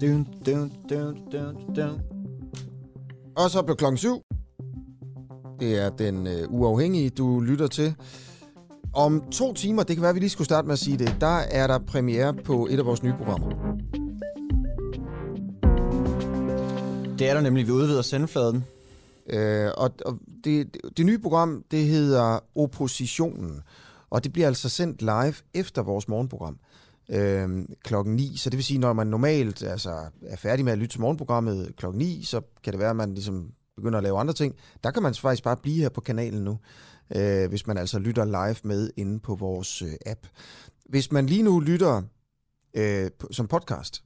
Dun, dun, dun, dun, dun. Og så blev klokken syv. Det er den øh, uafhængige, du lytter til. Om to timer, det kan være, at vi lige skulle starte med at sige det, der er der premiere på et af vores nye programmer. Det er der nemlig, vi udvider sendefladen. Øh, og og det, det nye program, det hedder Oppositionen. Og det bliver altså sendt live efter vores morgenprogram øh, klokken 9. Så det vil sige, når man normalt altså, er færdig med at lytte til morgenprogrammet klokken 9, så kan det være, at man ligesom begynder at lave andre ting. Der kan man faktisk bare blive her på kanalen nu, øh, hvis man altså lytter live med inde på vores øh, app. Hvis man lige nu lytter øh, som podcast,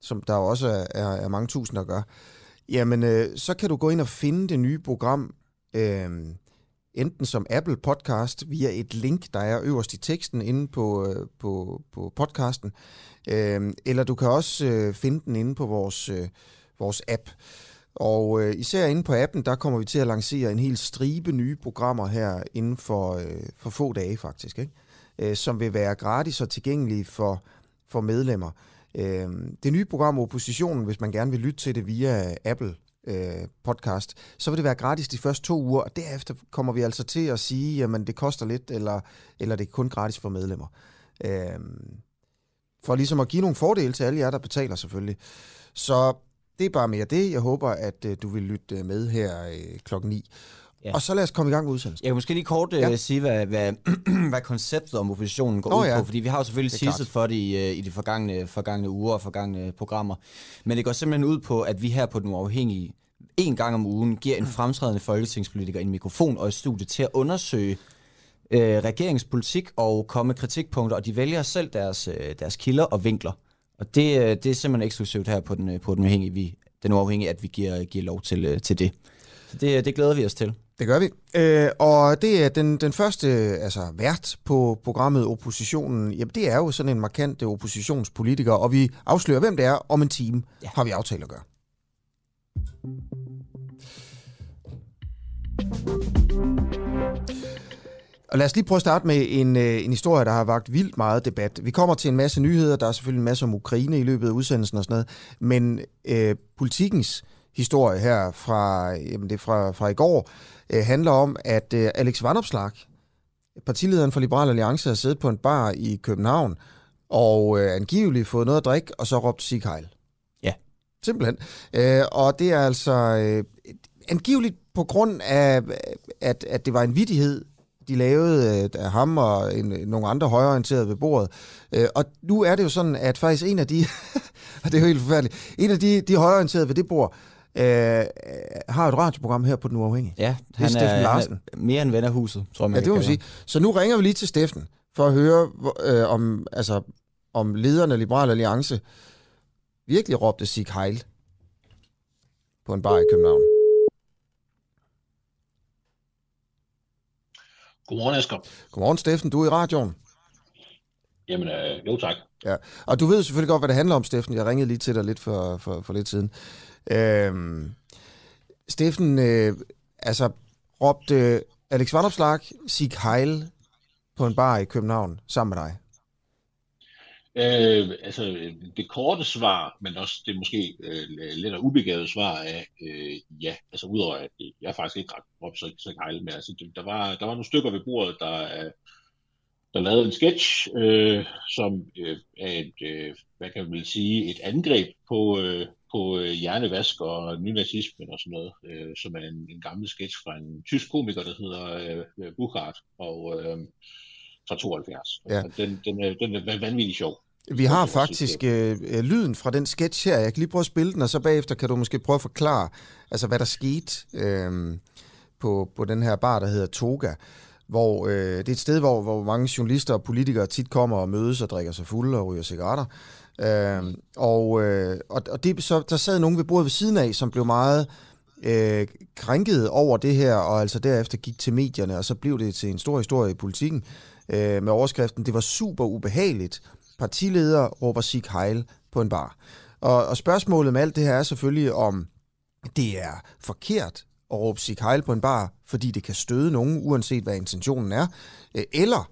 som der også er, er, er mange tusind, der gør, jamen øh, så kan du gå ind og finde det nye program, øh, enten som Apple Podcast via et link, der er øverst i teksten inde på, øh, på, på podcasten, øh, eller du kan også øh, finde den inde på vores, øh, vores app. Og øh, især inde på appen, der kommer vi til at lancere en hel stribe nye programmer her inden for, øh, for få dage faktisk, ikke? Øh, som vil være gratis og tilgængelige for, for medlemmer. Øh, det nye program Oppositionen, hvis man gerne vil lytte til det via Apple øh, podcast, så vil det være gratis de første to uger, og derefter kommer vi altså til at sige, jamen det koster lidt, eller, eller det er kun gratis for medlemmer. Øh, for ligesom at give nogle fordele til alle jer, der betaler selvfølgelig. Så det er bare mere det. Jeg håber, at øh, du vil lytte med her øh, klokken 9. Ja. Og så lad os komme i gang med udsendelsen. Jeg kan måske lige kort Ja. ja. sige, hvad, hvad, hvad konceptet om oppositionen går Nå ud ja. på, fordi vi har jo selvfølgelig teaset for det i, øh, i de forgangne, forgangne uger og forgangne programmer. Men det går simpelthen ud på, at vi her på Den Uafhængige en gang om ugen giver en fremtrædende folketingspolitiker en mikrofon og et studie til at undersøge øh, regeringspolitik og komme med kritikpunkter, og de vælger selv deres, øh, deres kilder og vinkler. Og det, øh, det er simpelthen eksklusivt her på Den, øh, på den, uafhængige, vi, den Uafhængige, at vi giver, giver lov til, øh, til det. Så det, det glæder vi os til. Det gør vi. Øh, og det er den, den første altså, vært på programmet Oppositionen. Jamen, det er jo sådan en markant oppositionspolitiker, og vi afslører, hvem det er om en time, ja. Har vi aftalt at gøre. Og lad os lige prøve at starte med en, øh, en historie, der har vagt vildt meget debat. Vi kommer til en masse nyheder, der er selvfølgelig en masse om Ukraine i løbet af udsendelsen og sådan noget, men øh, politikens historie her fra, jamen det fra, fra i går øh, handler om, at øh, Alex Vanopslagh, partilederen for Liberal Alliance, har siddet på en bar i København og øh, angiveligt fået noget at drikke, og så råbt Sieg Heil. Ja. Simpelthen. Øh, og det er altså øh, angiveligt på grund af, at, at det var en vidighed, de lavede øh, af ham og en, nogle andre højreorienterede ved bordet. Øh, og nu er det jo sådan, at faktisk en af de, og det er jo helt forfærdeligt, en af de, de højreorienterede ved det bord, øh, har et radioprogram her på Den Uafhængige. Ja, er Steffen Larsen. Han er mere end ven af huset, tror jeg, man Ja, det må kan man sige. Så nu ringer vi lige til Steffen, for at høre, øh, om, altså, om lederne af Liberal Alliance virkelig råbte Sig Heil på en bar i København. Godmorgen, Asger. Godmorgen, Steffen. Du er i radioen. Jamen, øh, jo tak. Ja. Og du ved selvfølgelig godt, hvad det handler om, Steffen. Jeg ringede lige til dig lidt for, for, for lidt siden. Øhm, Steffen, øh, altså, råbte Alex Vandopslag Sig Heil på en bar i København sammen med dig. Øh, altså, det korte svar, men også det måske øh, lidt ubegavede svar er øh, ja. Altså, udover at jeg faktisk ikke ret op så, så hejl med. Altså, det, der, var, der var nogle stykker ved bordet, der, øh, der lavede en sketch, øh, som øh, er et, øh, hvad kan man sige, et angreb på, øh, på øh, hjernevask og nynazismen og sådan noget, øh, som er en, en gammel sketch fra en tysk komiker, der hedder øh, Buchhardt, og øh, fra 72. Ja. Og Den, den, er, den er vanvittig sjov. Vi har var faktisk øh, øh, lyden fra den sketch her. Jeg kan lige prøve at spille den, og så bagefter kan du måske prøve at forklare, altså hvad der skete øh, på, på den her bar, der hedder Toga. Hvor, øh, det er et sted, hvor, hvor mange journalister og politikere tit kommer og mødes og drikker sig fulde og ryger cigaretter. Øh, og øh, og, og det, så, der sad nogen ved bordet ved siden af, som blev meget øh, krænket over det her, og altså derefter gik til medierne, og så blev det til en stor historie i politikken øh, med overskriften, det var super ubehageligt, partileder råber Sig Heil på en bar. Og, og spørgsmålet med alt det her er selvfølgelig, om det er forkert at råbe Sig Heil på en bar, fordi det kan støde nogen, uanset hvad intentionen er, øh, eller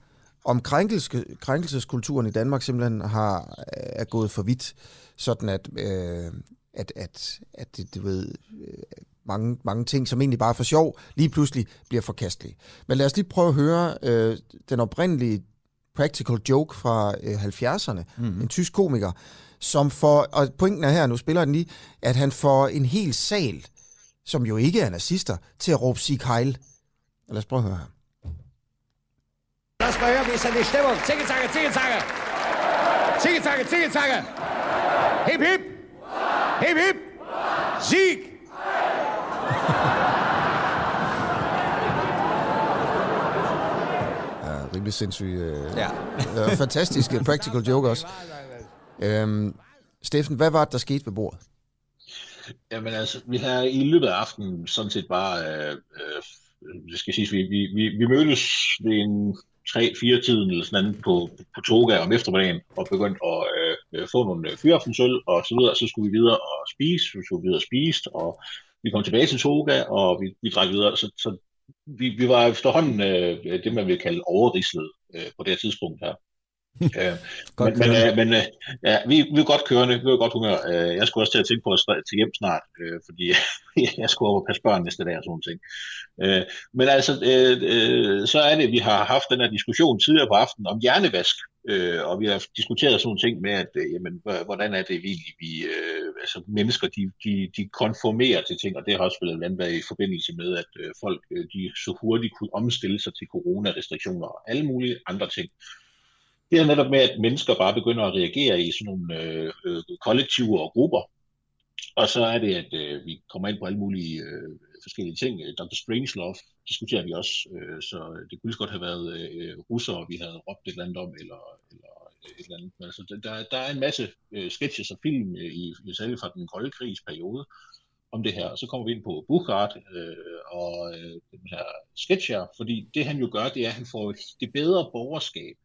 om krænkelse, krænkelseskulturen i Danmark simpelthen har, er gået for vidt, sådan at, øh, at, at, at det, du ved, øh, mange, mange ting, som egentlig bare er for sjov, lige pludselig bliver forkastelige. Men lad os lige prøve at høre øh, den oprindelige practical joke fra øh, 70'erne. Mm-hmm. En tysk komiker, som får, og pointen er her, nu spiller den lige, at han får en hel sal, som jo ikke er nazister, til at råbe Sieg Heil. Lad os prøve at høre her. Lass mal hören, wie ist denn die Stimmung? Zicke-Zacke, Zicke-Zacke! Zicke-Zacke, Zicke-Zacke! Hip, hip! Hip, hip! Sieg! Ja, rimelig sindssyg. Øh, Ja. øh, fantastisk practical joke også. Øhm, Steffen, hvad var det, der skete ved bordet? Jamen altså, vi har i løbet af aftenen sådan set bare, øh, øh, det skal siges, vi, vi, vi, vi mødtes ved en 3-4 tiden eller sådan andet på, på Toga om eftermiddagen og begyndte at øh, få nogle øh, fyraftensøl og så videre, så skulle vi videre og spise, så skulle vi videre og spise, og vi kom tilbage til Toga, og vi, vi drak videre, så, så vi, vi var efterhånden øh, det, man vil kalde overrislet øh, på det her tidspunkt her. Godt men, men, øh, men øh, ja, vi, vi er godt kørende, vi er godt humør. Øh, jeg skulle også til at tænke på at til hjem snart, øh, fordi jeg skulle over og passe børn næste dag og sådan nogle ting. Øh, men altså, øh, øh, så er det, vi har haft den her diskussion tidligere på aftenen om hjernevask, øh, og vi har diskuteret sådan nogle ting med, at øh, jamen, hvordan er det egentlig, vi, øh, altså mennesker, de, de, de konformerer til ting, og det har også blandt andet været i forbindelse med, at øh, folk, øh, de så hurtigt kunne omstille sig til coronarestriktioner og alle mulige andre ting. Det er netop med, at mennesker bare begynder at reagere i sådan nogle øh, øh, kollektiver og grupper. Og så er det, at øh, vi kommer ind på alle mulige øh, forskellige ting. Dr. Strangelove diskuterer vi også, øh, så det kunne lige godt have været øh, russere, vi havde råbt et eller andet om, eller, eller et eller andet. Altså, der, der er en masse øh, sketches og film øh, i, i særligt fra den kolde krigs periode om det her. Og så kommer vi ind på Buchart øh, og øh, den her sketch her, fordi det han jo gør, det er, at han får det bedre borgerskab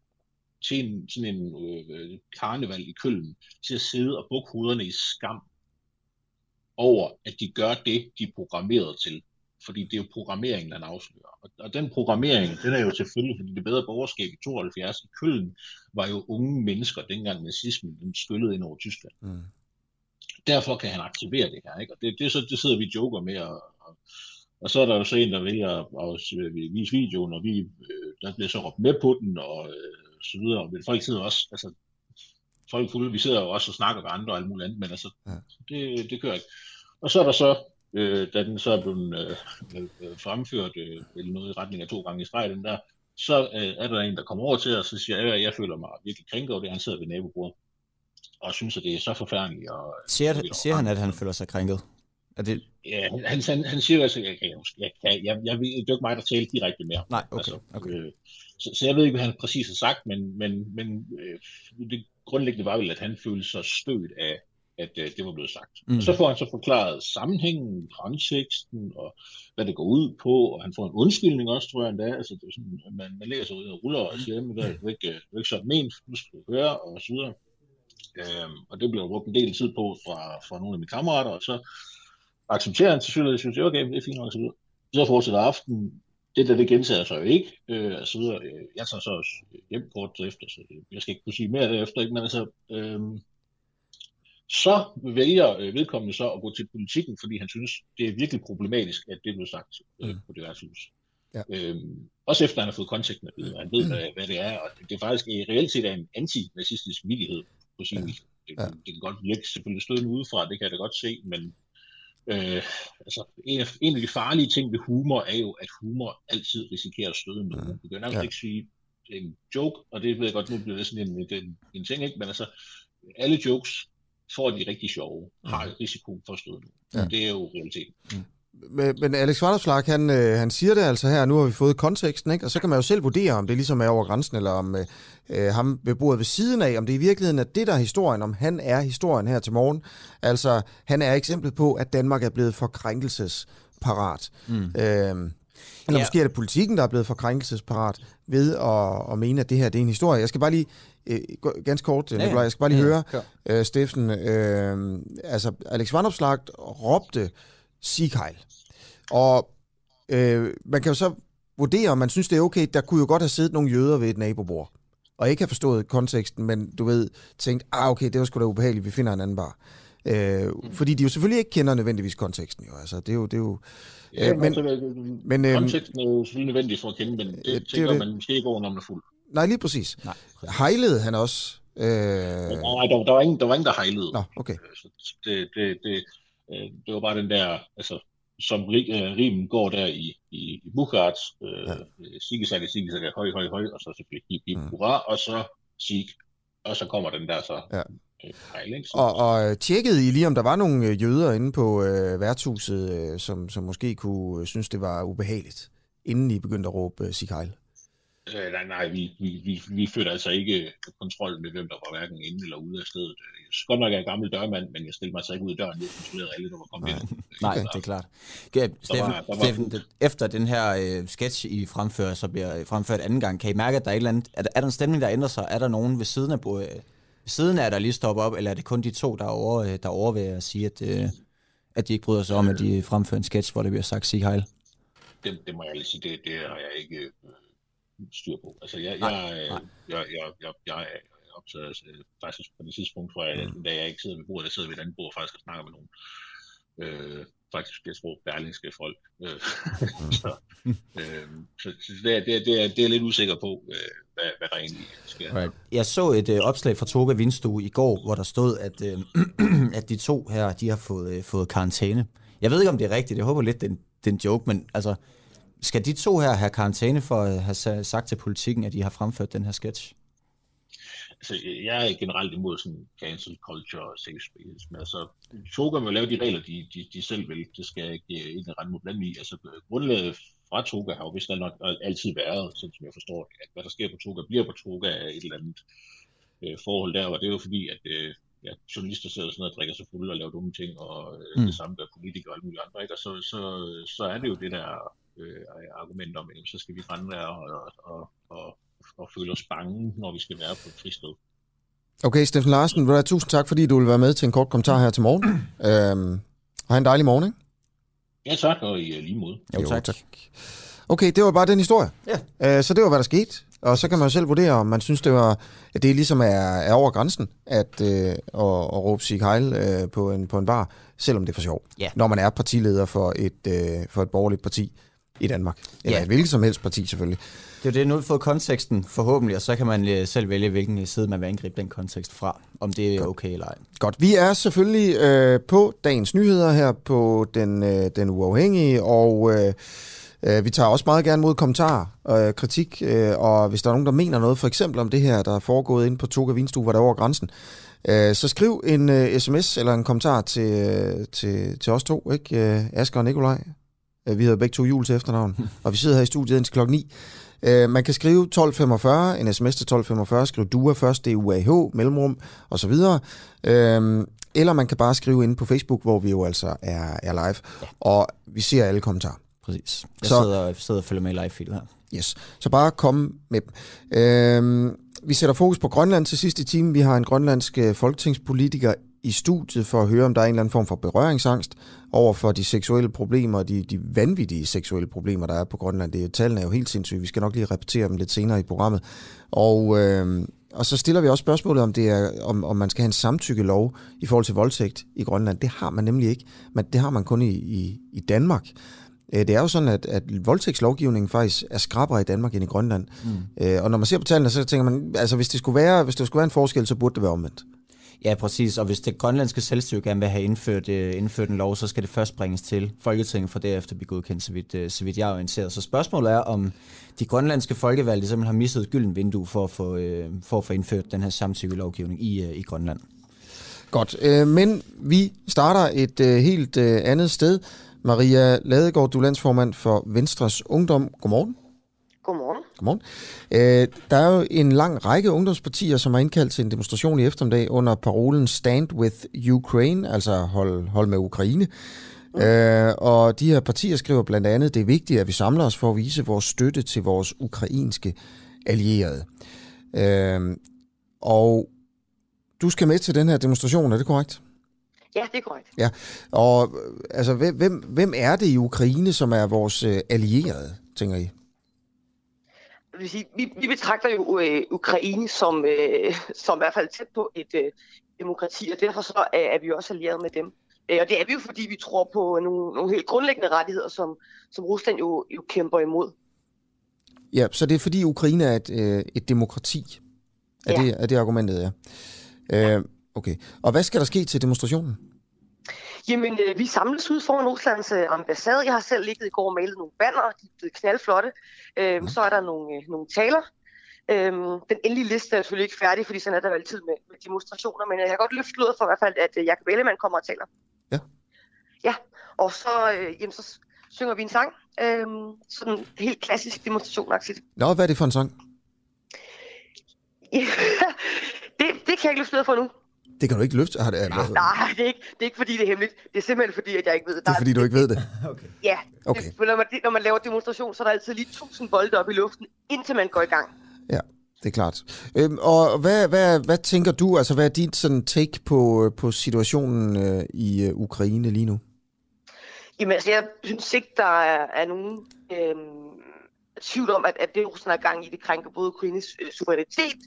til en, sådan en øh, karneval i Køln, til at sidde og bukke hovederne i skam over, at de gør det, de er programmeret til. Fordi det er jo programmeringen, han afslører. Og, og den programmering, den er jo selvfølgelig, fordi det bedre borgerskab i 72 i Køln, var jo unge mennesker, dengang nazismen den skyllede ind over Tyskland. Mm. Derfor kan han aktivere det her. Ikke? Og det, det, så, det sidder vi joker med, og, og, og så er der jo så en, der vælger at, at vise videoen, og vi, øh, der bliver så råbt med på den, og øh, så videre. Men folk sidder også, altså, folk fulde, vi sidder jo også og snakker med andre og alt muligt andet, men altså, Ja. det, det kører ikke. Og så er der så, øh, da den så er blevet øh, øh, fremført, øh, eller noget i retning af to gange i streg, den der, så øh, er der en, der kommer over til os og siger, at jeg føler mig virkelig krænket over det, han sidder ved nabobordet, og synes, at det er så forfærdeligt. Og, Siger, og- siger han, at han føler sig krænket? Er det... Ja, han, han, han, siger jo altså, jeg, jeg, jeg, jeg, ved, det er jo ikke mig, der taler direkte mere. Nej, okay. okay. Øh, så, så jeg ved ikke, hvad han præcis har sagt, men, men, men øh, det grundlæggende var vel, at han følte sig stødt af, at øh, det var blevet sagt. Mm. Så får han så forklaret sammenhængen, konteksten, og hvad det går ud på, og han får en undskyldning også, tror jeg endda. Altså, det er sådan, man, man lægger sig ud og ruller og siger, at det er ikke, det er ikke sådan ment, nu skal du høre, og så videre. Øhm, og det blev brugt en del tid på fra, fra nogle af mine kammerater, og så accepterer han selvfølgelig, og synes, okay, det er fint nok, så videre. Så fortsætter aftenen, det der, det gentager sig jo ikke, øh, og så videre. Øh, Jeg tager så også hjem kort efter, så jeg skal ikke kunne sige mere derefter, ikke? men altså, øh, så vælger øh, vedkommende så at gå til politikken, fordi han synes, det er virkelig problematisk, at det blev sagt øh, Mm. på det værtshus. Ja. Øhm, også efter han har fået konteksten af og han ved, hvad, hvad det er, og det, er faktisk i reelt set er en antinazistisk villighed på sin Ja. vis. Det, Ja. det kan godt virke selvfølgelig stødende udefra, det kan jeg da godt se, men øh, altså, en, af, en af de farlige ting ved humor er jo, at humor altid risikerer at støde nogen. Du kan nærmest Ja. ikke sige, det er en joke, og det ved jeg godt, nu bliver det sådan en, en, en ting, ikke? men altså, alle jokes, for at de rigtig sjove, har risiko for at støde nogen. Ja. Det er jo realiteten. Men, men Alex Vanderslag, han, øh, han siger det altså her, nu har vi fået konteksten, ikke? og så kan man jo selv vurdere, om det ligesom er over grænsen, eller om øh, øh, ham ved bordet ved siden af, om det i virkeligheden er det, der er historien, om han er historien her til morgen. Altså, han er eksemplet på, at Danmark er blevet for krænkelsesparat. Mm. Øh, eller Ja. måske er det politikken, der er blevet for krænkelsesparat ved at, at mene, at det her det er en historie. Jeg skal bare lige, øh, ganske kort, ja, ja. Nicolaj, jeg skal bare lige Ja, høre, øh, Steffen, øh, altså Alex Vanopslagt råbte Heil. Og øh, man kan jo så vurdere, om man synes, det er okay. Der kunne jo godt have siddet nogle jøder ved et nabobord, og ikke have forstået konteksten, men du ved, tænkt, ah okay, det var sgu da ubehageligt, vi finder en anden bar. Øh, fordi de jo selvfølgelig ikke kender nødvendigvis konteksten, jo. Altså, det er jo... Det er jo Ja, øh, men, men, men øhm, konteksten er jo selvfølgelig nødvendig for at kende, men det, det er det tænker det. man måske ikke over, når man er fuld. nej, lige præcis. Nej, Hejlede han også? Øh, Nej, der, der, var ingen, der var ingen, der hejlede. nå, okay. Øh, Så det, det, det, øh, det var bare den der, altså, som øh, rimen går der i, i, i Bukarts, øh, Ja. ja. Sigisage, Sigisage, høj, høj, høj, og så selvfølgelig hip, hip, hurra, og så Sig, og så kommer den der så Ja. øh? Så, Og, og øh, tjekkede I lige, om der var nogle jøder inde på øh, værtshuset, øh, som, som måske kunne synes, det var ubehageligt, inden I begyndte at råbe øh, Sig Heil? Øh, nej, nej, vi, vi, vi, vi førte altså ikke kontrol med, hvem der var hverken inde eller ude af stedet. Jeg synes godt nok, jeg er gammel dørmand, men jeg stillede mig altså ikke ud i døren, jeg kontrollerede alle, der var kommet Nej. ind. Nej, Så- det er klart. Ja, Steffen, var- der var- Steffen det, efter den her øh, sketch, I fremfører, så bliver fremført anden gang, kan I mærke, at der er, et eller andet, er, der, er der en stemning, der ændrer sig? Er der nogen ved siden af, øh, ved siden af der lige stopper op, eller er det kun de to, der, er over, øh, der overvejer at sige, at, øh, at de ikke bryder sig om, at de fremfører en sketch, hvor det bliver sagt sig hejl? det, det må jeg lige sige, det, det har jeg ikke øh, styr på. Altså, jeg, Nej, jeg, øh, nej. jeg, jeg, jeg, jeg er optaget øh, faktisk på det tidspunkt, hvor jeg, Mm. da jeg ikke sidder ved bordet, der sidder ved et andet bord og faktisk og snakker med nogen. Øh, faktisk, jeg tror, berlingske folk. Øh, så øh, så, så det, er, det, er, det, er, det er lidt usikker på, øh, hvad, hvad der egentlig sker. Right. Jeg så et øh, opslag fra Toga Vindstue i går, hvor der stod, at, øh, at de to her, de har fået, øh, fået karantæne. Jeg ved ikke, om det er rigtigt. Jeg håber lidt, det er en, det er en joke, men altså, skal de to her have karantæne for at have sa- sagt til politikken, at de har fremført den her sketch? Altså, jeg er generelt imod sådan cancel culture og space, men altså, Toga må lave de regler, de, de, de selv vil. Det skal ikke øh, ikke rende mod blande i. Altså, grundlaget fra Toga har jo vist nok altid været, sådan som jeg forstår det, at hvad der sker på Toga, bliver på Toga af et eller andet øh, forhold der, og det er jo fordi, at øh, ja, journalister sidder sådan noget og drikker sig fulde og laver dumme ting, og øh, mm. det samme gør politikere og alle mulige andre, ikke? og så, så, så er det jo det der øh, argument om, at så skal vi rende der og, og, og, og, og føle os bange, når vi skal være på et fristed. Okay, Steffen Larsen, hvad, tusind tak, fordi du vil være med til en kort kommentar her til morgen. øhm, ha' en dejlig morgen, ikke? Ja, tak, og i øh, lige måde. Jo, tak. Okay, det var bare den historie. Ja. Øh, så det var, hvad der skete. Og så kan man jo selv vurdere, om man synes, det var, at det ligesom er, er over grænsen, at, øh, at, at råbe Sig Heil øh, på, en, på en bar, selvom det er for sjov. Ja. Når man er partileder for et, øh, for et borgerligt parti i Danmark. Eller Ja. et hvilket som helst parti, selvfølgelig. Det er jo det, nu har vi fået konteksten forhåbentlig, og så kan man øh, selv vælge, hvilken side man vil angribe den kontekst fra, om det er okay eller ej. Godt, vi er selvfølgelig øh, på dagens nyheder her på den, øh, den uafhængige, og øh, øh, vi tager også meget gerne mod kommentarer og øh, kritik, og hvis der er nogen, der mener noget, for eksempel om det her, der er foregået inde på Toga Vinstue, hvor der er over grænsen, så skriv en sms eller en kommentar til, til, til os to, ikke? Asger og Nikolaj. Øh, vi hedder begge to jul til efternavn, og vi sidder her i studiet indtil klokken 9. Øh, man kan skrive 1245, en sms til 1245, skriv DUA først, D-U-A-H, mellemrum, og så videre. Øhm, eller man kan bare skrive ind på Facebook, hvor vi jo altså er, er live, ja. og vi ser alle kommentarer. Præcis. Jeg Så- sidder, jeg sidder og følger med i live-feedet her. Yes. Så bare kom med dem. Øhm, vi sætter fokus på Grønland til sidste time. Vi har en grønlandsk øh, folketingspolitiker i studiet for at høre, om der er en eller anden form for berøringsangst over for de seksuelle problemer, de, de vanvittige seksuelle problemer, der er på Grønland. Det, tallene er jo helt sindssyge. Vi skal nok lige repetere dem lidt senere i programmet. Og, øh, og så stiller vi også spørgsmålet, om, det er, om, om man skal have en samtykkelov i forhold til voldtægt i Grønland. Det har man nemlig ikke. Men det har man kun i, i, i Danmark. Øh, Det er jo sådan, at, at voldtægtslovgivningen faktisk er skrappere i Danmark end i Grønland. Mm. Og når man ser på tallene, så tænker man, altså hvis det skulle være, hvis det skulle være en forskel, så burde det være omvendt. Ja, præcis. Og hvis det grønlandske selvstyre gerne vil have indført, øh, indført en lov, så skal det først bringes til Folketinget, for derefter blive godkendt, så vidt, øh, så vidt jeg er orienteret. Så spørgsmålet er, om de grønlandske folkevalgte simpelthen har misset et gylden vindue for at få, øh, for at få indført den her samtykkelovgivning i, øh, i Grønland. Godt, øh, men vi starter et øh, helt øh, andet sted. Maria Ladegaard, du er landsformand for Venstres Ungdom. Godmorgen. Godmorgen. Godmorgen. Øh, der er jo en lang række ungdomspartier, som har indkaldt til en demonstration i eftermiddag under parolen Stand with Ukraine, altså hold, hold med Ukraine. Mm. Øh, og de her partier skriver blandt andet, det er vigtigt, at vi samler os for at vise vores støtte til vores ukrainske allierede. Øh, og du skal med til den her demonstration, er det korrekt? Ja, det er korrekt. Ja, og øh, altså, hvem, hvem, er det i Ukraine, som er vores øh, allierede, tænker I? Vil sige, vi, vi betragter jo øh, Ukraine som, øh, som i hvert fald tæt på et øh, demokrati, og derfor så er, er vi også allieret med dem. Øh, og det er vi jo, fordi vi tror på nogle, nogle helt grundlæggende rettigheder, som, som Rusland jo, jo kæmper imod. Ja, så det er fordi Ukraine er et, øh, et demokrati. Er, Ja. det, er det argumentet, ja. Øh, okay. Og hvad skal der ske til demonstrationen? Jamen, øh, vi samles ud foran Ruslands øh, ambassade. Jeg har selv ligget i går og malet nogle banner, de er blevet knaldflotte. Øh, så er der nogle, øh, nogle taler. Øh, den endelige liste er selvfølgelig ikke færdig, fordi sådan er der jo altid med, med demonstrationer, men jeg kan godt løfte sløret for i hvert fald, at øh, Jacob Ellemann kommer og taler. Ja. Ja, og så, øh, jamen, så synger vi en sang. Øh, sådan helt klassisk demonstrationagtigt. Nå, hvad er det for en sang? det, det kan jeg ikke løfte for nu. Det kan du ikke løfte. Har det, Nej, Nej, det er, ikke, det er ikke fordi, det er hemmeligt. Det er simpelthen fordi, at jeg ikke ved det. det er fordi, du ikke ved det. Ja, Okay. okay. det, når, man, når man laver demonstration, så er der altid lige 1000 bolde op i luften, indtil man går i gang. Ja, det er klart. Øhm, og hvad, hvad, hvad tænker du, altså hvad er dit sådan take på, på situationen øh, i øh, Ukraine lige nu? Jamen altså, jeg synes ikke, der er, er nogen øhm, tvivl om, at, at det Rusland er gang i, det krænker både Ukraines øh, suverænitet,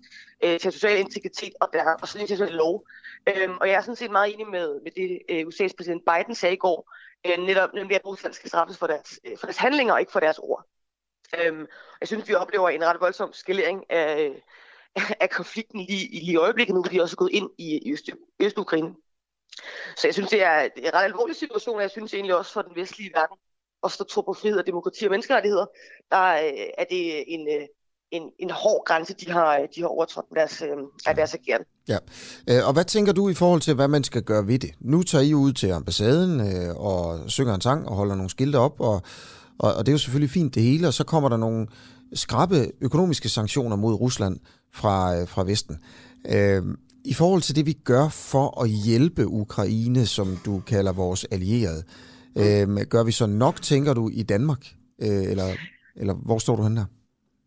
øh, territorial integritet og, der, og sådan en lov. Øhm, og jeg er sådan set meget enig med, med det, øh, USA's præsident Biden sagde i går, øh, netop nemlig, at Rusland skal straffes for deres, øh, for deres handlinger og ikke for deres ord. Øhm, jeg synes, vi oplever en ret voldsom skalering af, af konflikten lige, lige i øjeblikket, nu hvor de også er gået ind i, i Øst, Øst-Ukraine. Så jeg synes, det er en ret alvorlig situation, og jeg synes egentlig også for den vestlige verden, at stå tror på frihed og demokrati og menneskerettigheder, der øh, er det en, øh, en, en hård grænse, de har, øh, de har overtrådt med deres, øh, af deres ageren. Ja. Øh, og hvad tænker du i forhold til, hvad man skal gøre ved det? Nu tager I ud til ambassaden øh, og synger en sang og holder nogle skilte op, og, og, og det er jo selvfølgelig fint det hele, og så kommer der nogle skrappe økonomiske sanktioner mod Rusland fra, øh, fra Vesten. Øh, I forhold til det, vi gør for at hjælpe Ukraine, som du kalder vores allierede, øh, gør vi så nok, tænker du, i Danmark? Øh, eller, eller hvor står du henne der?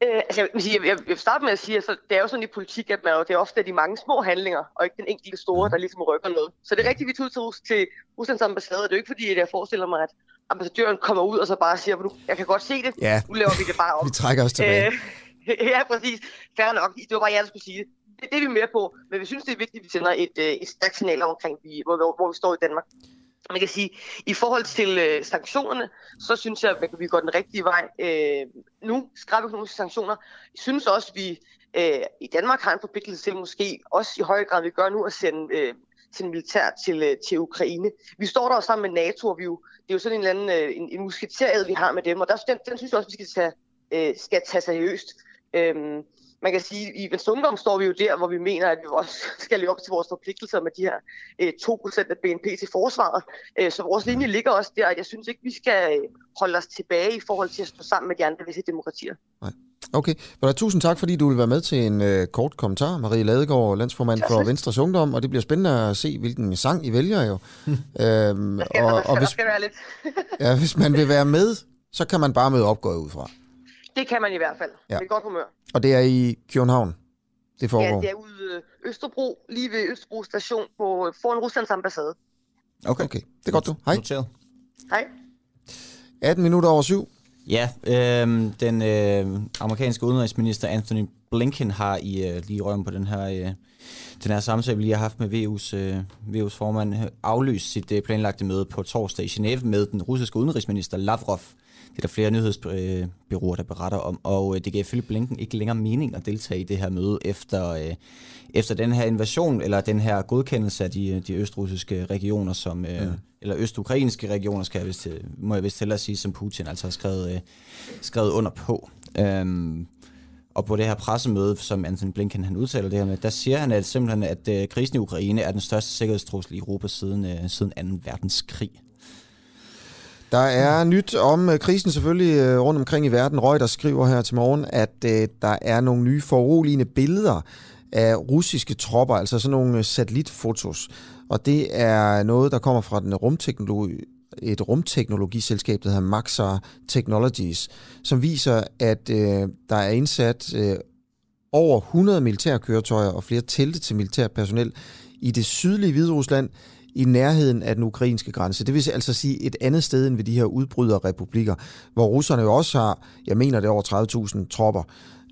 Øh, altså, jeg, vil sige, jeg, jeg vil starte med at sige, at så, det er jo sådan i politik, at man, det er ofte de mange små handlinger, og ikke den enkelte store, der ligesom rykker noget. Så det er rigtigt, vi tog til, til Ruslands ambassade. Det er jo ikke fordi, at jeg forestiller mig, at ambassadøren kommer ud og så bare siger, "Nu, jeg kan godt se det, Ja, nu laver vi det bare om. vi trækker os tilbage. Øh, ja, præcis. Fair nok. Det var bare jeg, der skulle sige det. Det, det er vi med på. Men vi synes, det er vigtigt, at vi sender et, øh, et stærkt signal omkring, vi, hvor, hvor, hvor vi står i Danmark. Man kan sige, i forhold til øh, sanktionerne, så synes jeg, at vi går den rigtige vej øh, nu. Skrabe økonomiske sanktioner. Jeg synes også, at vi øh, i Danmark har en forpligtelse til måske også i høj grad, vi gør nu, at sende, øh, sende militær til, øh, til Ukraine. Vi står der også sammen med NATO, og vi jo, det er jo sådan en eller anden øh, en, en musketeriet, vi har med dem, og der, den, den synes jeg også, vi skal tage, øh, skal tage seriøst. Øhm, man kan sige, at i Venstre Ungdom står vi jo der, hvor vi mener, at vi også skal leve op til vores forpligtelser med de her øh, 2% af BNP til forsvaret. Øh, så vores linje ligger også der, at jeg synes ikke, vi skal øh, holde os tilbage i forhold til at stå sammen med de andre visse demokratier. Okay. Well, tusind tak, fordi du vil være med til en øh, kort kommentar. Marie Ladegaard, landsformand for Venstres Ungdom, og det bliver spændende at se, hvilken sang I vælger jo. øhm, Ja, og, og, hvis, skal være lidt. ja, hvis man vil være med, så kan man bare møde op, går jeg ud fra. Det kan man i hvert fald. Ja. Ja. Med godt humør. Og det er i København, det Ja, foregår. det er ude Østerbro, lige ved Østerbro station på, foran Ruslands ambassade. Okay, Okay, det er godt du. Hej. Noteret. Hej. 18 minutter over syv. Ja, øh, den øh, amerikanske udenrigsminister Anthony Blinken har i øh, lige røven på den her, øh, den her samtale, vi lige har haft med VU's, øh, VU's formand, øh, aflyst sit øh, planlagte møde på torsdag i Genève med den russiske udenrigsminister Lavrov. Det er der flere nyhedsbyråer, der beretter om, og øh, det gav ifølge Blinken ikke længere mening at deltage i det her møde efter, øh, efter den her invasion, eller den her godkendelse af de, de østrussiske regioner, som, øh, mm. eller østukrainske regioner, skal jeg vist, øh, må jeg vist hellere sige, som Putin altså har skrevet, øh, skrevet under på. Øhm, og på det her pressemøde, som Anthony Blinken han udtaler det her med, der siger han at simpelthen, at øh, krisen i Ukraine er den største sikkerhedstrussel i Europa siden, øh, siden 2. verdenskrig. Der er nyt om øh, krisen selvfølgelig øh, rundt omkring i verden. Reuters skriver her til morgen, at øh, der er nogle nye foruroligende billeder af russiske tropper, altså sådan nogle øh, satellitfotos. Og det er noget, der kommer fra den rumteknologi, et rumteknologiselskab, der hedder Maxar Technologies, som viser, at øh, der er indsat øh, over 100 militærkøretøjer og flere telte til militærpersonel i det sydlige Hviderusland i nærheden af den ukrainske grænse. Det vil altså sige et andet sted end ved de her udbryderrepublikker, hvor russerne jo også har, jeg mener det er over 30.000 tropper.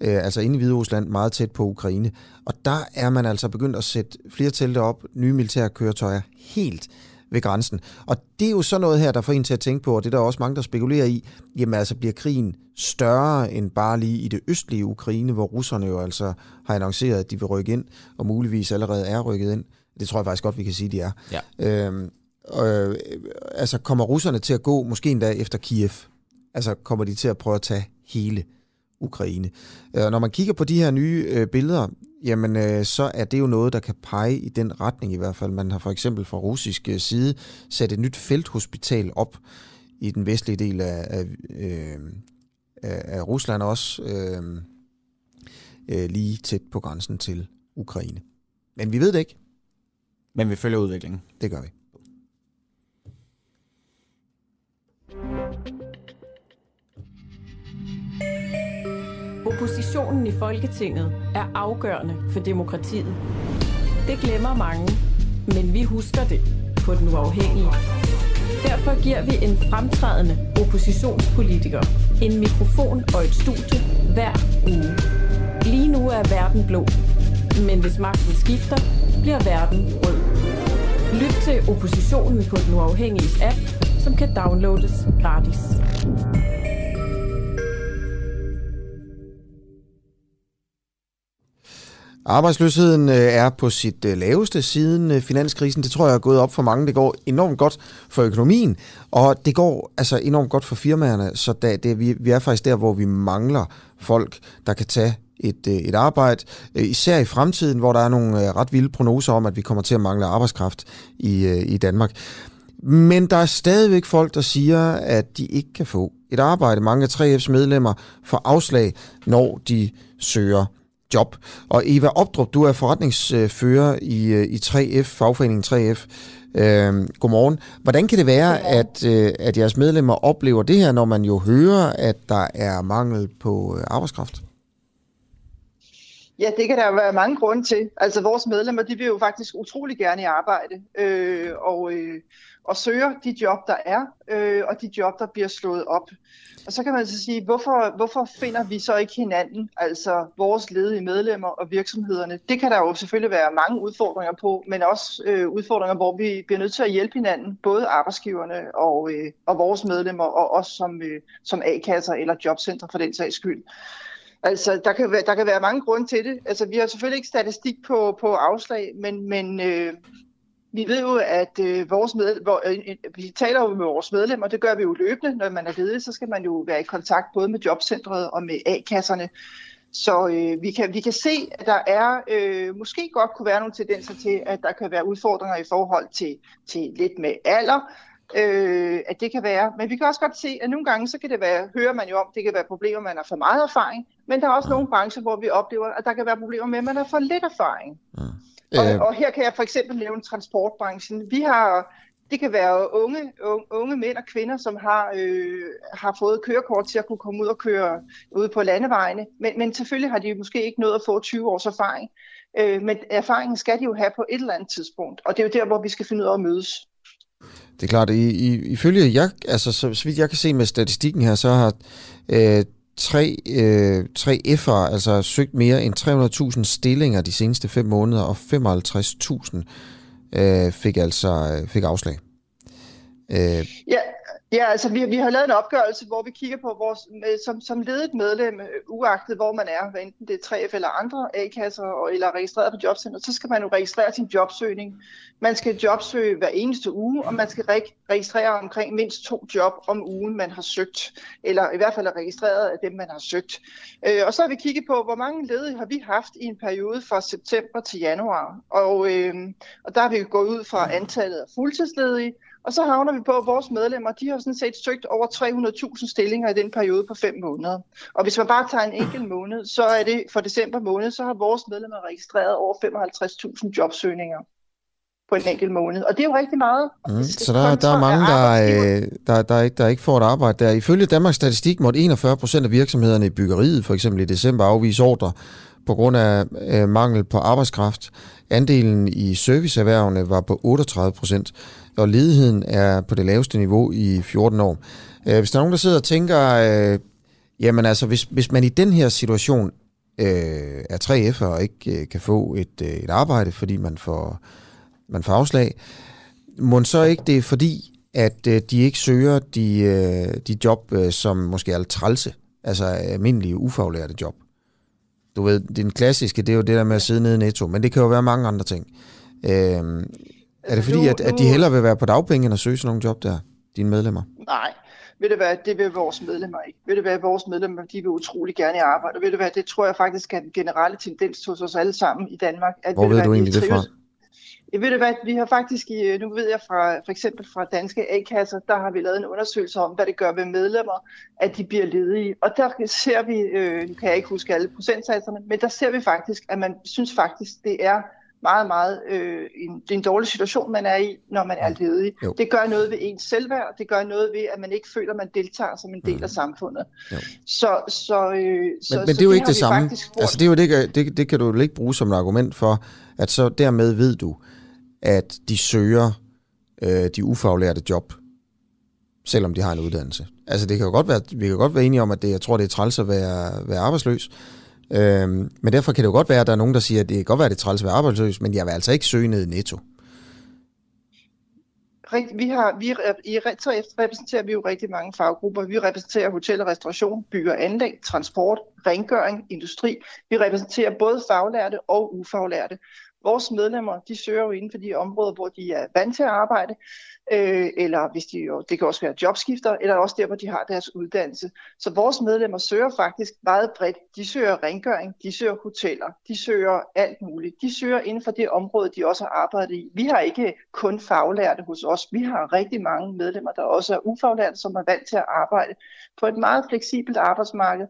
øh, altså inde i Hviderusland, meget tæt på Ukraine. Og der er man altså begyndt at sætte flere telte op, nye militære køretøjer, helt ved grænsen. Og det er jo sådan noget her, der får en til at tænke på, og det er der også mange, der spekulerer i, jamen altså bliver krigen større end bare lige i det østlige Ukraine, hvor russerne jo altså har annonceret, at de vil rykke ind, og muligvis allerede er rykket ind. Det tror jeg faktisk godt, vi kan sige, de er. Ja. Øhm, øh, altså kommer russerne til at gå måske endda efter Kiev? Altså kommer de til at prøve at tage hele Ukraine? Øh, når man kigger på de her nye øh, billeder, jamen øh, så er det jo noget, der kan pege i den retning i hvert fald. Man har for eksempel fra russisk øh, side sat et nyt felthospital op i den vestlige del af, af, øh, af, af Rusland også, øh, øh, lige tæt på grænsen til Ukraine. Men vi ved det ikke. Men vi følger udviklingen. Det gør vi. Oppositionen i Folketinget er afgørende for demokratiet. Det glemmer mange, men vi husker det på den uafhængige. Derfor giver vi en fremtrædende oppositionspolitiker en mikrofon og et studie hver uge. Lige nu er verden blå, men hvis magten skifter, bliver verden rød. Lyt til oppositionen på den uafhængige app, som kan downloades gratis. Arbejdsløsheden øh, er på sit øh, laveste siden øh, finanskrisen. Det tror jeg er gået op for mange. Det går enormt godt for økonomien, og det går altså enormt godt for firmaerne. Så da, det, vi, vi er faktisk der, hvor vi mangler folk, der kan tage et, et arbejde, især i fremtiden, hvor der er nogle ret vilde prognoser om, at vi kommer til at mangle arbejdskraft i, i Danmark. Men der er stadigvæk folk, der siger, at de ikke kan få et arbejde. Mange af 3F's medlemmer får afslag, når de søger job. Og Eva Opdrup, du er forretningsfører i, i 3F, fagforeningen 3F. Øh, godmorgen. Hvordan kan det være, at, øh, at jeres medlemmer oplever det her, når man jo hører, at der er mangel på arbejdskraft? Ja, det kan der være mange grunde til. Altså vores medlemmer, de vil jo faktisk utrolig gerne i arbejde øh, og, øh, og søger de job, der er, øh, og de job, der bliver slået op. Og så kan man så sige, hvorfor, hvorfor finder vi så ikke hinanden, altså vores ledige medlemmer og virksomhederne? Det kan der jo selvfølgelig være mange udfordringer på, men også øh, udfordringer, hvor vi bliver nødt til at hjælpe hinanden, både arbejdsgiverne og, øh, og vores medlemmer, og os som, øh, som A-kasser eller jobcenter for den sags skyld. Altså, der kan, være, der kan være mange grunde til det. Altså, vi har selvfølgelig ikke statistik på, på afslag, men, men øh, vi ved jo, at øh, vores med, hvor, øh, øh vi taler jo med vores medlemmer, det gør vi jo løbende. Når man er ledig, så skal man jo være i kontakt både med jobcentret og med A-kasserne. Så øh, vi, kan, vi kan se, at der er øh, måske godt kunne være nogle tendenser til, at der kan være udfordringer i forhold til, til lidt med alder, øh, at det kan være. Men vi kan også godt se, at nogle gange, så kan det være, hører man jo om, det kan være problemer, man har for meget erfaring, men der er også nogle brancher, hvor vi oplever, at der kan være problemer med, at man har for lidt erfaring. Ja. Og, øh. og her kan jeg for eksempel nævne transportbranchen. Vi har, det kan være unge, unge, unge mænd og kvinder, som har, øh, har fået kørekort til at kunne komme ud og køre ud på landevejene, men, men selvfølgelig har de måske ikke nået at få 20 års erfaring. Øh, men erfaringen skal de jo have på et eller andet tidspunkt, og det er jo der, hvor vi skal finde ud af at mødes. Det er klart, i, i, ifølge jeg, altså så, så vidt jeg kan se med statistikken her, så har øh, tre, øh, tre F'er altså søgt mere end 300.000 stillinger de seneste fem måneder, og 55.000 øh, fik altså øh, fik afslag. Øh. Ja, Ja, altså vi, vi har lavet en opgørelse, hvor vi kigger på vores, som, som ledet medlem, øh, uagtet hvor man er, hvad enten det er 3F eller andre A-kasser, eller registreret på jobcenter, så skal man jo registrere sin jobsøgning. Man skal jobsøge hver eneste uge, og man skal registrere omkring mindst to job om ugen, man har søgt, eller i hvert fald er registreret af dem, man har søgt. Øh, og så har vi kigget på, hvor mange ledige har vi haft i en periode fra september til januar. Og, øh, og der har vi gået ud fra antallet af fuldtidsledige, og så havner vi på, at vores medlemmer, de har sådan set søgt over 300.000 stillinger i den periode på fem måneder. Og hvis man bare tager en enkelt måned, så er det for december måned, så har vores medlemmer registreret over 55.000 jobsøgninger på en enkelt måned. Og det er jo rigtig meget. Mm, så der, der er mange, der, øh, der, der, ikke, der ikke får et arbejde der. Ifølge Danmarks Statistik måtte 41 procent af virksomhederne i byggeriet, for eksempel i december, afvise ordre på grund af øh, mangel på arbejdskraft. Andelen i serviceerhvervene var på 38 procent og ledigheden er på det laveste niveau i 14 år. Øh, hvis der er nogen, der sidder og tænker, øh, jamen altså, hvis, hvis man i den her situation øh, er 3F'er og ikke øh, kan få et, øh, et arbejde, fordi man får, man får afslag, må så ikke det er fordi, at øh, de ikke søger de, øh, de job, øh, som måske er trælse, altså almindelige ufaglærte job. Du ved, den klassiske, det er jo det der med at sidde nede i netto, men det kan jo være mange andre ting. Øh, er det Altså, fordi, nu- at, at de hellere vil være på dagpenge, end at søge sådan nogle job der, dine medlemmer? Nej, ved du hvad, det vil vores medlemmer ikke. Ved du hvad, vores medlemmer, de vil utrolig gerne arbejde. Og ved du hvad, det tror jeg faktisk er den generelle tendens hos os alle sammen i Danmark. At, Hvor ved hvad, du vi egentlig det fra? Ja, ved du hvad, vi har faktisk, i, nu ved jeg fra, for eksempel fra danske A-kasser, der har vi lavet en undersøgelse om, hvad det gør ved medlemmer, at de bliver ledige. Og der ser vi, øh, nu kan jeg ikke huske alle procentsatserne, men der ser vi faktisk, at man synes faktisk, det er meget, meget øh, en, det er en dårlig situation, man er i, når man er ledig. Jo. Det gør noget ved ens selvværd, det gør noget ved, at man ikke føler, at man deltager som en del af samfundet. Jo. Så, så, øh, Men, så, men det er jo ikke har det samme. Altså, det, er jo det, det, det kan du jo ikke bruge som et argument for, at så dermed ved du, at de søger øh, de ufaglærte job, selvom de har en uddannelse. Altså, det kan jo godt være, vi kan godt være enige om, at det, jeg tror, det er træls at være, være arbejdsløs. Øhm, men derfor kan det jo godt være, at der er nogen, der siger, at det kan godt være, at det er træls at være arbejdsløs, men jeg vil altså ikke søge ned i netto. Vi har, vi, øh, I så repræsenterer vi jo rigtig mange faggrupper. Vi repræsenterer hotel og restauration, bygger og anlæg, transport, rengøring, industri. Vi repræsenterer både faglærte og ufaglærte. Vores medlemmer, de søger jo inden for de områder, hvor de er vant til at arbejde, øh, eller hvis de jo, det kan også være jobskifter, eller også der, hvor de har deres uddannelse. Så vores medlemmer søger faktisk meget bredt. De søger rengøring, de søger hoteller, de søger alt muligt. De søger inden for det område, de også har arbejdet i. Vi har ikke kun faglærte hos os. Vi har rigtig mange medlemmer, der også er ufaglærte, som er vant til at arbejde på et meget fleksibelt arbejdsmarked.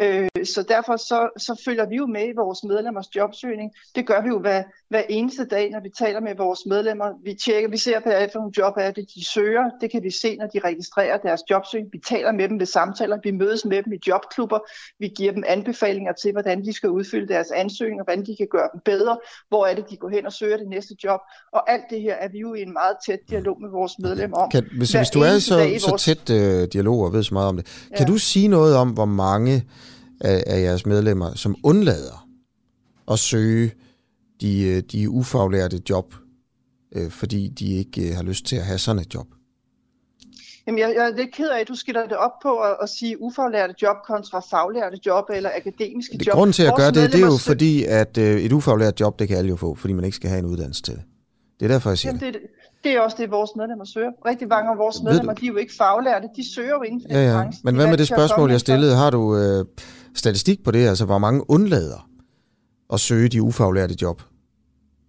Øh, så derfor så, så følger vi jo med i vores medlemmers jobsøgning. Det gør vi jo hver, hver eneste dag, når vi taler med vores medlemmer. Vi tjekker, vi ser på, hvad for nogle job er det, de søger. Det kan vi se, når de registrerer deres jobsøgning. Vi taler med dem ved samtaler. Vi mødes med dem i jobklubber. Vi giver dem anbefalinger til, hvordan de skal udfylde deres ansøgninger, hvordan de kan gøre dem bedre. Hvor er det, de går hen og søger det næste job. Og alt det her er vi jo i en meget tæt dialog med vores medlemmer om. Kan, hvis, Hver hvis du er så, i så vores- tæt øh, dialog og ved så meget om det, ja. kan du sige noget om, hvor mange af, af jeres medlemmer, som undlader at søge de, øh, de ufaglærte job, øh, fordi de ikke øh, har lyst til at have sådan et job? Jamen, jeg, jeg er lidt ked af, at du skiller det op på at, at sige ufaglærte job kontra faglærte job eller akademiske Det job. grunden til at gøre det, det er jo fordi, at øh, et ufaglært job, det kan alle jo få, fordi man ikke skal have en uddannelse til det. Det er derfor, jeg siger Jamen, det. det, det er også det, vores medlemmer søger. Rigtig mange af vores Ved medlemmer, du- de er jo ikke faglærte. De søger jo inden for Ja, ja. Men hvad med det spørgsmål, jeg stillede? Har du øh, statistik på det? Altså, hvor mange undlader at søge de ufaglærte job?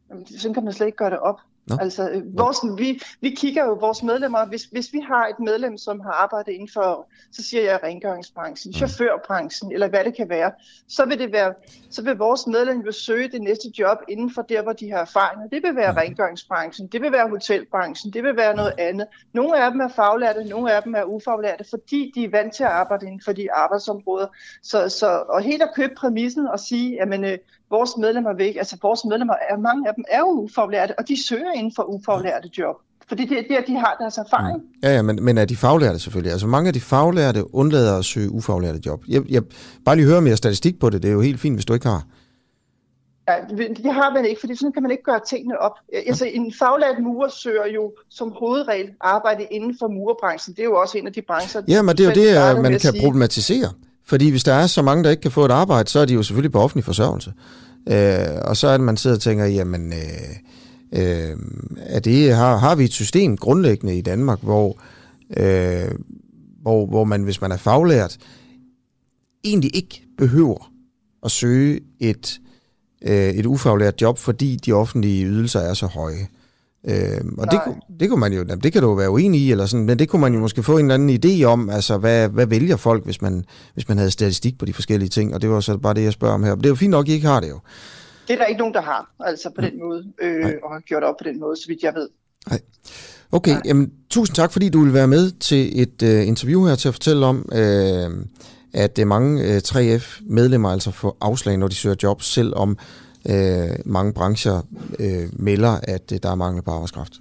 Jamen, Sådan kan man slet ikke gøre det op. Nå. Altså, øh, vores, vi, vi kigger jo vores medlemmer, hvis, hvis vi har et medlem, som har arbejdet inden for, så siger jeg rengøringsbranchen, Mm. chaufførbranchen, eller hvad det kan være, så vil, det være, så vil vores medlem jo søge det næste job inden for der, hvor de har erfaring. Det vil være rengøringsbranchen, det vil være hotelbranchen, det vil være noget andet. Nogle af dem er faglærte, nogle af dem er ufaglærte, fordi de er vant til at arbejde inden for de arbejdsområder. Så, så, og helt at købe præmissen og sige, at øh, vores medlemmer vil ikke, altså vores medlemmer, er, mange af dem er jo ufaglærte, og de søger inden for ufaglærte job. Fordi det er der, de har deres erfaring. Ja, ja, men, men er de faglærte selvfølgelig? Altså mange af de faglærte undlader at søge ufaglærte job. Jeg, jeg, bare lige høre mere statistik på det, det er jo helt fint, hvis du ikke har. Ja, det har man ikke, fordi sådan kan man ikke gøre tingene op. Altså, en faglært murer søger jo som hovedregel arbejde inden for murerbranchen. Det er jo også en af de brancher, Ja, men det er jo det, med man kan sige. problematisere. Fordi hvis der er så mange, der ikke kan få et arbejde, så er de jo selvfølgelig på offentlig forsørgelse. Øh, og så er det, man sidder og tænker, jamen, øh, øh, er det, har, har vi et system grundlæggende i Danmark, hvor, øh, hvor, hvor man, hvis man er faglært, egentlig ikke behøver at søge et, øh, et ufaglært job, fordi de offentlige ydelser er så høje. Øh, og det, Nej. kunne- det kunne man jo, det kan du jo være uenig i, eller sådan, men det kunne man jo måske få en eller anden idé om, altså hvad, hvad vælger folk, hvis man, hvis man havde statistik på de forskellige ting, og det var så bare det, jeg spørger om her. Men det er jo fint nok, I ikke har det jo. Det er der ikke nogen, der har, altså på den måde, øh, Nej. og har gjort op på den måde, så vidt jeg ved. Okay, jamen, tusind tak, fordi du vil være med til et øh, interview her til at fortælle om, øh, at øh, mange øh, 3F-medlemmer altså får afslag, når de søger job, selvom øh, mange brancher øh, melder, at øh, der er mangel på arbejdskraft.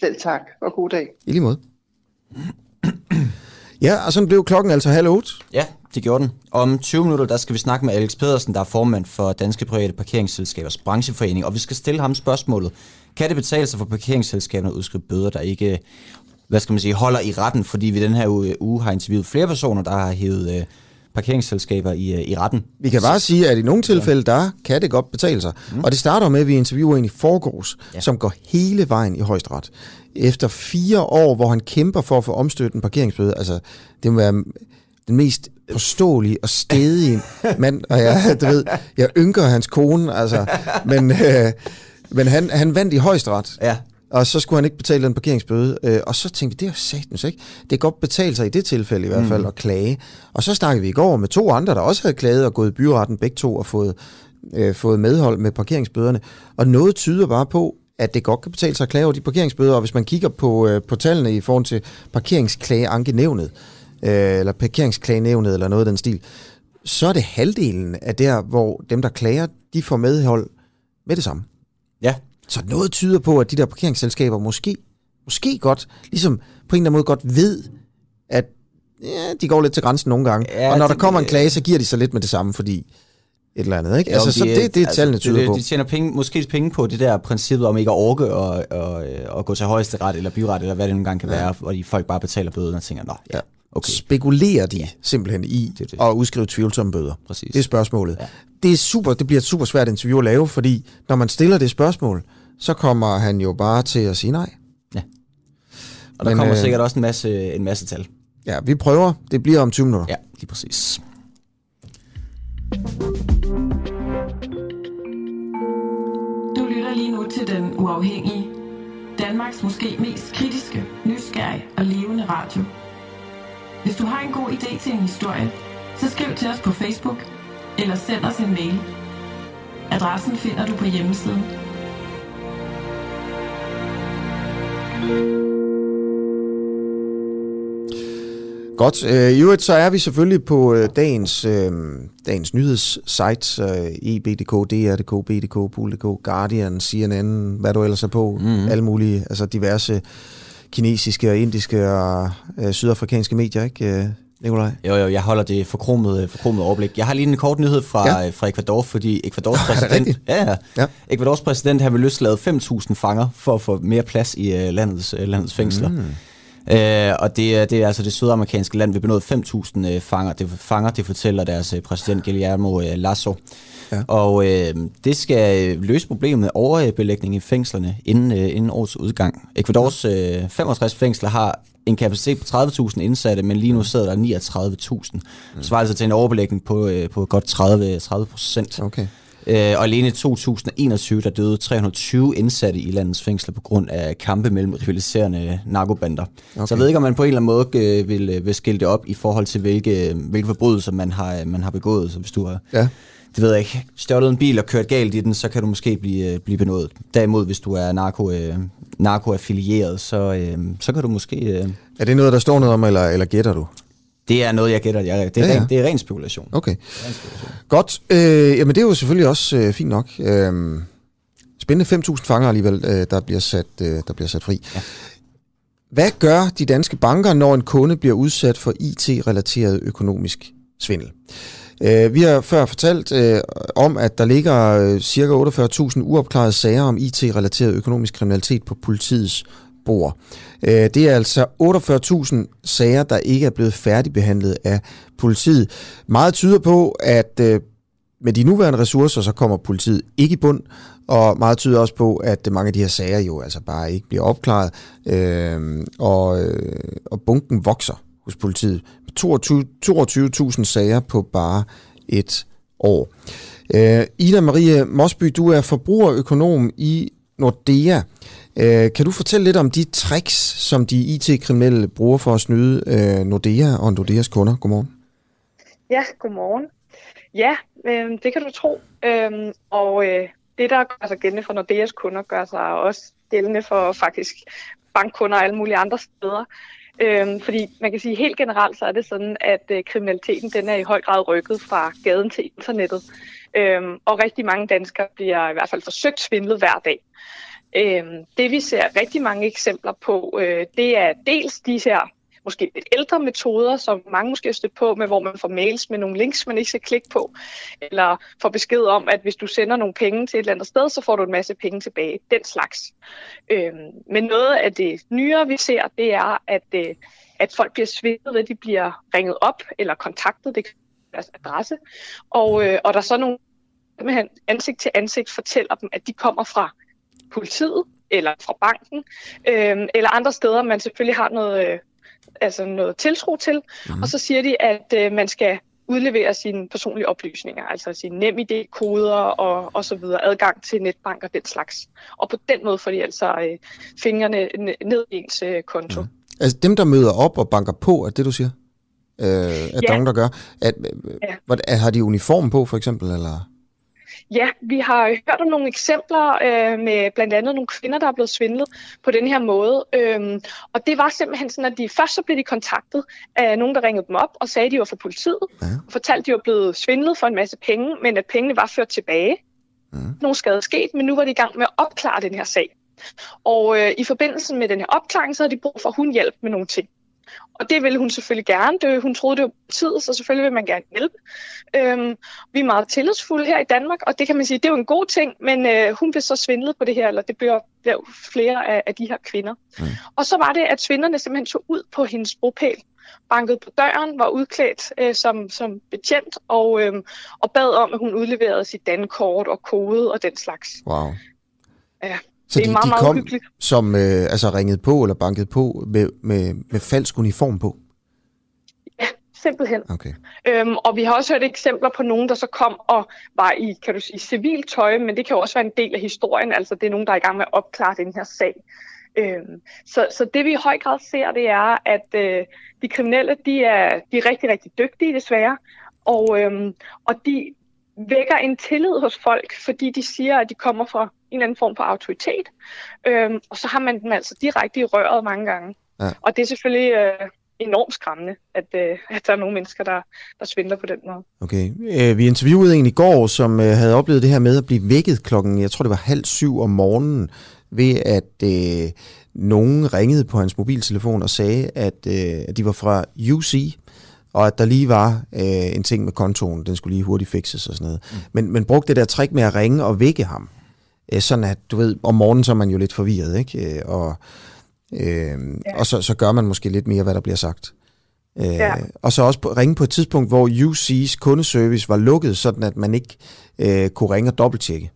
Selv tak, og god dag. I lige måde. Ja, og sådan blev klokken altså halv otte. Ja, det gjorde den. Om 20 minutter, der skal vi snakke med Alex Pedersen, der er formand for Danske Private Parkeringsselskabers brancheforening, og vi skal stille ham spørgsmålet. Kan det betale sig for parkeringsselskaberne at udskrive bøder, der ikke hvad skal man sige, holder i retten, fordi vi den her uge, har interviewet flere personer, der har hævet øh, parkeringsselskaber i, øh, i retten. Vi kan bare sige, at i nogle tilfælde, der kan det godt betale sig. Mm. Og det starter med, at vi interviewer en i forgårs, ja. som går hele vejen i højesteret. Efter fire år, hvor han kæmper for at få omstødt en parkeringsbøde, altså det må være den mest forståelige og stedige mand, og jeg, du ved, jeg ynker hans kone, altså, men, øh, men han, han vandt i højesteret. Ja. Og så skulle han ikke betale den parkeringsbøde. Øh, og så tænkte vi, det er satans ikke. Det kan godt betale sig i det tilfælde i hvert fald mm. at klage. Og så snakkede vi i går med to andre, der også havde klaget og gået i byretten begge to og fået, øh, fået medhold med parkeringsbøderne. Og noget tyder bare på, at det godt kan betale sig at klage over de parkeringsbøder. Og hvis man kigger på, øh, på tallene i forhold til parkeringsklageankenævnet, øh, eller parkeringsklagenævnet eller noget af den stil, så er det halvdelen af der, hvor dem, der klager, de får medhold med det samme. Ja, så noget tyder på, at de der parkeringsselskaber måske, måske godt, ligesom på en eller anden måde godt ved, at ja, de går lidt til grænsen nogle gange. Ja, og når det, der kommer en klage, så giver de sig lidt med det samme, fordi et eller andet, ikke? Jo, altså, de, så det, det er altså, tallene tyder det, på. De tjener penge, måske penge på det der princippet om ikke at orke og, og, og gå til højesteret eller byret, eller hvad det nogle gange kan ja. være, hvor de folk bare betaler bøden og tænker, nå, ja, okay. Spekulerer de ja. simpelthen i det, det. at udskrive tvivlsomme bøder? Præcis. Det er spørgsmålet. Ja. Det er super, det bliver et super svært interview at lave, fordi når man stiller det spørgsmål, så kommer han jo bare til at sige nej. Ja. Og der Men, kommer øh, sikkert også en masse, en masse tal. Ja, vi prøver. Det bliver om 20 minutter. Ja, lige præcis. Du lytter lige nu til Den Uafhængige. Danmarks måske mest kritiske, nysgerrige og levende radio. Hvis du har en god idé til en historie, så skriv til os på Facebook eller send os en mail. Adressen finder du på hjemmesiden Godt. Øh, I øvrigt så er vi selvfølgelig på øh, dagens, øh, dagens nyhedssites, øh, EBDK, DRDK, BDK, Pool.dk, Guardian, CNN, hvad du ellers er på, mm-hmm. alle mulige, altså diverse kinesiske og indiske og øh, sydafrikanske medier, ikke? Øh, Nikolaj? Jo, jo, jeg holder det forkromet, forkromet overblik. Jeg har lige en kort nyhed fra, ja. fra Ecuador, fordi Ecuadors præsident, ja, ja. ja. Ecuadors præsident har vil løslade 5.000 fanger for at få mere plads i uh, landets, uh, landets fængsler. Mm. Uh, og det, det er altså det sydamerikanske land, vi benåde 5.000 uh, fanger. Det, fanger, det fortæller deres uh, præsident Guillermo uh, Lasso. Ja. Og øh, det skal løse problemet med overbelægning i fængslerne inden, øh, inden årets udgang. Ecuadors øh, 65 fængsler har en kapacitet på 30.000 indsatte, men lige nu sidder der 39.000. Mm. Så var altså til en overbelægning på, øh, på godt 30, 30 procent. Okay. Øh, og alene i 2021, der døde 320 indsatte i landets fængsler på grund af kampe mellem rivaliserende narkobander. Okay. Så jeg ved ikke, om man på en eller anden måde øh, vil, øh, vil skille det op i forhold til, hvilke, hvilke forbrydelser man har, man har begået. Så hvis du har ja det ved jeg ikke, stjålet en bil og kørt galt i den, så kan du måske blive, øh, blive benådet. Derimod, hvis du er narko, øh, narkoaffilieret, så, øh, så kan du måske... Øh, er det noget, der står noget om, eller, eller gætter du? Det er noget, jeg gætter. Jeg, det, er ja, ja. Ren, det er ren spekulation. Okay. Ren spekulation. Godt. Øh, jamen, det er jo selvfølgelig også øh, fint nok. Øh, spændende 5.000 fanger alligevel, øh, der, bliver sat, øh, der bliver sat fri. Ja. Hvad gør de danske banker, når en kunde bliver udsat for IT-relateret økonomisk svindel? Øh, vi har før fortalt øh, om, at der ligger øh, ca. 48.000 uopklarede sager om IT-relateret økonomisk kriminalitet på politiets bord. Øh, det er altså 48.000 sager, der ikke er blevet færdigbehandlet af politiet. Meget tyder på, at øh, med de nuværende ressourcer, så kommer politiet ikke i bund, og meget tyder også på, at mange af de her sager jo altså bare ikke bliver opklaret, øh, og, øh, og bunken vokser hos politiet. 22.000 sager på bare et år. Øh, Ida Marie Mosby, du er forbrugerøkonom i Nordea. Øh, kan du fortælle lidt om de tricks, som de IT-kriminelle bruger for at snyde øh, Nordea og Nordeas kunder? Godmorgen. Ja, godmorgen. Ja, øh, det kan du tro. Øh, og øh, det, der gør sig gældende for Nordeas kunder, gør sig også gældende for faktisk bankkunder og alle mulige andre steder. Øhm, fordi man kan sige helt generelt, så er det sådan, at øh, kriminaliteten den er i høj grad rykket fra gaden til internettet. Øhm, og rigtig mange danskere bliver i hvert fald forsøgt svindlet hver dag. Øhm, det vi ser rigtig mange eksempler på, øh, det er dels de her måske lidt ældre metoder, som mange måske har stødt på, med hvor man får mails med nogle links, man ikke skal klikke på, eller får besked om, at hvis du sender nogle penge til et eller andet sted, så får du en masse penge tilbage. Den slags. Øh, men noget af det nyere, vi ser, det er, at, øh, at folk bliver svindlet, at de bliver ringet op eller kontaktet, det kan deres adresse, og, øh, og der er så nogle simpelthen ansigt til ansigt fortæller dem, at de kommer fra politiet, eller fra banken, øh, eller andre steder, man selvfølgelig har noget, øh, altså noget tiltro til. Mm. Og så siger de, at øh, man skal udlevere sine personlige oplysninger, altså sine NemID-koder og, og så videre, adgang til netbank og den slags. Og på den måde får de altså øh, fingrene ned i ens øh, konto. Mm. Altså dem, der møder op og banker på, er det, du siger? Øh, at ja. der er nogen, der gør. At, ja. hvad, har de uniform på, for eksempel? Eller? Ja, vi har hørt om nogle eksempler øh, med blandt andet nogle kvinder, der er blevet svindlet på den her måde. Øhm, og det var simpelthen sådan, at de først så blev de kontaktet af nogen, der ringede dem op og sagde, at de var fra politiet. Ja. Og fortalte, at de var blevet svindlet for en masse penge, men at pengene var ført tilbage. Ja. Nogle skade sket, men nu var de i gang med at opklare den her sag. Og øh, i forbindelse med den her opklaring, så havde de brug for hundhjælp med nogle ting. Og det ville hun selvfølgelig gerne. Det, hun troede, det var tid, så selvfølgelig vil man gerne hjælpe. Øhm, vi er meget tillidsfulde her i Danmark, og det kan man sige, det er jo en god ting, men øh, hun blev så svindlet på det her, eller det blev, blev flere af, af de her kvinder. Mm. Og så var det, at svinderne simpelthen tog ud på hendes bopæl, bankede på døren, var udklædt øh, som, som betjent, og, øh, og bad om, at hun udleverede sit dankort og kode og den slags. Wow. Ja. Så det er de, meget, de kom, meget som øh, altså ringede på eller bankede på med, med, med falsk uniform på? Ja, simpelthen. Okay. Øhm, og vi har også hørt eksempler på nogen, der så kom og var i, kan du sige, civil tøj, men det kan jo også være en del af historien, altså det er nogen, der er i gang med at opklare den her sag. Øhm, så, så det vi i høj grad ser, det er, at øh, de kriminelle, de er, de er rigtig, rigtig dygtige desværre, og, øhm, og de vækker en tillid hos folk, fordi de siger, at de kommer fra eller anden form for autoritet. Øhm, og så har man dem altså direkte i røret mange gange. Ja. Og det er selvfølgelig øh, enormt skræmmende, at, øh, at der er nogle mennesker, der, der svindler på den måde. Okay. Øh, vi interviewede en i går, som øh, havde oplevet det her med at blive vækket klokken, jeg tror det var halv syv om morgenen, ved at øh, nogen ringede på hans mobiltelefon og sagde, at, øh, at de var fra UC, og at der lige var øh, en ting med kontoen, den skulle lige hurtigt fikses og sådan noget. Mm. Men, men brugte det der trick med at ringe og vække ham. Øh, sådan at, du ved, om morgenen så er man jo lidt forvirret, ikke? Øh, og, øh, ja. og så, så gør man måske lidt mere, hvad der bliver sagt. Øh, ja. Og så også på, ringe på et tidspunkt, hvor UC's kundeservice var lukket, sådan at man ikke øh, kunne ringe og dobbelttjekke.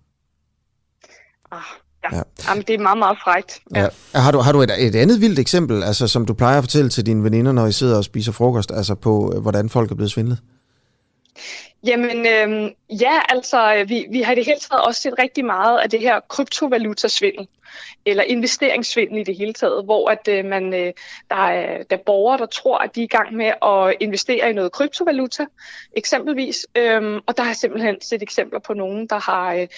Ah, ja. ja. Jamen, det er meget, meget frægt. Ja. Ja. Har du, har du et, et andet vildt eksempel, altså, som du plejer at fortælle til dine veninder, når I sidder og spiser frokost, altså på, øh, hvordan folk er blevet svindlet? Jamen øh, ja, altså øh, vi, vi har i det hele taget også set rigtig meget af det her kryptovalutasvindel, eller investeringssvindel i det hele taget, hvor at øh, man, øh, der, er, der er borgere, der tror, at de er i gang med at investere i noget kryptovaluta, eksempelvis. Øh, og der har simpelthen set eksempler på nogen, der har øh,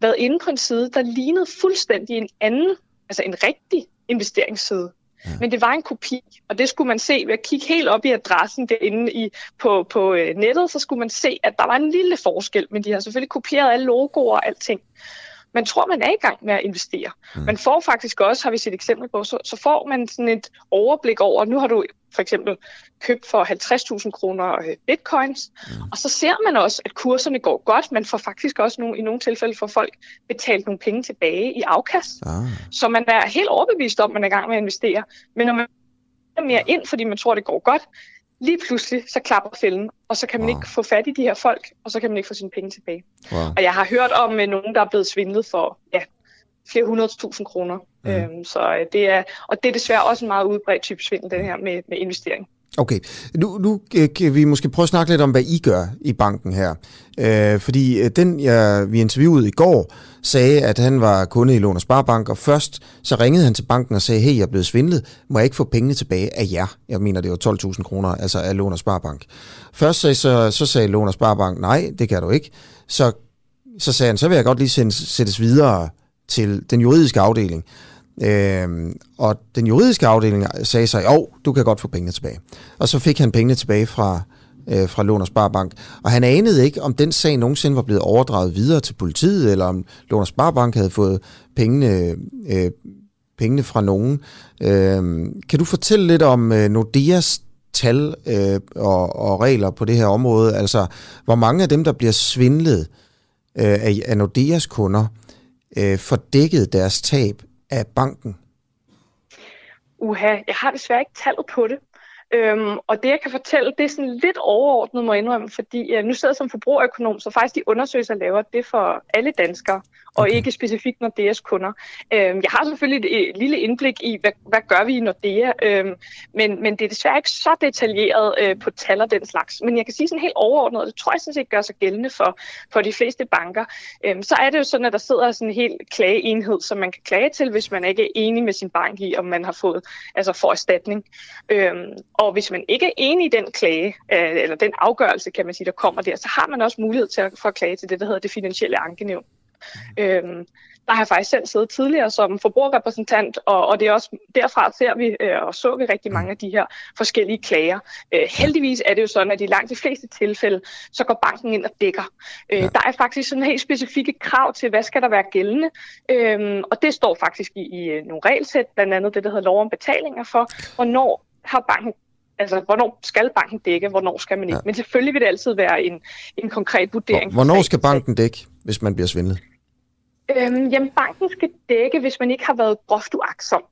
været inde på en side, der lignede fuldstændig en anden, altså en rigtig investeringsside. Ja. Men det var en kopi, og det skulle man se ved at kigge helt op i adressen derinde i, på, på øh, nettet, så skulle man se, at der var en lille forskel, men de har selvfølgelig kopieret alle logoer og alting man tror, man er i gang med at investere. Mm. Man får faktisk også, har vi set eksempel på, så, så får man sådan et overblik over, nu har du for eksempel købt for 50.000 kroner øh, bitcoins, mm. og så ser man også, at kurserne går godt. Man får faktisk også nogle, i nogle tilfælde for folk betalt nogle penge tilbage i afkast. Ah. Så man er helt overbevist om, at man er i gang med at investere. Men når man er mere ind, fordi man tror, det går godt, lige pludselig så klapper fælden, og så kan man wow. ikke få fat i de her folk, og så kan man ikke få sine penge tilbage. Wow. Og jeg har hørt om uh, nogen, der er blevet svindlet for ja, flere hundredtusind kroner. Mm. Øhm, så uh, det er, og det er desværre også en meget udbredt type svindel, den her med, med investering. Okay, nu, nu øh, kan vi måske prøve at snakke lidt om, hvad I gør i banken her. Øh, fordi den, jeg, vi interviewede i går, sagde, at han var kunde i Lån og Sparbank, og først så ringede han til banken og sagde, hey, jeg er blevet svindlet, må jeg ikke få pengene tilbage af jer? Jeg mener, det var 12.000 kroner, altså af Lån og Sparbank. Først så, så, så sagde Lån og Sparbank, nej, det kan du ikke. Så, så sagde han, så vil jeg godt lige sendes, sættes videre til den juridiske afdeling. Øhm, og den juridiske afdeling sagde sig, jo, du kan godt få pengene tilbage. Og så fik han pengene tilbage fra, øh, fra Lån og Sparbank. Og han anede ikke, om den sag nogensinde var blevet overdraget videre til politiet, eller om Lån og Sparbank havde fået pengene, øh, pengene fra nogen. Øh, kan du fortælle lidt om øh, Nordeas tal øh, og, og regler på det her område? Altså, hvor mange af dem, der bliver svindlet øh, af, af Nordeas kunder, øh, Øh, får dækket deres tab af banken? Uha, jeg har desværre ikke tallet på det. Øhm, og det, jeg kan fortælle, det er sådan lidt overordnet, må jeg indrømme, fordi øh, nu sidder jeg som forbrugerøkonom, så faktisk de undersøgelser laver det for alle danskere og okay. ikke specifikt Nordeas kunder. Øhm, jeg har selvfølgelig et, et lille indblik i, hvad, hvad gør vi i Nordea, øhm, men, men det er desværre ikke så detaljeret øh, på tal og den slags. Men jeg kan sige sådan helt overordnet, og det tror jeg sådan set gør sig gældende for, for de fleste banker, øhm, så er det jo sådan, at der sidder sådan en helt klageenhed, som man kan klage til, hvis man ikke er enig med sin bank i, om man har fået altså for erstatning. Øhm, og hvis man ikke er enig i den klage, øh, eller den afgørelse, kan man sige, der kommer der, så har man også mulighed til at, for at klage til det, der hedder det finansielle ankenævn. Øhm, der har jeg faktisk selv siddet tidligere som forbrugerrepræsentant, og, og det er også derfra ser vi øh, og så vi rigtig mange af de her forskellige klager. Øh, heldigvis er det jo sådan, at i langt de fleste tilfælde, så går banken ind og dækker. Øh, ja. Der er faktisk sådan helt specifikke krav til, hvad skal der være gældende, øh, og det står faktisk i, i øh, nogle regelsæt, blandt andet det, der hedder lov om betalinger for, hvornår har banken altså, hvornår skal banken dække, hvornår skal man ikke. Ja. Men selvfølgelig vil det altid være en, en konkret vurdering. Hvornår skal banken dække, hvis man bliver svindlet? Øhm, jamen, banken skal dække, hvis man ikke har været groft uaksom.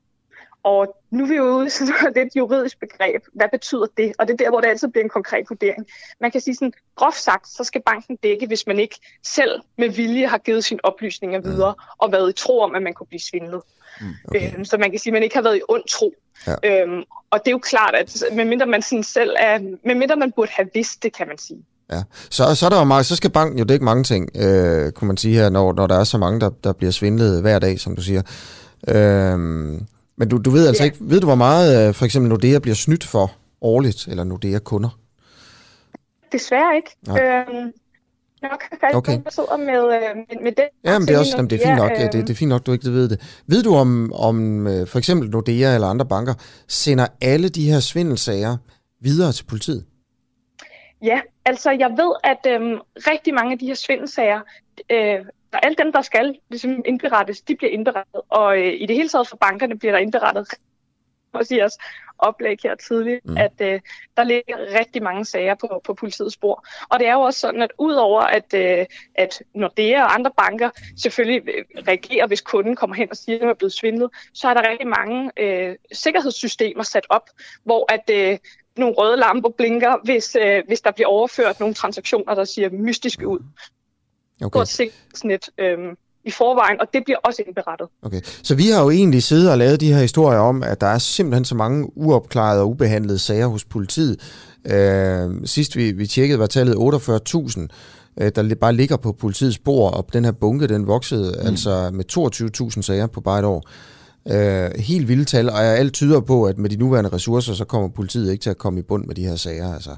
Og nu er vi jo ude i sådan et juridisk begreb. Hvad betyder det? Og det er der, hvor det altid bliver en konkret vurdering. Man kan sige sådan, groft sagt, så skal banken dække, hvis man ikke selv med vilje har givet sine oplysninger videre, mm. og været i tro om, at man kunne blive svindlet. Mm, okay. øhm, så man kan sige, at man ikke har været i ond tro. Ja. Øhm, og det er jo klart, at medmindre man sådan selv er, medmindre man burde have vidst det, kan man sige. Ja. Så, så, er der jo meget, så skal banken jo dække mange ting, øh, kunne man sige her, når, når der er så mange, der, der bliver svindlet hver dag, som du siger. Øh, men du, du ved altså ja. ikke, ved du hvor meget øh, for eksempel Nordea bliver snydt for årligt, eller Nordea kunder? Desværre ikke. Øhm, nok faktisk okay. der sidder med, øh, med, med det. Ja, men det er, også, jamen, det er fint nok, øh, det, det er fint nok, du ikke ved det. Ved du om, om øh, for eksempel Nordea eller andre banker sender alle de her svindelsager videre til politiet? Ja, altså jeg ved, at øhm, rigtig mange af de her svindelsager, øh, der alle dem, der skal ligesom indberettes, de bliver indberettet. Og øh, i det hele taget for bankerne bliver der indberettet også os oplæg her tidligt, mm. at øh, der ligger rigtig mange sager på, på politiets spor. Og det er jo også sådan, at udover at, øh, at Nordea og andre banker selvfølgelig reagerer, hvis kunden kommer hen og siger, at de er blevet svindlet, så er der rigtig mange øh, sikkerhedssystemer sat op, hvor at øh, nogle røde lamper blinker, hvis, øh, hvis der bliver overført nogle transaktioner, der ser mystiske ud. Okay. Stort sikkerhedsnet øh, i forvejen, og det bliver også indberettet. Okay. Så vi har jo egentlig siddet og lavet de her historier om, at der er simpelthen så mange uopklarede og ubehandlede sager hos politiet. Øh, sidst vi, vi tjekkede, var tallet 48.000 øh, der bare ligger på politiets bord, og den her bunke, den voksede mm. altså med 22.000 sager på bare et år. Øh, helt vilde tal, og alt tyder på, at med de nuværende ressourcer, så kommer politiet ikke til at komme i bund med de her sager. Altså.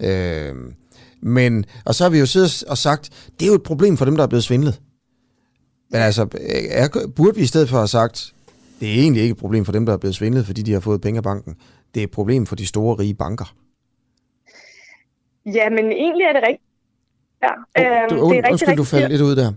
Øh, men, og så har vi jo siddet og sagt, det er jo et problem for dem, der er blevet svindlet. Men altså, er, burde vi i stedet for have sagt, det er egentlig ikke et problem for dem, der er blevet svindlet, fordi de har fået penge af banken. Det er et problem for de store, rige banker. Ja, men egentlig er det rigtigt. Ja, oh, du, øhm, det er rigtig, undskyld, rigtig, du faldt lidt ud der.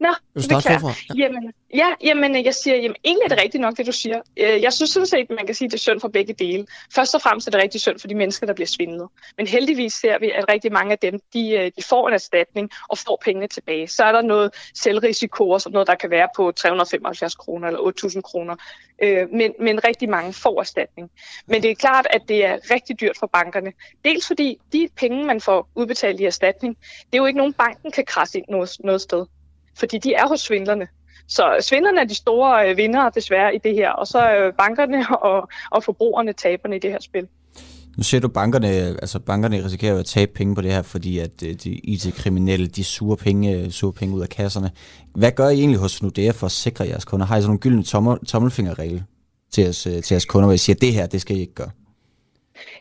Nå, du starte forfra? Ja. Jamen, ja, jamen, jeg siger, jamen, egentlig er det rigtigt nok, det du siger. Øh, jeg synes sådan set, man kan sige, at det er synd for begge dele. Først og fremmest er det rigtig synd for de mennesker, der bliver svindlet. Men heldigvis ser vi, at rigtig mange af dem, de, øh, de får en erstatning og får pengene tilbage. Så er der noget selvrisiko og sådan noget, der kan være på 375 kroner eller 8.000 kroner. Øh, men, men rigtig mange får erstatning. Men det er klart, at det er rigtig dyrt for bankerne. Dels fordi de penge, man får udbetalt i erstatning, det er jo ikke nogen, banken kan krasse ind noget, noget sted fordi de er hos svindlerne. Så svindlerne er de store øh, vindere desværre i det her, og så er bankerne og, og forbrugerne taberne i det her spil. Nu ser du, bankerne, altså bankerne risikerer at tabe penge på det her, fordi at øh, de IT-kriminelle, de suger penge, suger penge ud af kasserne. Hvad gør I egentlig hos Nordea for at sikre jeres kunder? Har I sådan nogle gyldne tommel, tommelfingerregel til jeres, øh, til jeres kunder, hvor I siger, at det her, det skal I ikke gøre?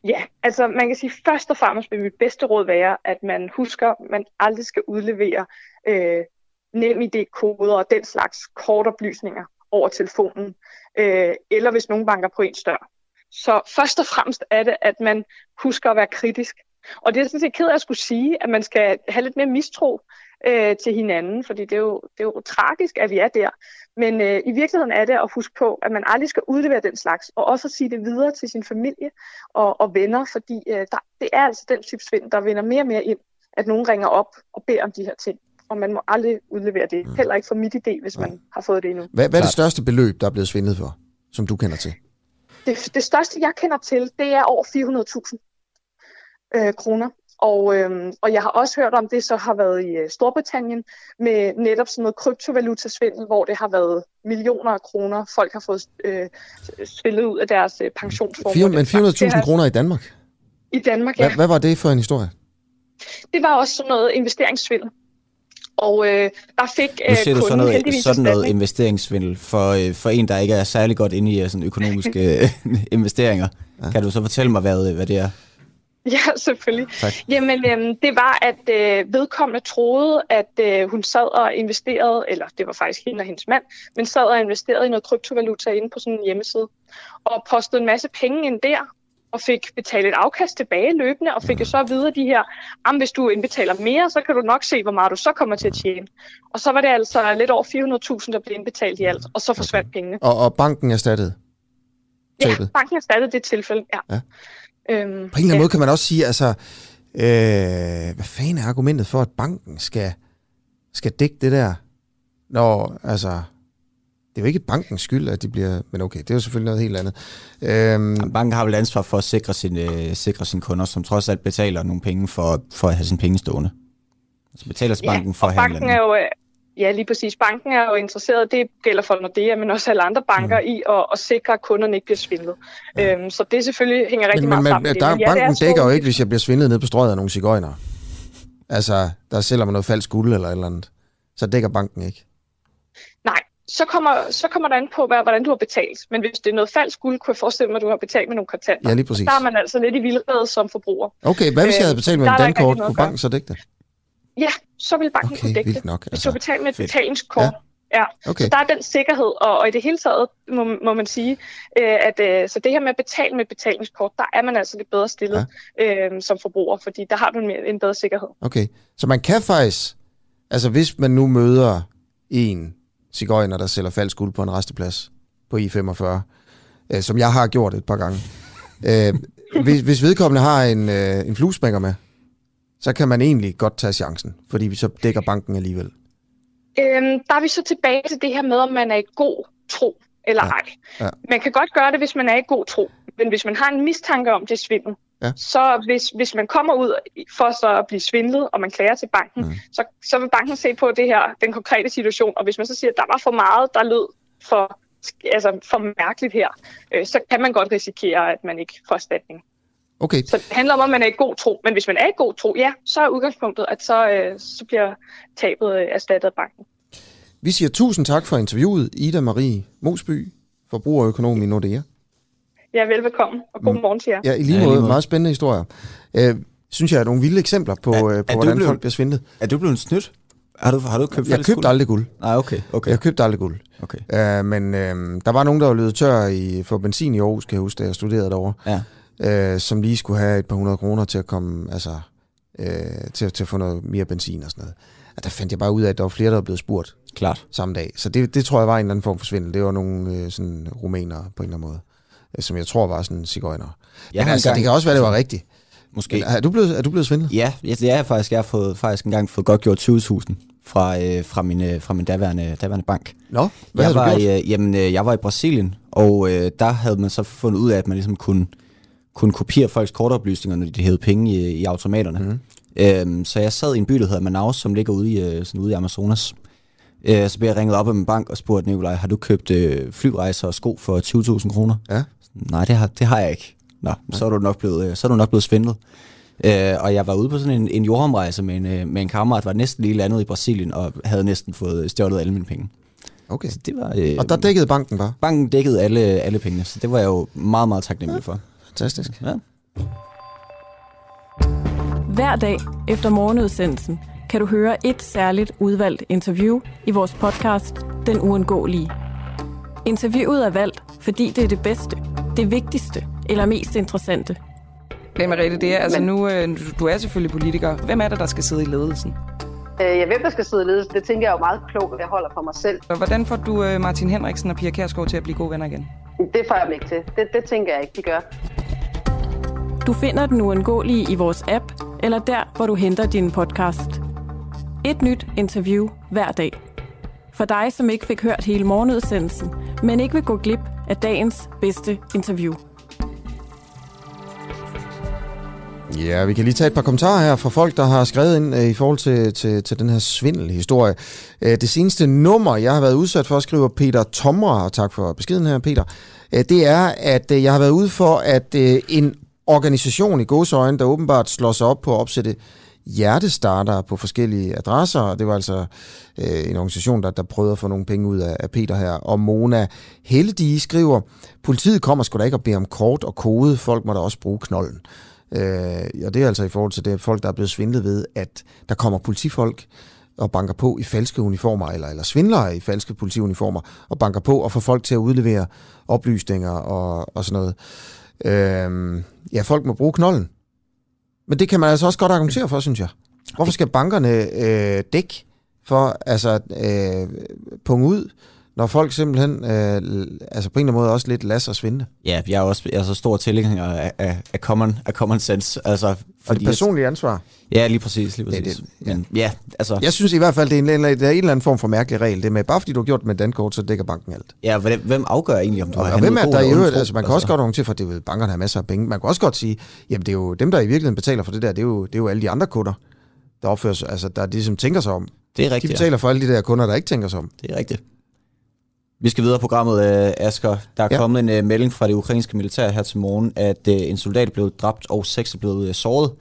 Ja, altså man kan sige, først og fremmest vil mit bedste råd være, at man husker, at man aldrig skal udlevere øh, NemID-koder og den slags kortoplysninger over telefonen, øh, eller hvis nogen banker på en dør. Så først og fremmest er det, at man husker at være kritisk. Og det er sådan set ked af at skulle sige, at man skal have lidt mere mistro øh, til hinanden, fordi det er, jo, det er jo tragisk, at vi er der. Men øh, i virkeligheden er det at huske på, at man aldrig skal udlevere den slags, og også at sige det videre til sin familie og, og venner, fordi øh, der, det er altså den type svind, der vinder mere og mere ind, at nogen ringer op og beder om de her ting. Og man må aldrig udlevere det. Mm. Heller ikke for mit idé, hvis man har fået det endnu. Hvad, hvad er det største beløb, der er blevet svindlet for, som du kender til? Det, det største, jeg kender til, det er over 400.000 øh, kroner. Og, øhm, og jeg har også hørt om det, så har været i øh, Storbritannien med netop sådan noget kryptovalutasvindel, hvor det har været millioner af kroner, folk har fået øh, spillet ud af deres øh, pensionsformer. Fire, men 400.000 kroner i Danmark? I Danmark, ja. Hvad, hvad var det for en historie? Det var også sådan noget investeringssvindel. Og øh, der fik øh, nu siger du sådan noget, sådan noget investeringssvindel for, øh, for en, der ikke er særlig godt inde i øh, sådan økonomiske investeringer. Ja. Kan du så fortælle mig, hvad, hvad det er? Ja, selvfølgelig. Tak. Jamen, øhm, det var, at øh, vedkommende troede, at øh, hun sad og investerede, eller det var faktisk hende og hendes mand, men sad og investerede i noget kryptovaluta inde på sådan en hjemmeside, og postede en masse penge ind der, og fik betalt et afkast tilbage løbende, og fik jo så at vide de her, at hvis du indbetaler mere, så kan du nok se, hvor meget du så kommer til at tjene. Og så var det altså lidt over 400.000, der blev indbetalt i alt, og så forsvandt pengene. Og, og banken erstattede? Ja, banken erstattede det tilfælde, ja. ja. Øhm, På en eller anden ja. måde kan man også sige, altså, øh, hvad fanden er argumentet for, at banken skal, skal dække det der? Når, altså, det er jo ikke bankens skyld, at de bliver... Men okay, det er jo selvfølgelig noget helt andet. Øhm, banken har vel ansvar for at sikre, sin, øh, sikre sine kunder, som trods alt betaler nogle penge for, for at have sine penge stående. Så betaler banken ja, for at banken er jo, øh, Ja, lige præcis. Banken er jo interesseret, det gælder for Nordea, men også alle andre banker, mm. i at, at sikre, at kunderne ikke bliver svindlet. Ja. Øhm, så det selvfølgelig hænger rigtig men, meget men, sammen men, der, men ja, banken dækker jo ikke, hvis jeg bliver svindlet ned på strøget af nogle cigøjner. Altså, der sælger man noget falsk guld eller et eller andet. Så dækker banken ikke. Så kommer, så kommer der an på, hvordan du har betalt. Men hvis det er noget falsk guld, kunne jeg forestille mig, at du har betalt med nogle kontanter. Ja, lige præcis. Der er man altså lidt i vildrede som forbruger. Okay, hvad hvis jeg havde betalt med øh, en dankort? Kunne banken så dække det? Ja, så vil banken okay, kunne dække det. Nok, altså. Hvis du betaler med et betalingskort. Ja. Ja, okay. så der er den sikkerhed, og, og i det hele taget må, må man sige, øh, at øh, så det her med at betale med et betalingskort, der er man altså lidt bedre stillet ja. øh, som forbruger, fordi der har du en, en bedre sikkerhed. Okay, så man kan faktisk, altså hvis man nu møder en cigøjner, der sælger falsk guld på en resteplads på I-45, øh, som jeg har gjort et par gange, øh, hvis, hvis vedkommende har en, øh, en fluesmækker med, så kan man egentlig godt tage chancen, fordi vi så dækker banken alligevel. Øhm, der er vi så tilbage til det her med, om man er i god tro eller ja. ej. Ja. Man kan godt gøre det, hvis man er i god tro, men hvis man har en mistanke om, det er svindel, ja. så hvis, hvis man kommer ud for så at blive svindlet, og man klager til banken, mm. så, så vil banken se på det her, den konkrete situation, og hvis man så siger, at der var for meget, der lød for, altså for mærkeligt her, øh, så kan man godt risikere, at man ikke får erstatning. Okay. Så det handler om, at man er i god tro. Men hvis man er i god tro, ja, så er udgangspunktet, at så, øh, så bliver tabet øh, erstattet af banken. Vi siger tusind tak for interviewet, Ida Marie Mosby, forbrugerøkonom i Nordea. Ja, velbekomme, og god mm. morgen til jer. Ja, i lige måde. Ja, lige måde. Meget spændende historier. Øh, synes jeg er nogle vilde eksempler på, er, øh, på hvordan blevet, folk bliver svindlet. Er du blevet snydt? Har du, har du købt Jeg købte aldrig guld. Nej, okay, okay. Jeg købte aldrig guld. Okay. Uh, men uh, der var nogen, der var løbet tør i, for benzin i Aarhus, kan jeg huske, da jeg studerede derovre. Ja øh, som lige skulle have et par hundrede kroner til at komme, altså, øh, til, til at få noget mere benzin og sådan noget. Og der fandt jeg bare ud af, at der var flere, der var blevet spurgt Klart. samme dag. Så det, det tror jeg var en eller anden form for svindel. Det var nogle øh, sådan rumænere på en eller anden måde, øh, som jeg tror var sådan cigøjner. Men altså, gang... det kan også være, det var rigtigt. Måske. Men, er, du blevet, er du blevet svindlet? Ja, det er jeg faktisk. Jeg har fået, faktisk engang fået godt gjort 20.000 fra, øh, fra, min, øh, fra min daværende, daværende bank. Nå, hvad jeg var, du gjort? Øh, jamen, øh, jeg var i Brasilien, og øh, der havde man så fundet ud af, at man ligesom kunne kunne kopiere folks kortoplysninger, når de hævede penge i, i automaterne. Mm. Øhm, så jeg sad i en by, der hedder Manaus, som ligger ude i, øh, sådan ude i Amazonas. Øh, så blev jeg ringet op af min bank og spurgte Nikolaj, har du købt øh, flyrejser og sko for 20.000 kroner? Ja. Nej, det har, det har jeg ikke. Nå, ja. så er du nok blevet, øh, så er du nok blevet svindlet. Øh, og jeg var ude på sådan en, en jordomrejse med en, øh, med en kammerat, var næsten lige landet i Brasilien, og havde næsten fået stjålet alle mine penge. Okay. Så det var, øh, og der dækkede banken bare? Banken dækkede alle, alle pengene, så det var jeg jo meget, meget taknemmelig ja. for. Fantastisk. Ja. Hver dag efter morgenudsendelsen kan du høre et særligt udvalgt interview i vores podcast Den Uundgåelige. Interviewet er valgt, fordi det er det bedste, det vigtigste eller mest interessante. Men Mariette, det er, altså nu, øh, du er selvfølgelig politiker. Hvem er det, der skal sidde i ledelsen? Øh, ja, hvem der skal sidde i ledelsen, det tænker jeg jo meget klogt, at jeg holder for mig selv. Hvordan får du øh, Martin Henriksen og Pia Kærsgaard til at blive gode venner igen? Det får jeg dem ikke til. Det, det tænker jeg ikke, de gør. Du finder den uundgåelige i vores app, eller der, hvor du henter din podcast. Et nyt interview hver dag. For dig, som ikke fik hørt hele morgenudsendelsen, men ikke vil gå glip af dagens bedste interview. Ja, vi kan lige tage et par kommentarer her fra folk, der har skrevet ind øh, i forhold til, til, til den her svindelhistorie. Øh, det seneste nummer, jeg har været udsat for, skriver Peter Tomre, og tak for beskeden her, Peter, øh, det er, at øh, jeg har været ude for, at øh, en organisation i godsøjne, der åbenbart slår sig op på at opsætte hjertestarter på forskellige adresser, og det var altså øh, en organisation, der, der prøvede at få nogle penge ud af, af Peter her. Og Mona Heldige skriver, politiet kommer sgu da ikke og bede om kort og kode, folk må da også bruge knolden. Øh, og det er altså i forhold til det folk, der er blevet svindlet ved, at der kommer politifolk og banker på i falske uniformer, eller, eller svindlere i falske politiuniformer, og banker på og får folk til at udlevere oplysninger og, og sådan noget. Øhm, ja, folk må bruge knollen. Men det kan man altså også godt argumentere for, synes jeg. Hvorfor skal bankerne øh, dække for, altså, øh, punge ud, når folk simpelthen, øh, altså på en eller anden måde også lidt lader sig svinde? Ja, jeg er også jeg er så stor tilhænger af, af, af, common, af common sense. Altså, og det personlige ansvar? Ja, lige præcis. Lige præcis. Det, det, ja. Men, ja, altså. Jeg synes i hvert fald, det er en, det er en eller anden form for mærkelig regel. Det med, bare fordi du har gjort med dankort, så dækker banken alt. Ja, hvem, hvem afgør egentlig, om du og, har og hvem er der i øvrigt? Altså, man kan altså. også godt argumentere for, at det er, bankerne har masser af penge. Man kan også godt sige, jamen det er jo dem, der i virkeligheden betaler for det der, det er jo, det er jo alle de andre kunder, der opfører sig, altså der de, som tænker sig om. Det er rigtigt. De betaler ja. for alle de der kunder, der ikke tænker sig om. Det er rigtigt. Vi skal videre på programmet, uh, Asger. Der er ja. kommet en uh, melding fra det ukrainske militær her til morgen, at uh, en soldat blev dræbt og seks er blevet uh, såret.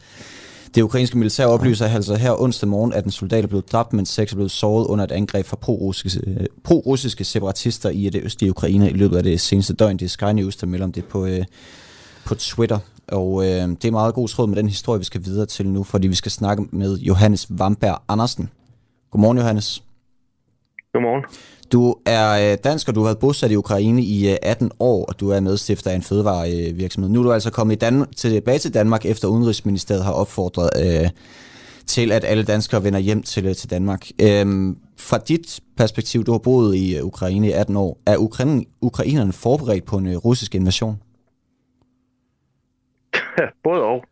Det ukrainske militær oplyser altså her onsdag morgen, at en soldat er blevet dræbt, mens seks er blevet såret under et angreb fra pro-russiske, pro-russiske separatister i det østlige Ukraine i løbet af det seneste døgn. Det er Sky News, der melder om det på, uh, på Twitter. Og uh, det er meget god tråd med den historie, vi skal videre til nu, fordi vi skal snakke med Johannes Vamberg Andersen. Godmorgen, Johannes. Godmorgen. Du er øh, dansk, og du har været bosat i Ukraine i øh, 18 år, og du er medstifter af en fødevarevirksomhed. Nu er du altså kommet i Dan- tilbage til Danmark, efter Udenrigsministeriet har opfordret øh, til, at alle danskere vender hjem til, øh, til Danmark. Øhm, fra dit perspektiv, du har boet i Ukraine i 18 år, er Ukraine, ukrainerne forberedt på en russisk invasion? Både og.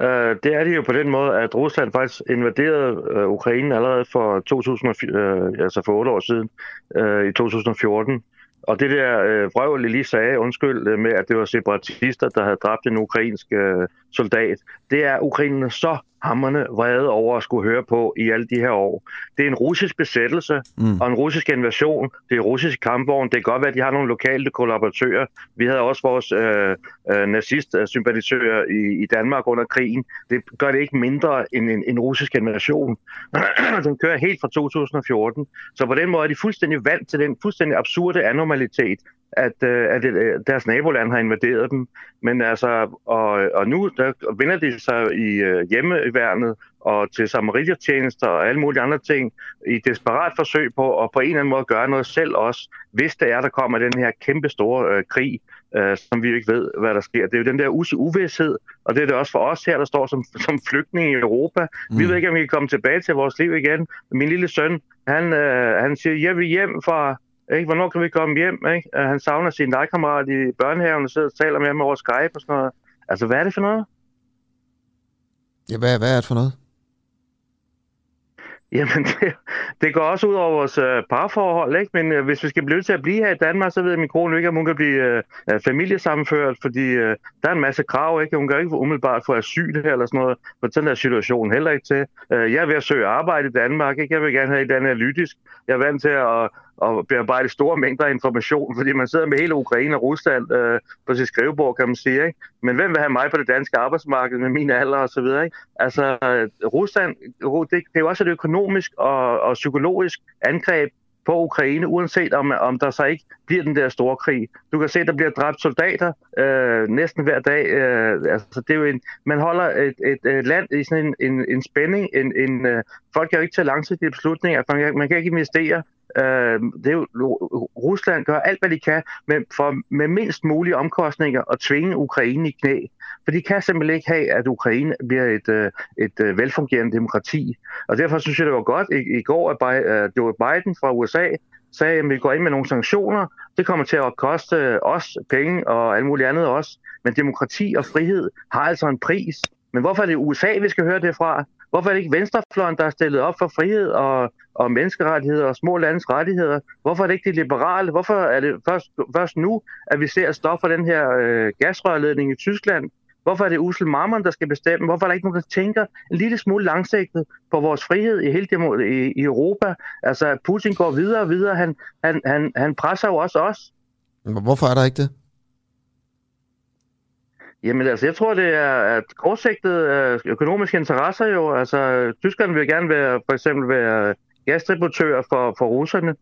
Øh, det er det jo på den måde, at Rusland faktisk invaderede øh, Ukraine allerede for, 2004, øh, altså for 8 år siden, øh, i 2014. Og det der øh, vrøvl, lige sagde, undskyld, øh, med, at det var separatister, der havde dræbt en ukrainsk øh, soldat, det er ukrainerne så hammerne vrede over at skulle høre på i alle de her år. Det er en russisk besættelse mm. og en russisk invasion. Det er russisk kampvogn. Det kan godt være, at de har nogle lokale kollaboratører. Vi havde også vores øh, øh, nazist-sympatisører i, i Danmark under krigen. Det gør det ikke mindre end en, en russisk invasion. den kører helt fra 2014. Så på den måde er de fuldstændig vant til den fuldstændig absurde anomalitet, at, øh, at øh, deres naboland har invaderet dem. Men altså, og, og nu der vender de sig i øh, hjemmeværnet og til samaritertjenester og alle mulige andre ting i desperat forsøg på at på en eller anden måde gøre noget selv også, hvis det er, der kommer den her kæmpe store øh, krig, øh, som vi ikke ved, hvad der sker. Det er jo den der uvidshed, og det er det også for os her, der står som, som flygtninge i Europa. Mm. Vi ved ikke, om vi kan komme tilbage til vores liv igen. Min lille søn, han, øh, han siger, jeg vil hjem fra ikke? Hvornår kan vi komme hjem? Ikke? Han savner sin legkammerat i børnehaven og sidder og taler med ham over Skype og sådan noget. Altså, hvad er det for noget? Ja, hvad, hvad er det for noget? Jamen, det, det går også ud over vores øh, parforhold, ikke? Men øh, hvis vi skal blive til at blive her i Danmark, så ved jeg, min kone ikke, om hun kan blive øh, familiesammenført, fordi øh, der er en masse krav, ikke? Hun kan ikke umiddelbart få asyl her eller sådan noget, for sådan er situationen heller ikke til. Øh, jeg er ved at søge arbejde i Danmark, ikke? Jeg vil gerne have et analytisk. Jeg er vant til at at bearbejde store mængder af information, fordi man sidder med hele Ukraine og Rusland øh, på sit skrivebord, kan man sige. Ikke? Men hvem vil have mig på det danske arbejdsmarked med min alder og så videre? Ikke? Altså, øh, Rusland, det, det er jo også et økonomisk og, og psykologisk angreb på Ukraine, uanset om, om der så ikke bliver den der store krig. Du kan se, at der bliver dræbt soldater øh, næsten hver dag. Øh, altså, det er jo en, man holder et, et, et land i sådan en, en, en spænding. En, en, øh, folk kan jo ikke tage langsigtede beslutninger. Man, man kan ikke investere Øh, det er jo, Rusland gør alt, hvad de kan med, for med mindst mulige omkostninger at tvinge Ukraine i knæ for de kan simpelthen ikke have, at Ukraine bliver et, øh, et øh, velfungerende demokrati. Og derfor synes jeg, det var godt i, i går, at øh, Joe Biden fra USA sagde, at vi går ind med nogle sanktioner. Det kommer til at koste øh, os penge og alt muligt andet også. Men demokrati og frihed har altså en pris. Men hvorfor er det USA, vi skal høre det fra? Hvorfor er det ikke venstrefløjen, der er stillet op for frihed og, og menneskerettigheder og små landes rettigheder? Hvorfor er det ikke de liberale? Hvorfor er det først, først nu, at vi ser stoppe for den her øh, gasrørledning i Tyskland? Hvorfor er det Ursel Marmon, der skal bestemme? Hvorfor er der ikke nogen, der tænker en lille smule langsigtet på vores frihed i hele demo- i, i Europa? Altså, Putin går videre og videre. Han, han, han, han presser jo også os. Hvorfor er der ikke det? Jamen altså, jeg tror, det er at kortsigtede øh, økonomiske interesser jo. Altså, Tyskland vil gerne være, for eksempel være gasdistributør for, for russerne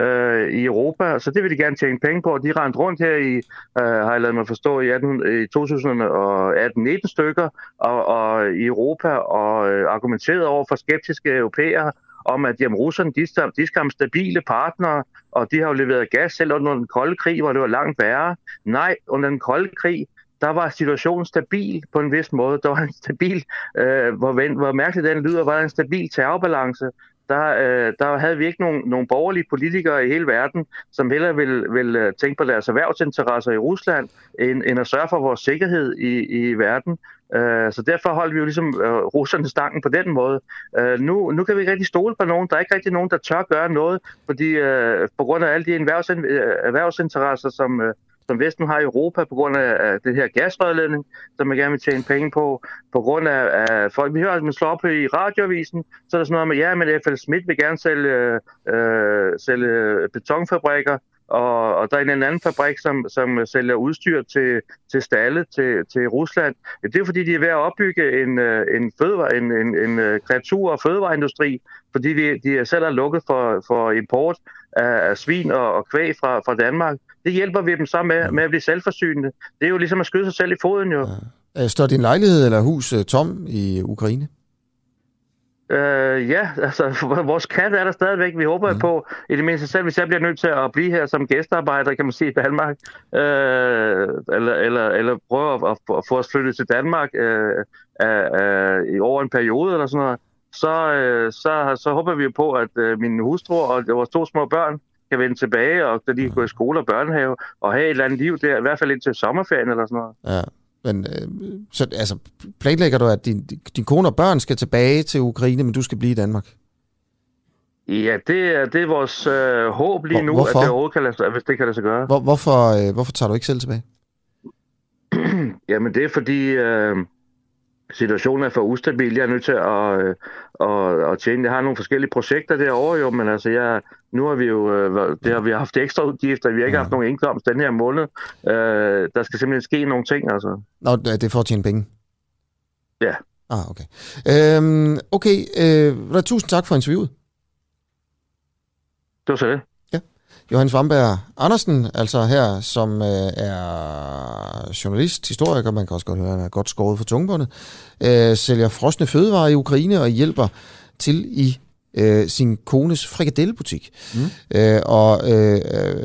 øh, i Europa, så det vil de gerne tjene penge på. De rendte rundt her i, øh, har jeg lavet mig forstå, i, 18, i 2018-19 stykker og, og i Europa og øh, argumenteret over for skeptiske europæere om, at jamen, russerne de, de skal have stabile partnere, og de har jo leveret gas selv under den kolde krig, hvor det var langt værre. Nej, under den kolde krig, der var situationen stabil på en vis måde. Der var en stabil, øh, hvor, hvor mærkeligt den lyder, var der en stabil terrorbalance. Der, øh, der havde vi ikke nogen, nogen borgerlige politikere i hele verden, som hellere ville, ville øh, tænke på deres erhvervsinteresser i Rusland, end, end at sørge for vores sikkerhed i, i verden. Øh, så derfor holdt vi jo ligesom øh, russerne stangen på den måde. Øh, nu, nu kan vi ikke rigtig stole på nogen. Der er ikke rigtig nogen, der tør gøre noget, fordi øh, på grund af alle de erhvervsinteresser, som, øh, som Vesten har i Europa på grund af, af det her gasrørledning, som man gerne vil tjene penge på, på grund af, af folk. Vi hører, at man slår op i radioavisen, så er der sådan noget med, ja, men FL Schmidt vil gerne sælge, øh, sælge betonfabrikker, og, og der er en anden fabrik, som, som sælger udstyr til, til stalle til, til Rusland. Det er fordi, de er ved at opbygge en, øh, en, fødevare, en, en, en øh, kreatur- og fødevareindustri, fordi de, de selv er lukket for, for import af, af svin og, og kvæg fra, fra Danmark. Det hjælper vi dem så med, med at blive selvforsynende. Det er jo ligesom at skyde sig selv i foden jo. Ja. Står din lejlighed eller hus tom i Ukraine? Øh, ja, altså vores kat er der stadigvæk. Vi håber mm. på, i det mindste selv, hvis jeg bliver nødt til at blive her som gæstearbejder, kan man sige, i Danmark, øh, eller, eller, eller prøve at, at, få os flyttet til Danmark øh, øh, øh, i over en periode eller sådan noget, så, øh, så, så håber vi på, at øh, min hustru og vores to små børn kan vende tilbage, og da de kan gå i skole og børnehave, og have et eller andet liv der, i hvert fald indtil sommerferien eller sådan noget. Ja. Men øh, så altså, planlægger du, at din, din kone og børn skal tilbage til Ukraine, men du skal blive i Danmark? Ja, det er, det er vores øh, håb lige Hvor, nu, hvorfor? at det overhovedet kan lade sig, hvis det kan lade sig gøre. Hvor, hvorfor, øh, hvorfor tager du ikke selv tilbage? Jamen det er fordi øh, situationen er for ustabil. Jeg er nødt til at, øh, at, at tjene. Jeg har nogle forskellige projekter derovre jo, men altså jeg, nu har vi jo øh, det har vi haft ekstra udgifter. Vi har ikke ja. haft nogen indkomst den her måned. Øh, der skal simpelthen ske nogle ting. Altså. Nå, det er for at tjene penge? Ja. Ah, okay. Øhm, okay, øh, tusind tak for interviewet. Det var så det. Ja. Johannes Vamberg Andersen, altså her, som øh, er journalist, historiker, man kan også godt høre, han er godt skåret for tungebåndet, øh, sælger frosne fødevarer i Ukraine og hjælper til i øh, sin kones frikadellebutik. Mm. Øh, og øh,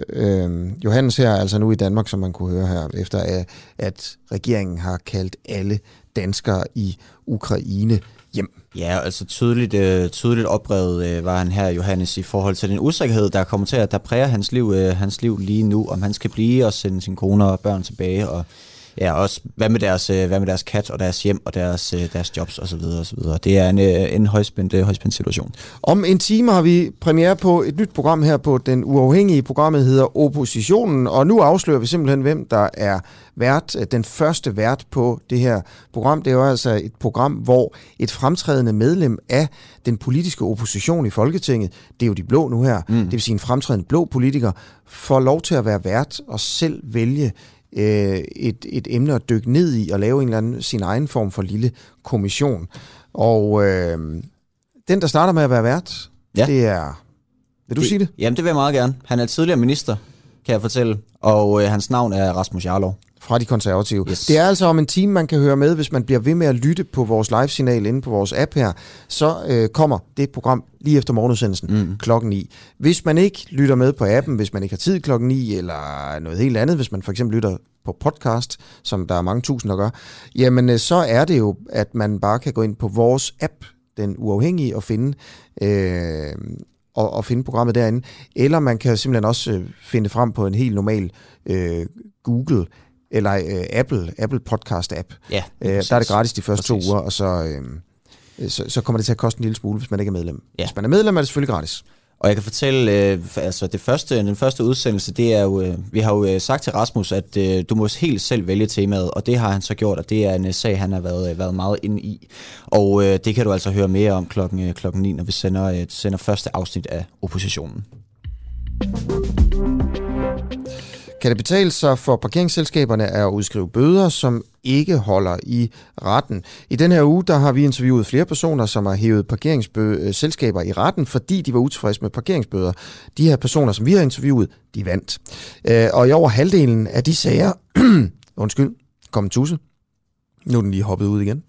øh, Johannes her er altså nu i Danmark, som man kunne høre her, efter at, at regeringen har kaldt alle danskere i Ukraine hjem. Ja, altså tydeligt, øh, tydeligt oprevet øh, var han her, Johannes, i forhold til den usikkerhed, der kommer til at der præger hans liv, øh, hans liv lige nu, om han skal blive og sende sin kone og børn tilbage, og ja, også hvad med deres, øh, hvad med deres kat og deres hjem og deres, øh, deres jobs osv. osv. Det er en, øh, en højspændt, højspændt situation. Om en time har vi premiere på et nyt program her på Den Uafhængige. Programmet hedder Oppositionen, og nu afslører vi simpelthen, hvem der er vært, den første vært på det her program. Det er jo altså et program, hvor et fremtrædende medlem af den politiske opposition i Folketinget, det er jo de blå nu her, mm. det vil sige en fremtrædende blå politiker, får lov til at være vært og selv vælge øh, et, et emne at dykke ned i og lave en eller anden sin egen form for lille kommission. Og øh, den, der starter med at være vært, ja. det er... Vil du det, sige det? Jamen, det vil jeg meget gerne. Han er tidligere minister, kan jeg fortælle, og øh, hans navn er Rasmus Jarlov. Fra de konservative. Yes. Det er altså om en time, man kan høre med, hvis man bliver ved med at lytte på vores live-signal inde på vores app her. Så øh, kommer det program lige efter morgenudsendelsen mm. klokken 9. Hvis man ikke lytter med på appen, hvis man ikke har tid klokken 9, eller noget helt andet, hvis man for eksempel lytter på podcast, som der er mange tusind, der gør, jamen øh, så er det jo, at man bare kan gå ind på vores app, den uafhængige, og finde øh, og, og finde programmet derinde. Eller man kan simpelthen også øh, finde frem på en helt normal øh, Google eller øh, Apple, Apple Podcast app. Ja, øh, der er det gratis de første præcis. to uger, og så, øh, så, så kommer det til at koste en lille smule, hvis man ikke er medlem. Ja. Hvis man er medlem, er det selvfølgelig gratis. Og jeg kan fortælle, øh, altså det første, den første udsendelse, det er jo, øh, vi har jo øh, sagt til Rasmus, at øh, du må helt selv vælge temaet, og det har han så gjort, og det er en øh, sag, han har været, øh, været meget inde i. Og øh, det kan du altså høre mere om klokken, øh, klokken 9, når vi sender, øh, sender første afsnit af Oppositionen. Kan det betale sig for parkeringsselskaberne at udskrive bøder, som ikke holder i retten? I den her uge der har vi interviewet flere personer, som har hævet parkeringsselskaber øh, i retten, fordi de var utilfredse med parkeringsbøder. De her personer, som vi har interviewet, de vandt. Øh, og i over halvdelen af de sager... undskyld, kom en tusse. Nu er den lige hoppet ud igen.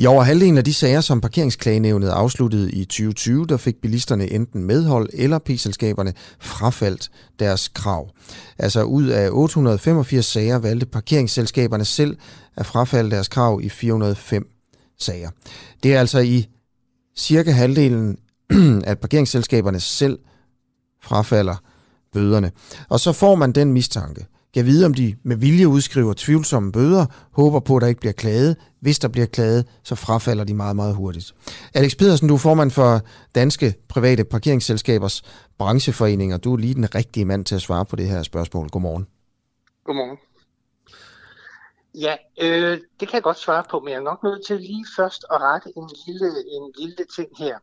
I over halvdelen af de sager, som parkeringsklagenævnet afsluttede i 2020, der fik bilisterne enten medhold eller P-selskaberne frafaldt deres krav. Altså ud af 885 sager valgte parkeringsselskaberne selv at frafalde deres krav i 405 sager. Det er altså i cirka halvdelen, at parkeringsselskaberne selv frafalder bøderne. Og så får man den mistanke, kan vide, om de med vilje udskriver tvivlsomme bøder, håber på, at der ikke bliver klaget. Hvis der bliver klaget, så frafalder de meget, meget hurtigt. Alex Pedersen, du er formand for Danske Private Parkeringsselskabers brancheforening, og du er lige den rigtige mand til at svare på det her spørgsmål. Godmorgen. Godmorgen. Ja, øh, det kan jeg godt svare på, men jeg er nok nødt til lige først at rette en lille, en lille ting her.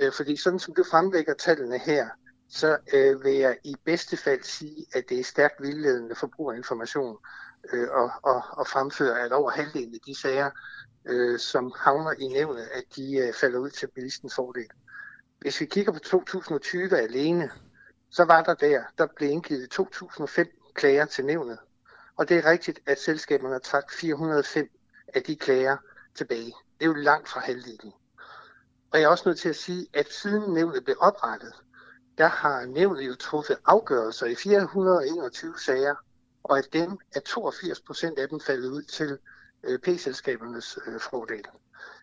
Øh, fordi sådan som du fremlægger tallene her, så øh, vil jeg i bedste fald sige, at det er stærkt vildledende forbrugerinformation øh, og, og, og fremføre, at over halvdelen af de sager, øh, som havner i nævnet, at de øh, falder ud til bilistens fordel. Hvis vi kigger på 2020 alene, så var der der, der blev indgivet 2005 klager til nævnet. Og det er rigtigt, at selskaberne har 405 af de klager tilbage. Det er jo langt fra halvdelen. Og jeg er også nødt til at sige, at siden nævnet blev oprettet, der har nævnet jo truffet afgørelser i 421 sager, og af dem er 82 procent af dem faldet ud til øh, P-selskabernes øh, fordel.